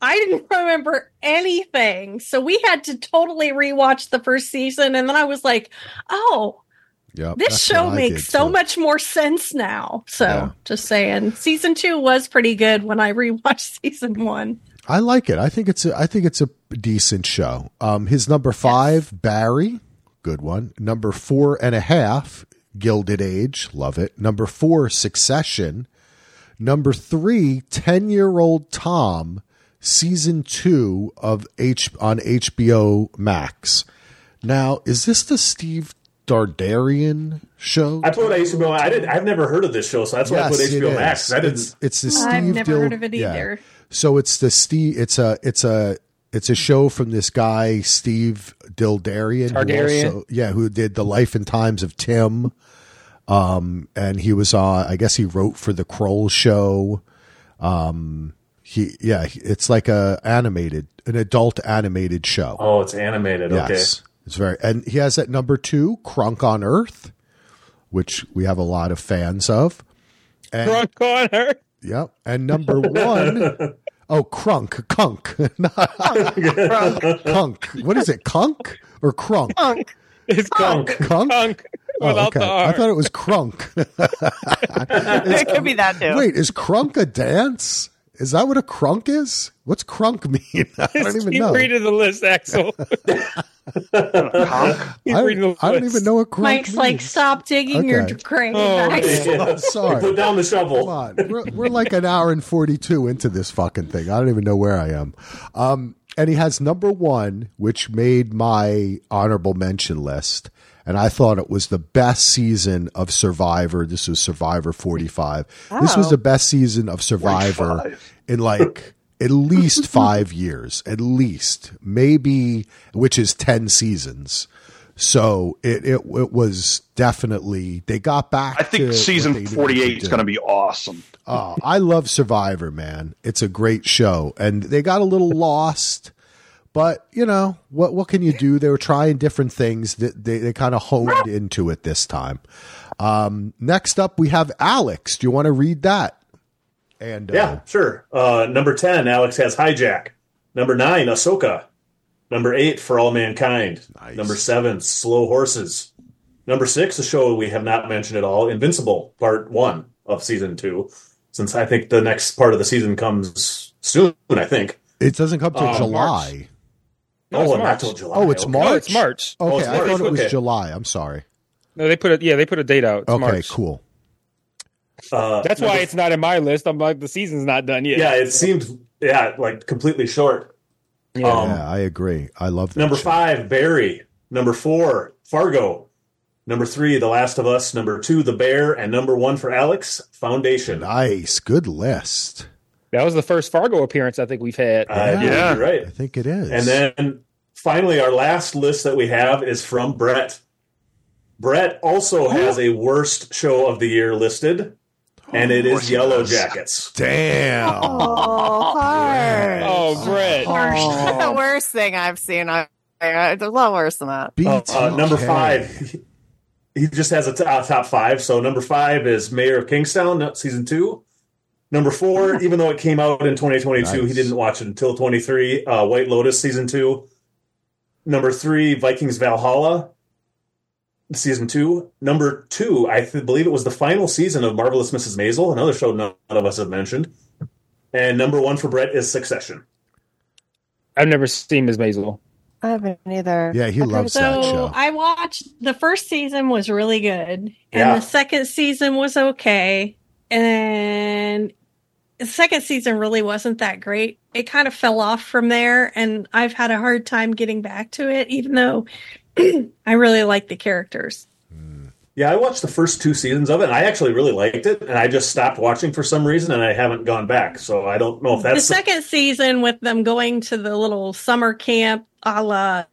I didn't [LAUGHS] remember anything. So we had to totally rewatch the first season and then I was like, "Oh, Yep, this show makes did, so too. much more sense now." So, Yeah. just saying, season 2 was pretty good when I [LAUGHS] rewatched season 1. I like it. I think it's a, I think it's a decent show. Um, his number five, Barry, good one. Number four and a half, Gilded Age, love it. Number four, Succession. Number three, 10 year old Tom, season two of H on HBO Max. Now, is this the Steve Dardarian show? I put HBO. I did. I've never heard of this show, so that's why I put Yes, it HBO. Max. I didn't. It's, it's the Steve I've never Dil- heard of it yeah. either. So it's the Steve. It's a it's a it's a show from this guy Steve Dildarian. who Dardarian? also- yeah, who did the Life and Times of Tim. Um, and he was on. I guess he wrote for the Kroll Show. Um, he yeah, it's like a animated, an adult animated show. Oh, it's animated. Okay. Yes, it's very. And he has at number two, Crunk on Earth, which we have a lot of fans of. And, Drunk on Earth. Yep. And number one, [LAUGHS] oh, crunk, kunk, [LAUGHS] not kunk. What is it, kunk or crunk? Punk. It's Cunk. Cunk? Cunk. Oh, Without okay. the I R. thought it was crunk. [LAUGHS] It could be that too. Wait, is crunk a dance? Is that what a crunk is? What's crunk mean? [LAUGHS] I don't even Keep know. reading the list, Axel. [LAUGHS] Keep I, the I don't even know what crunk Mike's like, "Stop digging your Okay. grave." Oh, Max." Yeah. Sorry. Put down the shovel. Come on. We're, we're like an hour and 42 into this fucking thing. I don't even know where I am. Um, and he has number one, which made my honorable mention list. And I thought it was the best season of Survivor. This was Survivor 45. This was Oh. the best season of Survivor five. in like at least [LAUGHS] five years, at least, maybe, which is 10 seasons. So it, it, it was definitely, they got back I think what season 48 is going to be awesome. Oh, I love Survivor, man. It's a great show, and they got a little lost, but you know what? What can you do? They were trying different things. That they, they kind of honed into it this time. Um, next up, we have Alex. Do you want to read that? And uh, Yeah, sure. Uh, number 10, Alex has Hijack. Number 9, Ahsoka. Number 8, For All Mankind. Nice. Number 7, Slow Horses. Number 6, a show we have not mentioned at all, Invincible, Part 1 of Season 2. Since I think the next part of the season comes soon, I think. it doesn't come till Uh, July. No, oh, not till July. Oh, it's okay. March. No, it's March. Okay, Oh, it's I thought it was okay. July. I'm sorry. No, they put a yeah, they put a date out. It's Okay, March. cool. Uh, That's why it's not in my list. I'm like the season's not done yet. Yeah, it seemed yeah, like completely short. Yeah. Um, yeah, I agree. I love that Number show. five, Barry. Number four, Fargo. Number three, The Last of Us. Number two, The Bear. And number one for Alex, Foundation. Nice, good list. That was the first Fargo appearance I think we've had. Uh, Yeah. you're right. I think it is. And then finally, our last list that we have is from Brett. Brett also has a worst show of the year listed, and it is course Yellow. Jackets. damn. Oh, hard. Oh, Brett. [LAUGHS] the worst thing I've seen. I, I, it's a lot worse than that. Uh, uh, number five, he just has a t- uh, top five. So number five is Mayor of Kingstown, season two. Number four, [LAUGHS] even though it came out in 2022, he didn't watch it until 23. Uh, White Lotus season two. Number three, Vikings Valhalla, season two. Number two, I th- believe it was the final season of Marvelous Mrs. Maisel, another show none of us have mentioned. And number one for Brett is Succession. I've never seen Ms. Maisel. I haven't either. Yeah, he I've loves of that So show. I watched the first season was really good, and Yeah. the second season was okay, and the second season really wasn't that great. It kind of fell off from there, and I've had a hard time getting back to it, even though I really like the characters. Yeah, I watched the first two seasons of it, and I actually really liked it. And I just stopped watching for some reason, and I haven't gone back. So I don't know if that's the that's second season with them going to the little summer camp a la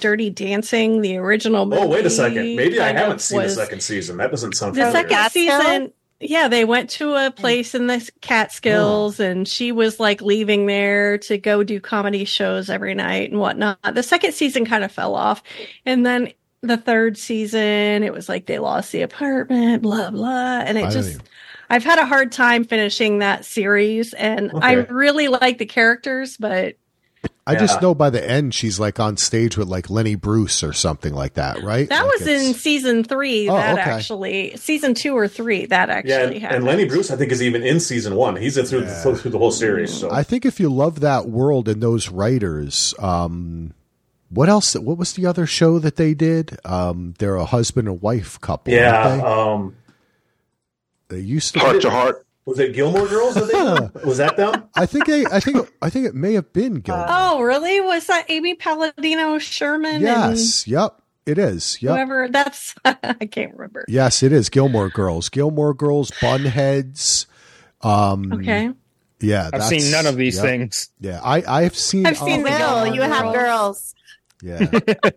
Dirty Dancing, the original movie. Oh, wait a second. Maybe I haven't of seen was- the second season. That doesn't sound The familiar. second Catskill? season, yeah, they went to a place in the Catskills, and she was like leaving there to go do comedy shows every night and whatnot. The second season kind of fell off, and then the third season, it was like they lost the apartment, blah blah, and it don't just. even- I've had a hard time finishing that series, and I really like the characters, but I just know by the end she's like on stage with like Lenny Bruce or something like that, right? that Like was in season three. Oh, that okay. actually, season two or three, that yeah, actually and, happened. and Lenny Bruce, I think, is even in season one. He's in through, Yeah. the, through the whole series. So I think if you love that world and those writers, um, what else? What was the other show that they did? Um, they're a husband and wife couple. yeah, aren't um, they? they used to. Heart to heart. Was it Gilmore Girls? That they, was that them? I think they. I think. I think it may have been Gilmore. Oh, really? Was that Amy Palladino Sherman? yes. Yep. It is. Yep. whoever that's [LAUGHS] I can't remember. Yes, it is Gilmore Girls. Gilmore Girls, Bunheads. Um, Okay. Yeah, I've that's- seen none of these yep. things. Yeah, I I've seen. I've seen all- the Will, you have Girls. Girls. Yeah, [LAUGHS]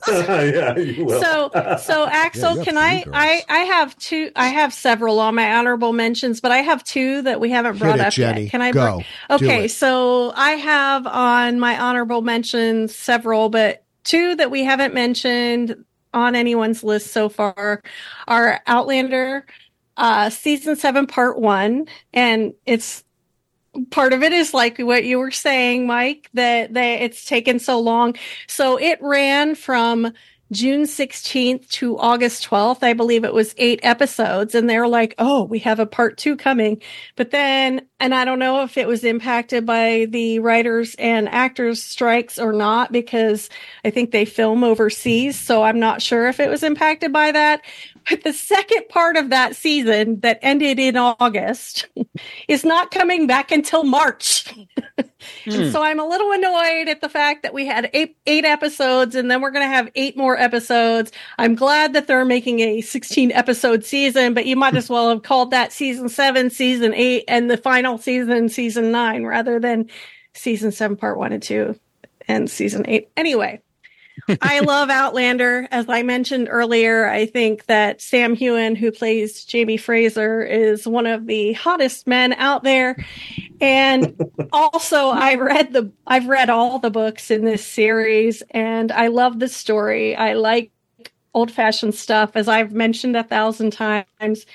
[LAUGHS] yeah. So so [LAUGHS] Axel, you have can I girls. I I have two I have several on my honorable mentions, but I have two that we haven't brought hit it, up Jenni. yet. Can I go? bring- Do Okay, it. so I have on my honorable mentions several, but two that we haven't mentioned on anyone's list so far are Outlander, uh, season seven, part one, and it's part of it is like what you were saying, Mike, that that it's taken so long. So it ran from June 16th to August 12th. I believe it was eight episodes. And they're like, oh, we have a part two coming. But then, and I don't know if it was impacted by the writers and actors strikes or not, because I think they film overseas. So I'm not sure if it was impacted by that. But the second part of that season that ended in August [LAUGHS] is not coming back until March. [LAUGHS] Hmm. So I'm a little annoyed at the fact that we had eight eight episodes and then we're going to have eight more episodes. I'm glad that they're making a 16 episode season, but you might hmm. as well have called that season 7, season 8 and the final season season 9 rather than season 7 part 1 and 2 and season 8. Anyway, I love Outlander. As I mentioned earlier, I think that Sam Heughan, who plays Jamie Fraser, is one of the hottest men out there. And also, I read the I've read all the books in this series, and I love the story. I like old fashioned stuff, as I've mentioned a thousand times,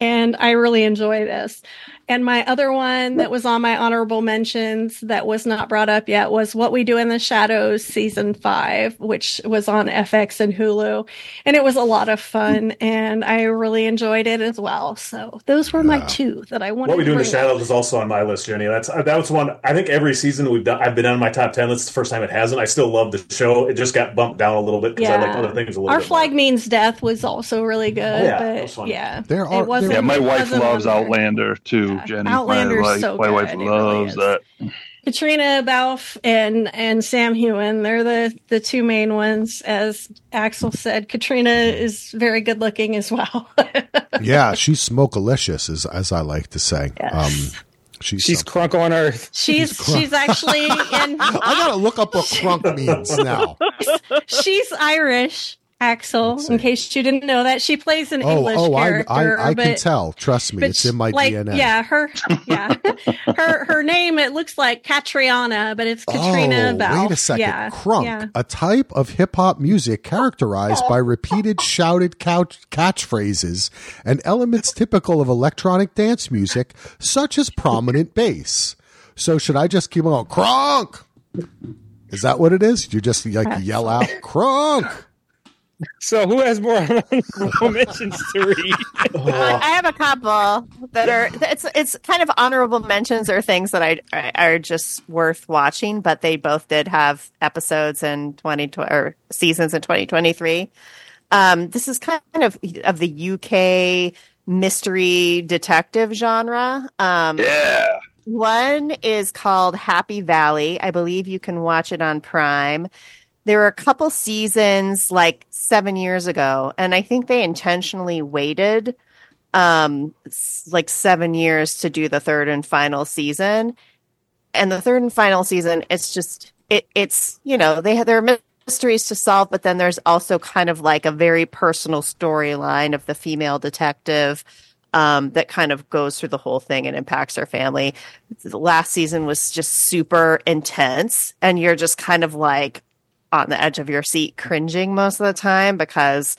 and I really enjoy this. And my other one that was on my honorable mentions that was not brought up yet was What We Do in the Shadows season five, which was on FX and Hulu. And it was a lot of fun and I really enjoyed it as well. So those were my Yeah. two that I wanted What we to do in the bring shadows is also on my list, Jenni. That's uh, that was one. I think every season we've done, I've been on my top ten. That's the first time it hasn't. I still love the show. It just got bumped down a little bit because I like other things a little Our bit. flag more. means death was also really good. Oh, yeah, but yeah, There it are- wasn't- Yeah, my wife loves. Outlander too, Yeah. Jenni. Outlander's my wife, so my wife good. It really loves that. Katrina Balfe and and Sam Heughan. They're the the two main ones. As Axel said, Katrina is very good looking as well. [LAUGHS] yeah, she's smokelicious, as as I like to say. Yes. Um, she's She's something. crunk on earth. she's crunk. she's actually in [LAUGHS] I gotta look up what crunk means now. [LAUGHS] she's Irish. Axel, in case you didn't know that, she plays an Oh, oh English oh, I, character. I, I can but- tell. Trust me, it's in my like, DNA. Yeah, her, yeah, [LAUGHS] her, her name. It looks like Catriona, but it's Katrina oh, Balfe. wait a second. Yeah, Crunk, yeah. a type of hip hop music characterized by repeated shouted couch catchphrases and elements typical of electronic dance music, such as prominent bass. So, should I just keep on going, Crunk? Is that what it is? You just like yell out, Crunk. So who has more honorable [LAUGHS] mentions to read? I I have a couple that are it's it's kind of honorable mentions or things that I are just worth watching, but they both did have episodes in twenty or seasons in twenty twenty three. Um, this is kind of of the UK mystery detective genre. Um, Yeah. one is called Happy Valley. I believe you can watch it on Prime. There were a couple seasons like seven years ago, and I think they intentionally waited um like seven years to do the third and final season. And the third and final season, it's just it it's you know, they there are mysteries to solve, but then there's also kind of like a very personal storyline of the female detective um, that kind of goes through the whole thing and impacts her family. The last season was just super intense, and you're just kind of like on the edge of your seat, cringing most of the time because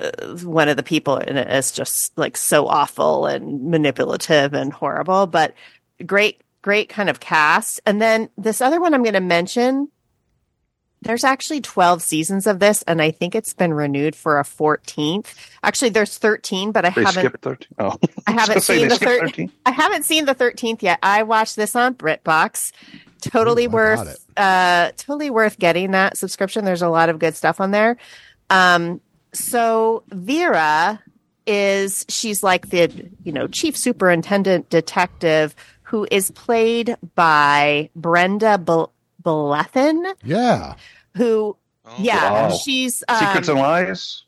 uh, one of the people in it is just like so awful and manipulative and horrible. But great, great kind of cast. And then this other one I'm going to mention. There's actually 12 seasons of this, and I think it's been renewed for a 14th. Actually, there's 13, but I They haven't skipped 13. Oh. I [LAUGHS] haven't was gonna say seen the skipped third. 13. I haven't seen the thirteenth yet. I watched this on BritBox. Totally Ooh, worth. Uh, totally worth getting that subscription. There's a lot of good stuff on there. Um, so Vera is she's like the you know chief superintendent detective who is played by Brenda Bel- Belethin, Yeah. who Oh, yeah Wow. she's um, Secrets and Lies.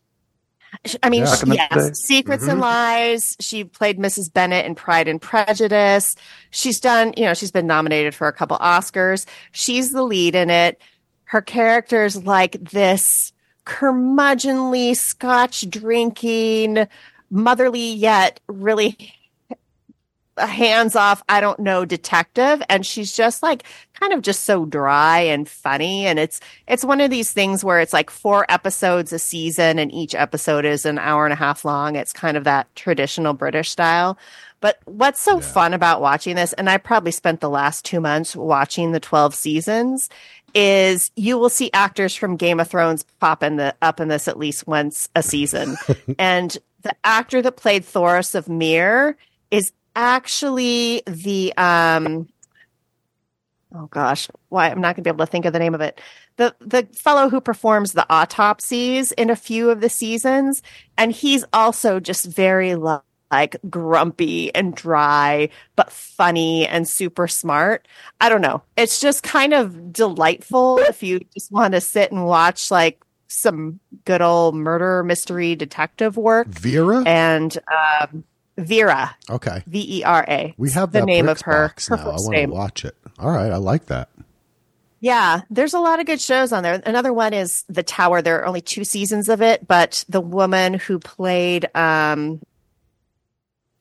I mean, Yeah. she- Back in the day. yes, Secrets and Lies. She played Mrs. Bennett in Pride and Prejudice. She's done, you know, she's been nominated for a couple Oscars. She's the lead in it. Her character's like this curmudgeonly, scotch drinking, motherly yet really hands off, I don't know, detective. And she's just like kind of just so dry and funny. And it's it's one of these things where it's like four episodes a season and each episode is an hour and a half long. It's kind of that traditional British style. But what's so Yeah. fun about watching this, and I probably spent the last two months watching the 12 seasons, is you will see actors from Game of Thrones pop in the up in this at least once a season. [LAUGHS] and the actor that played Thoros of Myr is actually the um oh gosh, why I'm not gonna be able to think of the name of it. The the fellow who performs the autopsies in a few of the seasons, and he's also just very li- like grumpy and dry, but funny and super smart. I don't know. It's just kind of delightful if you just want to sit and watch like some good old murder mystery detective work. Vera? And um, Vera, Okay. V E R A. We have the that name Bricks of her. box her now. I first want to watch it. All right, I like that. Yeah, there's a lot of good shows on there. Another one is The Tower. There are only two seasons of it, but the woman who played um,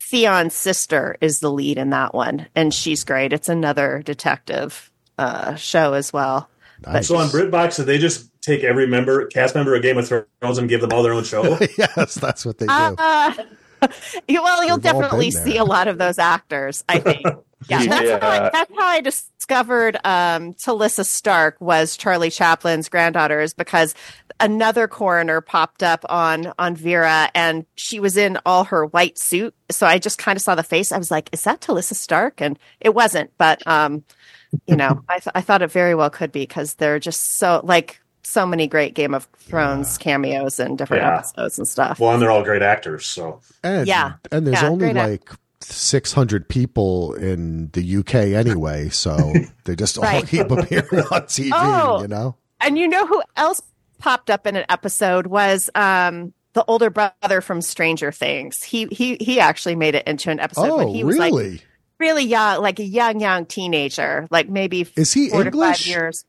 Theon's sister is the lead in that one, and she's great. It's another detective uh, show as well. Nice. So on BritBox, did they just take every member, cast member of Game of Thrones and give them all their own show? [LAUGHS] yes, that's what they do. Uh, you- [LAUGHS] well, you'll We've definitely see a lot of those actors. I think. [LAUGHS] Yeah, that's, How I, that's how I discovered um, Talisa Stark was Charlie Chaplin's granddaughter, is because another coroner popped up on on Vera, and she was in all her white suit. So I just kind of saw the face. I was like, "Is that Talisa Stark?" And it wasn't, but um, you know, I th- I thought it very well could be because they're just so like so many great Game of Thrones cameos and different Yeah. episodes and stuff. well, and they're all great actors. So and yeah. and there's Yeah, only great act- like 600 people in the UK anyway, so [LAUGHS] they just all [LAUGHS] keep appearing on TV, Oh. you know? And you know who else popped up in an episode was um the older brother from Stranger Things. He he he actually made it into an episode, but Oh, he was like really? really young, like a young young teenager, like maybe Is he four to five English? years.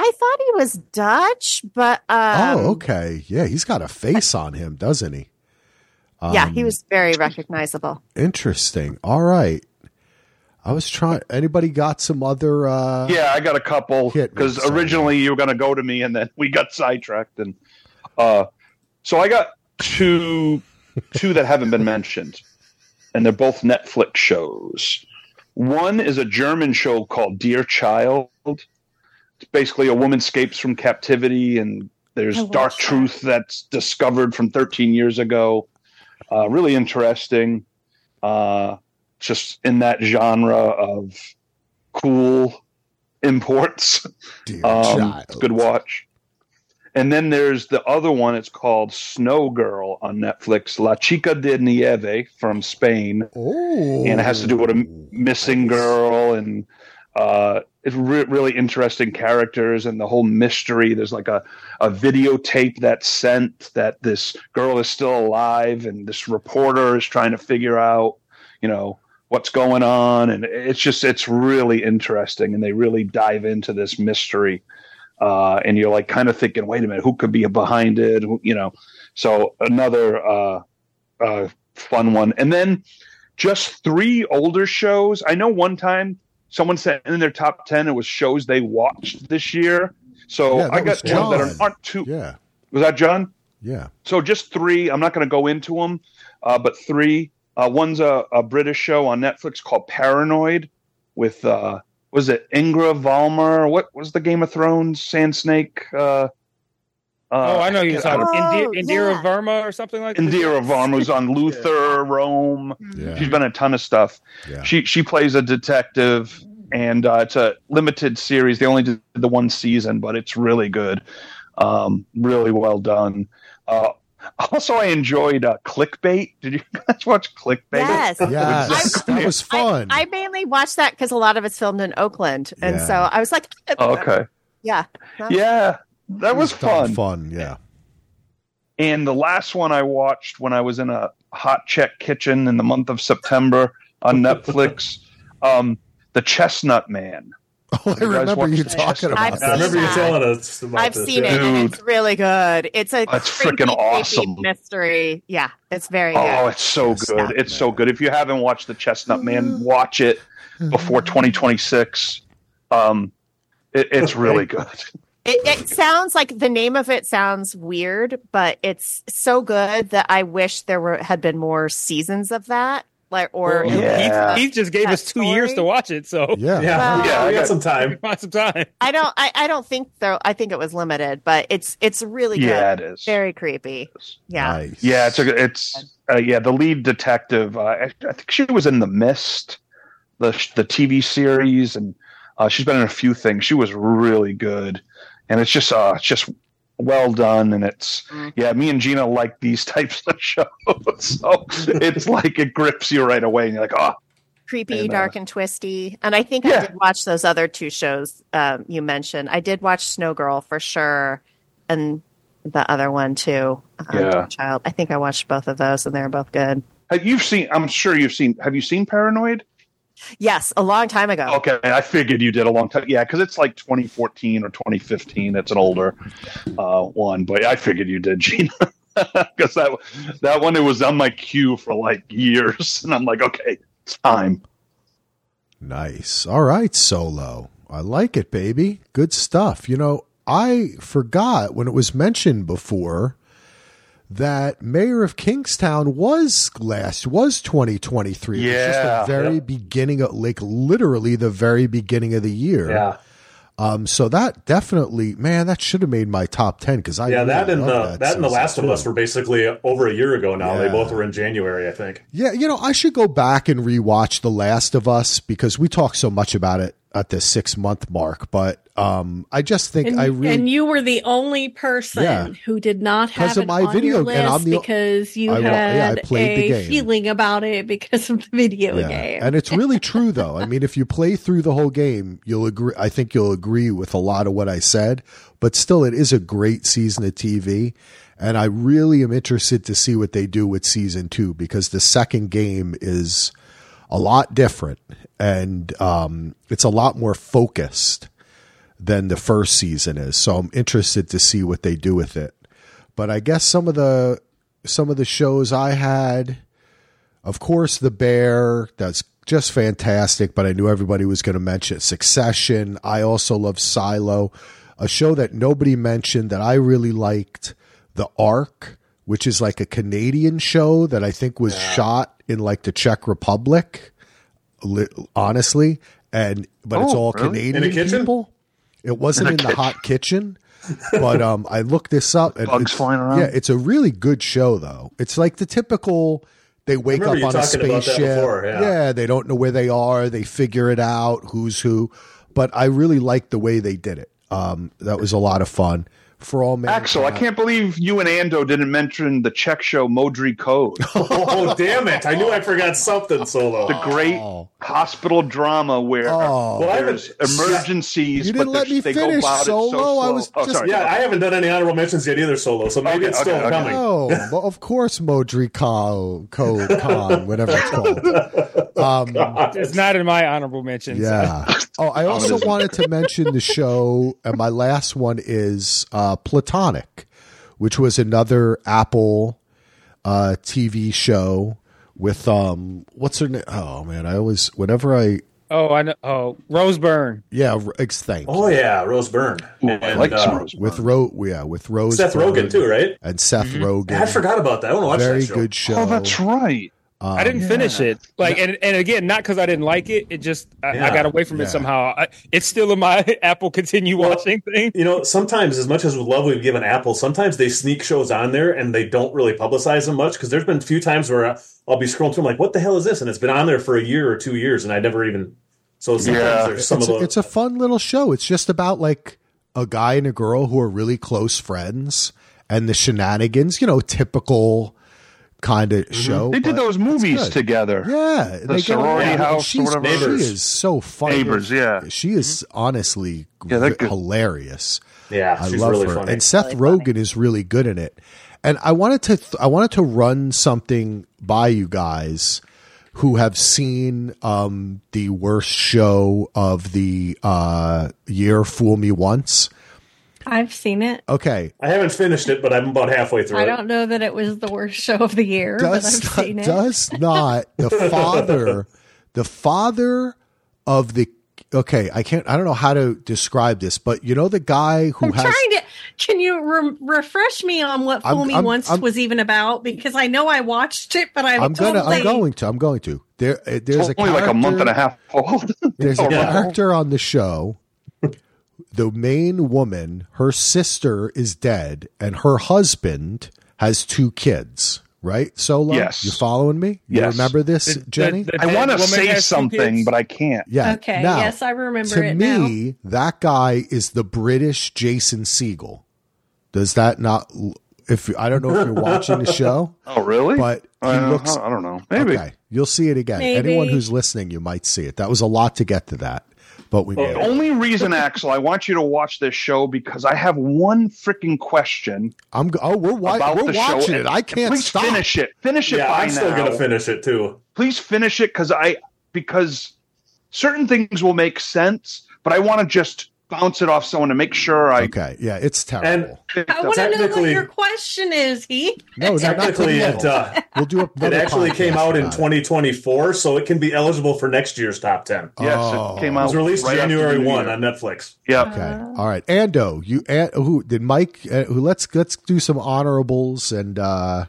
I thought he was Dutch, but um, oh, okay. Yeah, he's got a face on him, doesn't he? yeah, he Um, was very recognizable. Interesting. All right. I was trying. Anybody got some other? uh Yeah, I got a couple because originally you were going to go to me, and then we got sidetracked, and uh, so I got two two that haven't been mentioned, and they're both Netflix shows. One is a German show called Dear Child. It's basically a woman escapes from captivity, and there's dark that. truth that's discovered from 13 years ago. Uh, really interesting. Uh, just in that genre of cool imports. Dear Um, child. good watch. And then there's the other one. It's called Snow Girl on Netflix. La Chica de Nieve from Spain, Oh, and it has to do with a missing nice. girl, and uh, it's re- really interesting characters and the whole mystery. There's like a a videotape that's sent that this girl is still alive, and this reporter is trying to figure out, you know, what's going on, and it's just it's really interesting, and they really dive into this mystery. Uh, and you're like kind of thinking, wait a minute, who could be behind it? You know, so another uh, uh, fun one. And then just three older shows. I know one time someone said in their top ten it was shows they watched this year. So Yeah, I got ones that are, aren't too. Yeah, Was that John? yeah. So just three. I'm not going to go into them, uh, but three. Uh, one's a, a British show on Netflix called Paranoid with uh, was it Ingra Valmer? What was the Game of Thrones Sand Snake? Uh, uh, oh, I know you're talking Oh, Indi- Indira yeah. Verma or something like that. Indira Varma was on [LAUGHS] Luther, Rome. Yeah. She's been a ton of stuff. Yeah. She she plays a detective, and uh, it's a limited series. They only did the one season, but it's really good. Um, really well done. Uh, also, I enjoyed uh, Clickbait. Did you [LAUGHS] guys watch Clickbait? Yes. Yes, that was fun. I mainly watched that because a lot of it's filmed in Oakland, and Yeah. so I was like, Oh, okay. yeah, Yeah, that was It done fun. Fun, yeah. And the last one I watched when I was in a hot check kitchen in the month of September on [LAUGHS] Netflix, um, The Chestnut Man. [LAUGHS] Oh, I guys remember you talking about I've I remember you telling us about I've this. seen yeah. it, and it's really good. It's a That's creepy, freaking creepy awesome. mystery. Yeah, it's very Oh, good. it's so Chestnut good. It's so good. If you haven't watched The Chestnut Man, [GASPS] watch it before 2026. Um, it, it's really [LAUGHS] good. It, it sounds like the name of it sounds weird, but it's so good that I wish there were had been more seasons of that. Like, or Well, Yeah. He, he just gave That us two years to watch it, so Yeah. Yeah, Well- yeah, we got some time. [LAUGHS] find some time. I don't. I, I don't think though. I think it was limited, but it's it's really good. Yeah, it is. Very creepy. Yeah. Nice. Yeah, it's a, it's uh, yeah. The lead detective, uh, I, I think she was in The Mist, the the TV series, and uh, she's been in a few things. She was really good, and it's just uh, it's just well done, and it's Mhm. yeah. Me and Gina like these [LAUGHS] types of shows, [LAUGHS] so it's like it grips you right away, and you're like, oh, Creepy, And, uh, dark, and twisty. And I think I did watch those other two shows um, you mentioned. I did watch Snow Girl for sure, and the other one too. um, Yeah. Child. I think I watched both of those, and they're both good. Have you've seen? I'm sure you've seen. Have you seen Paranoid? Yes, a long time ago. Okay, I figured you did a long time. Yeah, because it's like 2014 or 2015. It's an older uh, one, but I figured you did, [LAUGHS] Gina. Because that that one it was on my queue for like years, and I'm like, okay, it's time. Nice. All right, Solo. I like it, baby. Good stuff. You know, I forgot when it was mentioned before that Mayor of Kingstown was last was 2023. It was just Yeah. the very Yeah. beginning of like literally the very beginning of the year. Yeah, Um so that definitely man, that should have made my top 10 cuz I yeah. That and the love that, and the Last of too. Us were basically over a year ago now. They both were in January, I think. Yeah, you know, I should go back and rewatch The Last of Us because we talk so much about it at the six month mark, but um, I just think And, I really and you were the only person Yeah. who did not have of it my on video- your list the- because you I yeah, had the a game. feeling about it because of the video Yeah. game. And it's really true though. I mean, if you play through the whole game, you'll agree I think you'll agree with a lot of what I said, but still it is a great season of TV. And I really am interested to see what they do with season two because the second game is a lot different and um, it's a lot more focused than the first season is. So I'm interested to see what they do with it. But I guess some of the some of the shows I had of course, The Bear, that's just fantastic, but I knew everybody was going to mention Succession. I also love Silo, a show that nobody mentioned that I really liked, The Ark, which is like a Canadian show that I think was shot in like the Czech Republic, li- honestly. And, but it's Oh, all really? Canadian In a kitchen? people. It wasn't in, the hot kitchen, but um, I looked this up. And Bugs flying around? Yeah, it's a really good show, though. It's like the typical. They wake up on a talking about that spaceship. before, yeah. they don't know where they are. They figure it out, who's who. But I really liked the way they did it. Um, that was a lot of fun for all men. Axel, I can't believe you and Ando didn't mention the Czech show Modry Code, [LAUGHS] Oh, damn it. I knew I forgot something, Solo. the great Oh. hospital drama where Oh. There's haven't- emergencies. You didn't but let me they finish, go about it so Solo. I was oh, just- sorry. Yeah, I haven't done any honorable mentions yet either, Solo, so maybe Okay, it's still okay, okay. coming. Oh, well, of course, Modri Con, Co Con, whatever it's called. [LAUGHS] Um, It's not in my honorable mentions. Yeah. [LAUGHS] Oh, I also wanted to mention the show, and my last one is uh, Platonic, which was another Apple uh, TV show with um, what's her name? Oh man, I always whenever I Oh, I know. Oh, Rose Byrne. yeah, r- ex- thank. Oh, yeah, Rose Byrne. Ooh, I like uh, some Rose with Ro, yeah, with Rose, Seth Byrne Rogen, too, right? and Seth Rogen. I forgot about that. I want to watch Very that show. good show. Oh, that's right. Um, I didn't finish it. Like, and, and again, not because I didn't like it. It just I, I got away from Yeah. it somehow. I, it's still in my [LAUGHS] Apple continue watching thing. You know, sometimes, as much as we love we've given Apple, sometimes they sneak shows on there and they don't really publicize them much. Because there's been a few times where I'll be scrolling through, I'm like, what the hell is this? And it's been on there for a year or two years, and I never even. So sometimes Yeah. there's some it's, of a, the. it's a fun little show. It's just about like a guy and a girl who are really close friends and the shenanigans, you know, typical kind of show. They did those movies together. Yeah, they get sorority around. house or She's, whatever. she Neighbors. is so funny. Neighbors, yeah. She is honestly Yeah, they're v- hilarious. yeah, I love really her, funny. and Seth Rogen is really good in it. And I wanted to, th- I wanted to run something by you guys who have seen um, the worst show of the uh, year, "Fool Me Once." I've seen it. Okay, I haven't finished it, but I'm about halfway through I it. don't know that it was the worst [LAUGHS] show of the year, but I've does not, seen it. does not the [LAUGHS] father, the father of the. Okay, I can't. I don't know how to describe this, but you know the guy who I'm has. trying to. Can you re- refresh me on what Fool Me I'm- Once I'm- was even about? Because I know I watched it, but I'm, I'm gonna. totally. I'm going to. I'm going to. There. uh, There's It's a only like a month and a half old. [LAUGHS] There's a wow. character on the show. The main woman, her sister is dead, and her husband has two kids. Right, Solo? Yes. You following me? You Yes. remember this, The- the- Jenni? the I want to say something, but I can't. yeah. Okay. Now, yes, I remember to it me, that guy is the British Jason Segel. Does that not? If I don't know if you're watching the show, [LAUGHS] Oh, really? but he Uh, looks. I don't know. Maybe. Okay, you'll see it again. Maybe. Anyone who's listening, you might see it. That was a lot to get to that, but we made The only reason, Axel, I want you to watch this show because I have one freaking question I'm. go- Oh, we're wa- about we're the show. watching it. I can't please stop. finish it. Finish it yeah, by I'm still now. going to finish it too. Please finish it because I because certain things will make sense, but I want to just bounce it off someone to make sure I. Okay, yeah, it's And terrible. now. I want to know what Technically- your question is, Heath. no, not technically, it, tomorrow. uh, we'll do a. it actually came out in 2024, so it can be eligible for next year's top 10. Yes, Oh. it came out. It was released right January 1 on Netflix. Yeah. Okay, all right, Ando, you An- who did Mike? Uh, who let's let's do some honorables and uh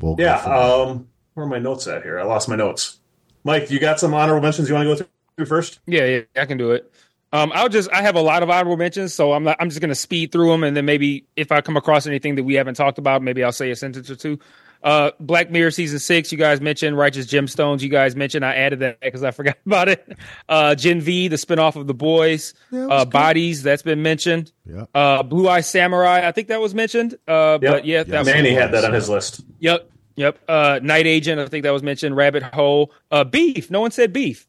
we'll Yeah. from. Um, where are my notes at here? I lost my notes. Mike, you got some honorable mentions you want to go through first? Yeah, yeah, I can do it. Um, I'll just I have a lot of honorable mentions, so I'm not, I'm just gonna speed through them, and then maybe if I come across anything that we haven't talked about, maybe I'll say a sentence or two. Uh, Black Mirror season six, you guys mentioned. Righteous Gemstones, you guys mentioned. I added that [LAUGHS] because I forgot about it. Uh, Gen V, the spinoff of The Boys. Yeah, it uh, good. Bodies, that's been mentioned. Yeah. Uh, Blue Eye Samurai, I think that was mentioned. Uh, but yeah, that was, Manny had that on his list. yep, yep. Uh, Night Agent, I think that was mentioned. Rabbit Hole. Uh, Beef, no one said Beef.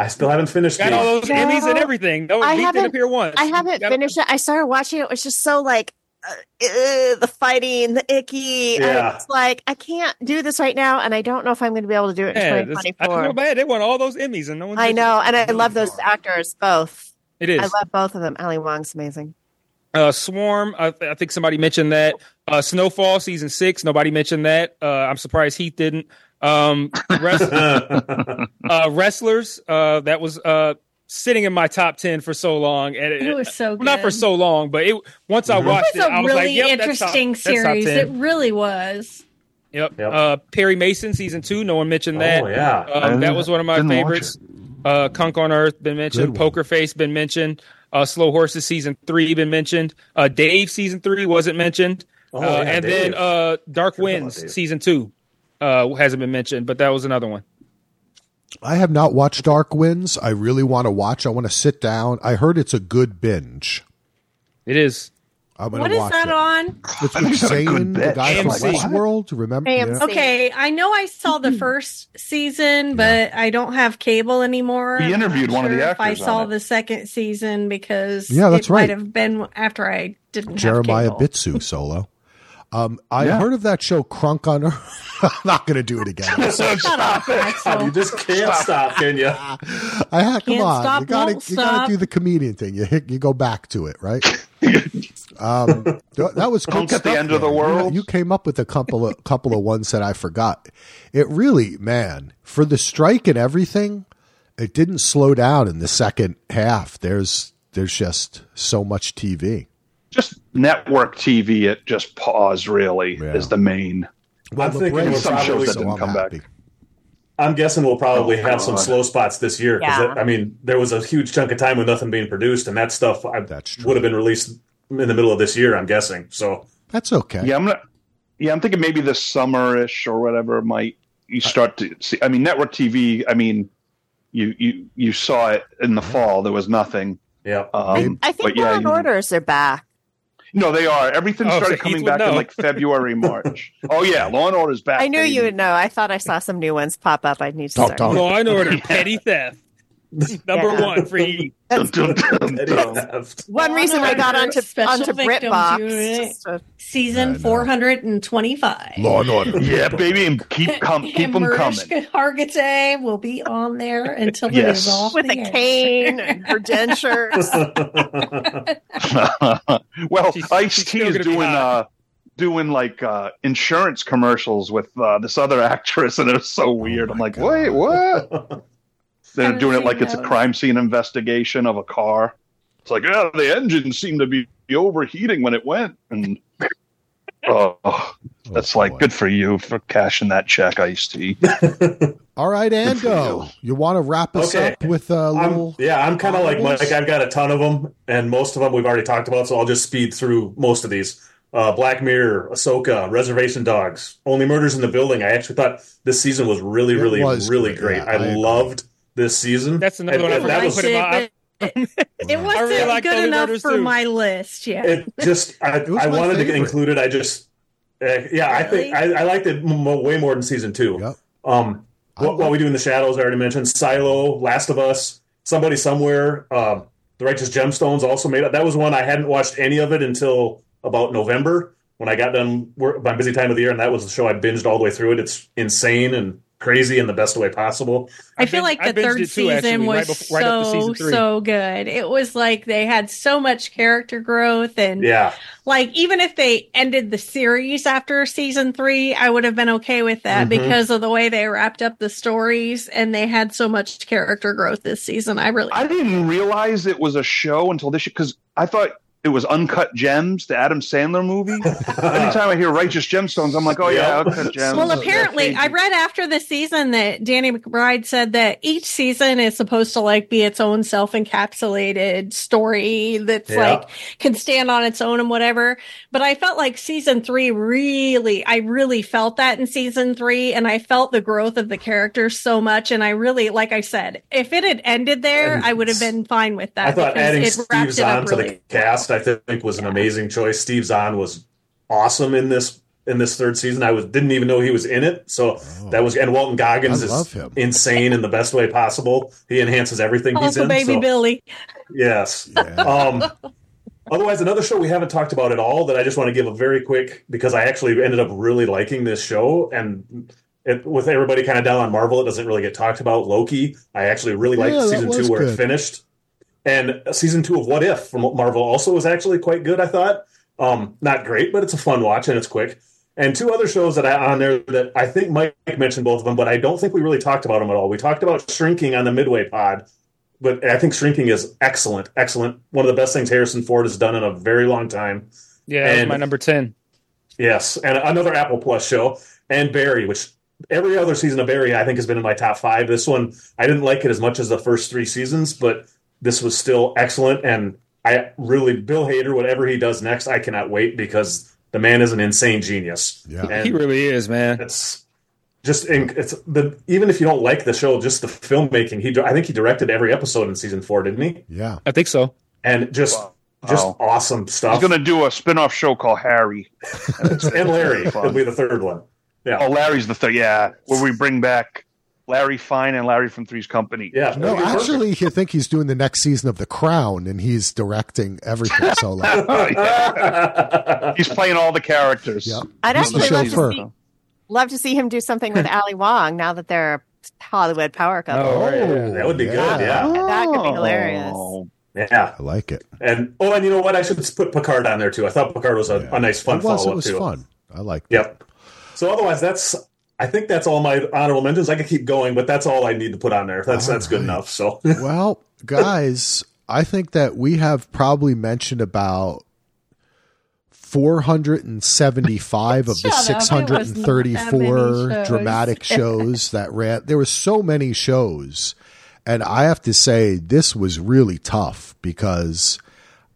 I still haven't finished. Got Beef. all those No, Emmys and everything. No, I Beef didn't haven't- appear once. I haven't Got- finished it. I started watching it. It was just so like uh, uh, the fighting, the icky. Yeah. It's like I can't do this right now, and I don't know if I'm going to be able to do it in Yeah, this- I feel bad. They won all those Emmys and no one. I know, and I love those actors both. It is. I love both of them. Ali Wong's amazing. Uh, Swarm, I, th- I think somebody mentioned that. Uh, Snowfall season six, nobody mentioned that. Uh, I'm surprised Heath didn't. Um, rest, [LAUGHS] uh, wrestlers, uh, that was uh, sitting in my top ten for so long, and it, It was so well, not for so long, but it once I Mhm. watched It was it, I a was really like, yep, interesting top series. It really was. Yep. Yep. Uh, Perry Mason season two, no one mentioned that. oh yeah. Um, that was one of my favorites. Uh, Cunk on Earth been mentioned. Poker Face been mentioned. Uh, Slow Horses season three been mentioned. Uh, Dave season three wasn't mentioned. Oh, uh, yeah, and Dave. then uh, Dark Winds season two uh, hasn't been mentioned, but that was another one. I have not watched Dark Winds. I really want to watch. I want to sit down. I heard it's a good binge. It is. I'm going What to is watch that it. on? It's [LAUGHS] I think with it's Zahn, the bet. guy from AMC. Westworld. Remember? AMC. Yeah. Okay, I know I saw the first season, but I don't have cable anymore. He I'm interviewed not one of the sure If I actors on saw it. the second season because Yeah, that's it right. might have been after I didn't Jeremiah have cable. Bitsui solo. Um, I Yeah. heard of that show Crunk on Earth. [LAUGHS] I'm not going to do it again. [LAUGHS] Shut up, you Axel. just can't stop, can you? [LAUGHS] I ha- come Can't on, stop, you gotta you gotta do the comedian thing. You hit, you go back to it, right? um, that was good Punk at the stuff, end of the man. You- world. You, came up with a couple of couple of ones that I forgot. It really, man, for the strike and everything, it didn't slow down in the second half. There's there's just so much TV. Just network TV. It just paused. Really Yeah. is the main. I'm thinking we're some suck, shows that so didn't I'm come back. I'm guessing we'll probably Oh, have some God. slow spots this year because Yeah. I mean there was a huge chunk of time with nothing being produced, and that stuff I That's would have been released in the middle of this year. I'm guessing. So That's okay. Yeah, I'm not. Yeah, I'm thinking maybe this summerish or whatever might you start to see. I mean, network TV. I mean, you you you saw it in the fall. There was nothing. yeah, Um, I think but yeah, Law and you- Orders are back. No, they are. Everything Oh, started Heath coming would back in like February, [LAUGHS] March. oh yeah, Law and Order's back. I knew baby. you would know. I thought I saw some new ones pop up. I need to Don't- start. don't. Law and Order, [LAUGHS] petty theft. [LAUGHS] Number Yeah. one for you. Dun, dun, dun, dun. One reason and I got Order onto Special onto Victims BritBox. Unit. to- Season 425. Law and Order. [LAUGHS] Yeah, baby, and keep [LAUGHS] com- keep and them coming. Mariska Hargitay will be on there until it Yes. is off with the a air. cane and her dentures. well, Ice she's T is doing uh doing like uh insurance commercials with uh, this other actress, and it was so weird. I'm like, God. wait, what? They're doing it seen like it's a crime scene investigation of a car. It's like, yeah, the engine seemed to be overheating when it went, and [LAUGHS] oh, that's Oh, like good for you for cashing that check, Ice T. [LAUGHS] All right, for Ando, you. you want to wrap us Okay. up with a I'm, little? yeah, I'm kind of like honorables? Mike. I've got a ton of them, and most of them we've already talked about, so I'll just speed through most of these. Uh, Black Mirror, Ahsoka, Reservation Dogs, Only Murders in the Building. I actually thought this season was really, really, was really great. great. Yeah, I, I agree. Loved this season. That's another And- one I forgot that to was- put in my. [LAUGHS] It wasn't really like good enough for too. my list Yeah, it just I, was I my wanted to include it. I just uh, yeah, I think I, I liked it m- way more than season two. Yep. Um, what, what we do in the shadows, I already mentioned. Silo, Last of Us, Somebody Somewhere, um, The Righteous Gemstones also made it. That was one I hadn't watched any of it until about November when I got done work, my busy time of the year, and that was the show I binged all the way through it. It's insane and crazy in the best way possible. I feel binged- like the third too, season actually, right was before- right up to so season three. so good. It was like they had so much character growth and Yeah, like even if they ended the series after season three, I would have been okay with that Mhm. because of the way they wrapped up the stories and they had so much character growth this season. I really I didn't realize it was a show until this year because I thought it was Uncut Gems, the Adam Sandler movie. Anytime I hear Righteous Gemstones, I'm like, oh yeah, Yeah. Uncut Gems. Well, apparently, I read after the season that Danny McBride said that each season is supposed to like be its own self-encapsulated story that's Yeah. like can stand on its own and whatever. But I felt like season three really, I really felt that in season three, and I felt the growth of the characters so much. And I really, like I said, if it had ended there, And I would have been fine with that. I thought adding it wrapped Steve it up Zahn to the cast, I think, was an amazing choice. Steve Zahn was awesome in this in this third season. I was didn't even know he was in it, so that was and Walton Goggins is him. insane in the best way possible. He enhances everything he's Also, in. baby so- Billy. Yes. Yeah. Um, otherwise, another show we haven't talked about at all that I just want to give a very quick because I actually ended up really liking this show and. It, with everybody kind of down on Marvel, it doesn't really get talked about. Loki, I actually really liked Yeah, season two where good. it finished, and season two of What If from Marvel also was actually quite good. I thought, um, not great, but it's a fun watch and it's quick. And two other shows that I on there that I think Mike mentioned both of them, but I don't think we really talked about them at all. We talked about Shrinking on the Midway Pod, but I think Shrinking is excellent, excellent. One of the best things Harrison Ford has done in a very long time. Yeah, And- my number ten. Yes, and another Apple Plus show, and Barry, which every other season of Barry I think has been in my top five. This one I didn't like it as much as the first three seasons, but this was still excellent, and I really Bill Hader, whatever he does next, I cannot wait because the man is an insane genius. Yeah. and He really is, man. it's just in, it's the even if you don't like the show, just the filmmaking. He I think he directed every episode in season four, didn't he? Yeah. I think so. And just Wow. just Wow. awesome stuff. He's going to do a spin-off show called Harry. [LAUGHS] and Larry Fun. will be the third one. Yeah. Oh, Larry's the third. Yeah, where we bring back Larry Fine and Larry from Three's Company. Yeah, No, that'd be perfect. actually, you think he's doing the next season of The Crown, and he's directing everything. So, like, [LAUGHS] oh, He's playing all the characters. Yep. I'd He's actually love to, see, love to see him do something with [LAUGHS] Ali Wong now that they're a Hollywood power oh, couple. Oh, right. That would be good, yeah. That could be oh. hilarious. Oh. yeah. I like it. And oh, and you know what? I should put Picard on there too. I thought Picard was a, Yeah. a nice fun it was, it was too. fun. I like it. Yep. So otherwise, that's I think that's all my honorable mentions. I could keep going, but that's all I need to put on there. That's All that's good enough. So [LAUGHS] Well, guys, I think that we have probably mentioned about 475 of the Shut up. It was not that 634 shows. dramatic [LAUGHS] shows that ran. There were so many shows. And I have to say, this was really tough because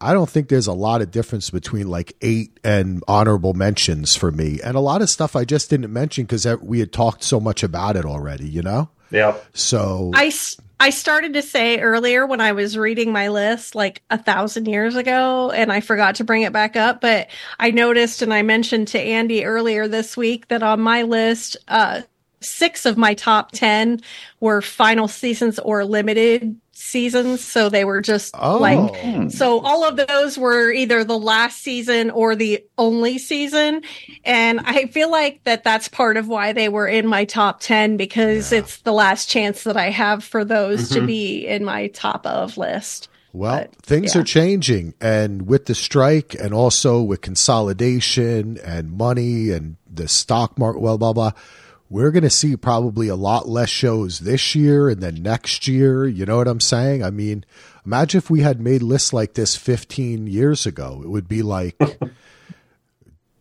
I don't think there's a lot of difference between like eight and honorable mentions for me. And a lot of stuff I just didn't mention because we had talked so much about it already, you know? yeah, So I, I started to say earlier when I was reading my list like a thousand years ago, and I forgot to bring it back up. But I noticed, and I mentioned to Andy earlier this week that on my list, uh, six of my top 10 were final seasons or limited seasons. So they were just Oh. like, so all of those were either the last season or the only season. And I feel like that that's part of why they were in my top 10 because Yeah. it's the last chance that I have for those to Mhm. be in my top of list. Well, But, things yeah. are changing, and with the strike, and also with consolidation and money and the stock market, well, blah, blah blah. We're going to see probably a lot less shows this year and then next year. You know what I'm saying? I mean, imagine if we had made lists like this 15 years ago. It would be like, [LAUGHS]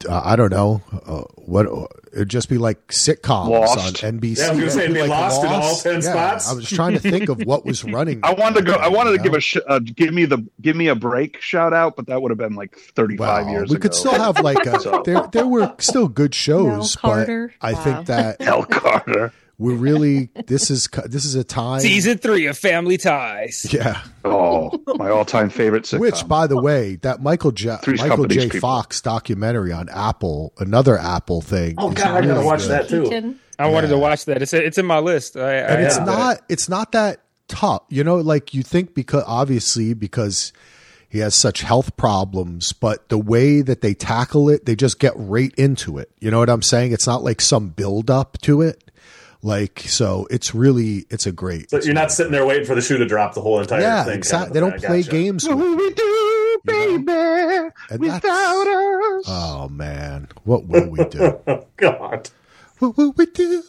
uh, I don't know, uh, what it'd just be like sitcoms Lost. on NBC. Yeah, I was gonna say, It'd it'd be Lost in all 10 Yeah, spots. I was trying to think of what was [LAUGHS] running. I wanted to go. I wanted to you give a sh- uh, give me the give me a break shout out, but that would have been like thirty five Well, years. we ago. could still have like a, [LAUGHS] So- there. There were still good shows, Nell but Carter. I Wow. think that [LAUGHS] El Carter. We're really this is this is a time. Season three of Family Ties. Yeah, Oh, my all time favorite sitcom. which by the way, that Michael J. Three's Michael J. people. Fox documentary on Apple, another Apple thing. Oh is God, I gotta watch good. that too. Keaton. I wanted Yeah. to watch that. It's it's in my list. I, I and it's have not it's not that tough you know like you think because obviously because he has such health problems but the way that they tackle it they just get right into it you know what i'm saying it's not like some build up to it like so it's really it's a great So you're not really- sitting there waiting for the shoe to drop the whole entire yeah thing. exactly they don't play gotcha. games What will we do, baby, And without us? oh man what will we do Oh [LAUGHS] God. what will we do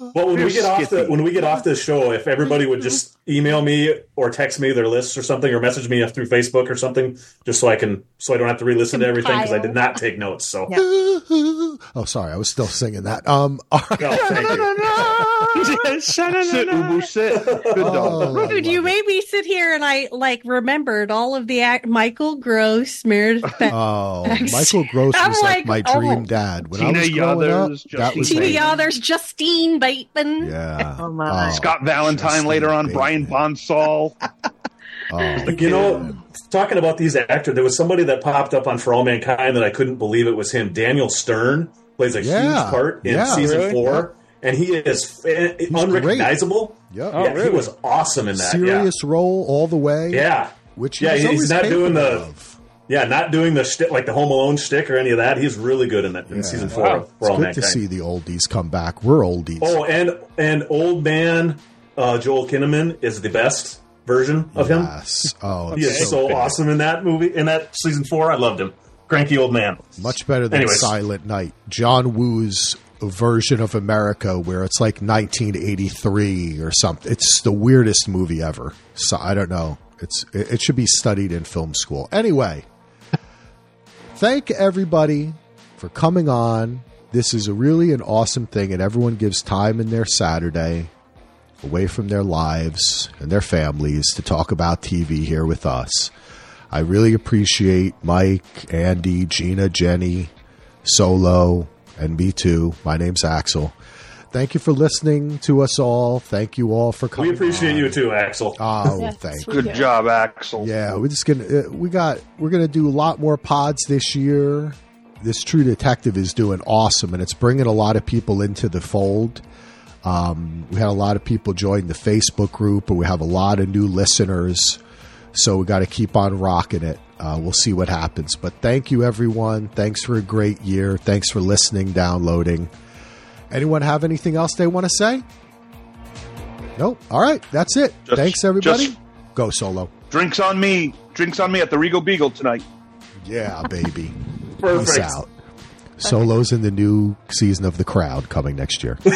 Well, when we You're get off the when we get off this show, if everybody would just [LAUGHS] email me or text me their lists or something, or message me through Facebook or something, just so I can so I don't have to re-listen to everything because I did not take notes. So Yeah. [LAUGHS] oh, sorry, I was still singing that. Um, all right. [LAUGHS] no, thank you. sit, Ubu, sit. Good dog. Oh, I Dude, you made me sit here and I like remembered all of the act Michael Gross, Meredith Be- Oh, Michael Gross I'm was like, like, my oh. dream dad. When Tina I was growing up, Yothers, that was Tina Bateman. like, Yothers, Justine Bateman. yeah. Oh, my. Oh, Scott Valentine later on, Bateman. Brian Bonsall. [LAUGHS] Oh, You know, talking about these actors, there was somebody that popped up on For All Mankind that I couldn't believe it was him. Daniel Stern plays a Yeah, huge part in yeah. season Really? four, and he is fa- unrecognizable. Yep. Oh, yeah, he oh, was awesome in that. serious role all the way. Yeah, yeah, which Yeah, he's he's not doing the- of. Yeah. Not doing the shtick like the Home Alone shtick or any of that. He's really good in that in Yeah. season four. Wow. It's good Mankind. to see the oldies come back. We're oldies. Oh, and and old man uh, Joel Kinnaman is the best version of him. yes. Oh, He is so good. awesome in that movie. In that season four, I loved him. Cranky old man. Much better than Anyways. Silent Night. John Woo's version of America, where it's like 1983 or something. It's the weirdest movie ever. So I don't know. It's it, it should be studied in film school. Anyway, thank everybody for coming on. This is a really an awesome thing, and everyone gives time in their Saturday away from their lives and their families to talk about TV here with us. I really appreciate Mike, Andy, Gina, Jenni, Solo, and me too. My name's Axel. Thank you for listening to us all. Thank you all for coming. We appreciate on. you too, Axel. Oh, Yes, thank you. Good job, Axel. Yeah, we're just gonna uh, we got we're gonna do a lot more pods this year. This True Detective is doing awesome, and it's bringing a lot of people into the fold. Um, we had a lot of people join the Facebook group, and we have a lot of new listeners. So we got to keep on rocking it. Uh, we'll see what happens. But thank you, everyone. Thanks for a great year. Thanks for listening, downloading. Anyone have anything else they want to say? Nope. All right, that's it. Just- Thanks, everybody. Go solo. Drinks on me. Drinks on me at the Regal Beagle tonight. Yeah, baby. [LAUGHS] Perfect. Peace out. Solos in the new season of The Crowd coming next year. [LAUGHS]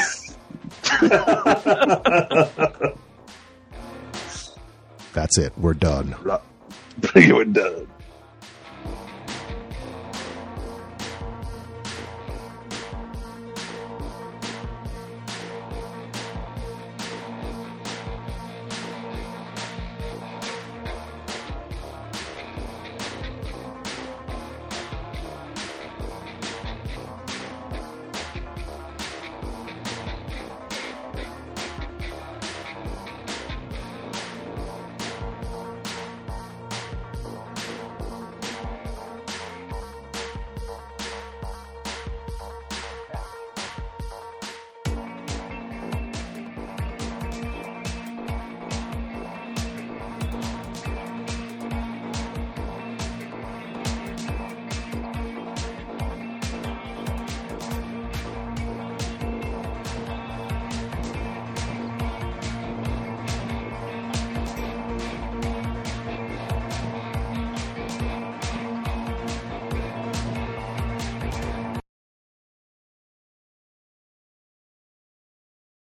That's it. We're done. [LAUGHS] It done.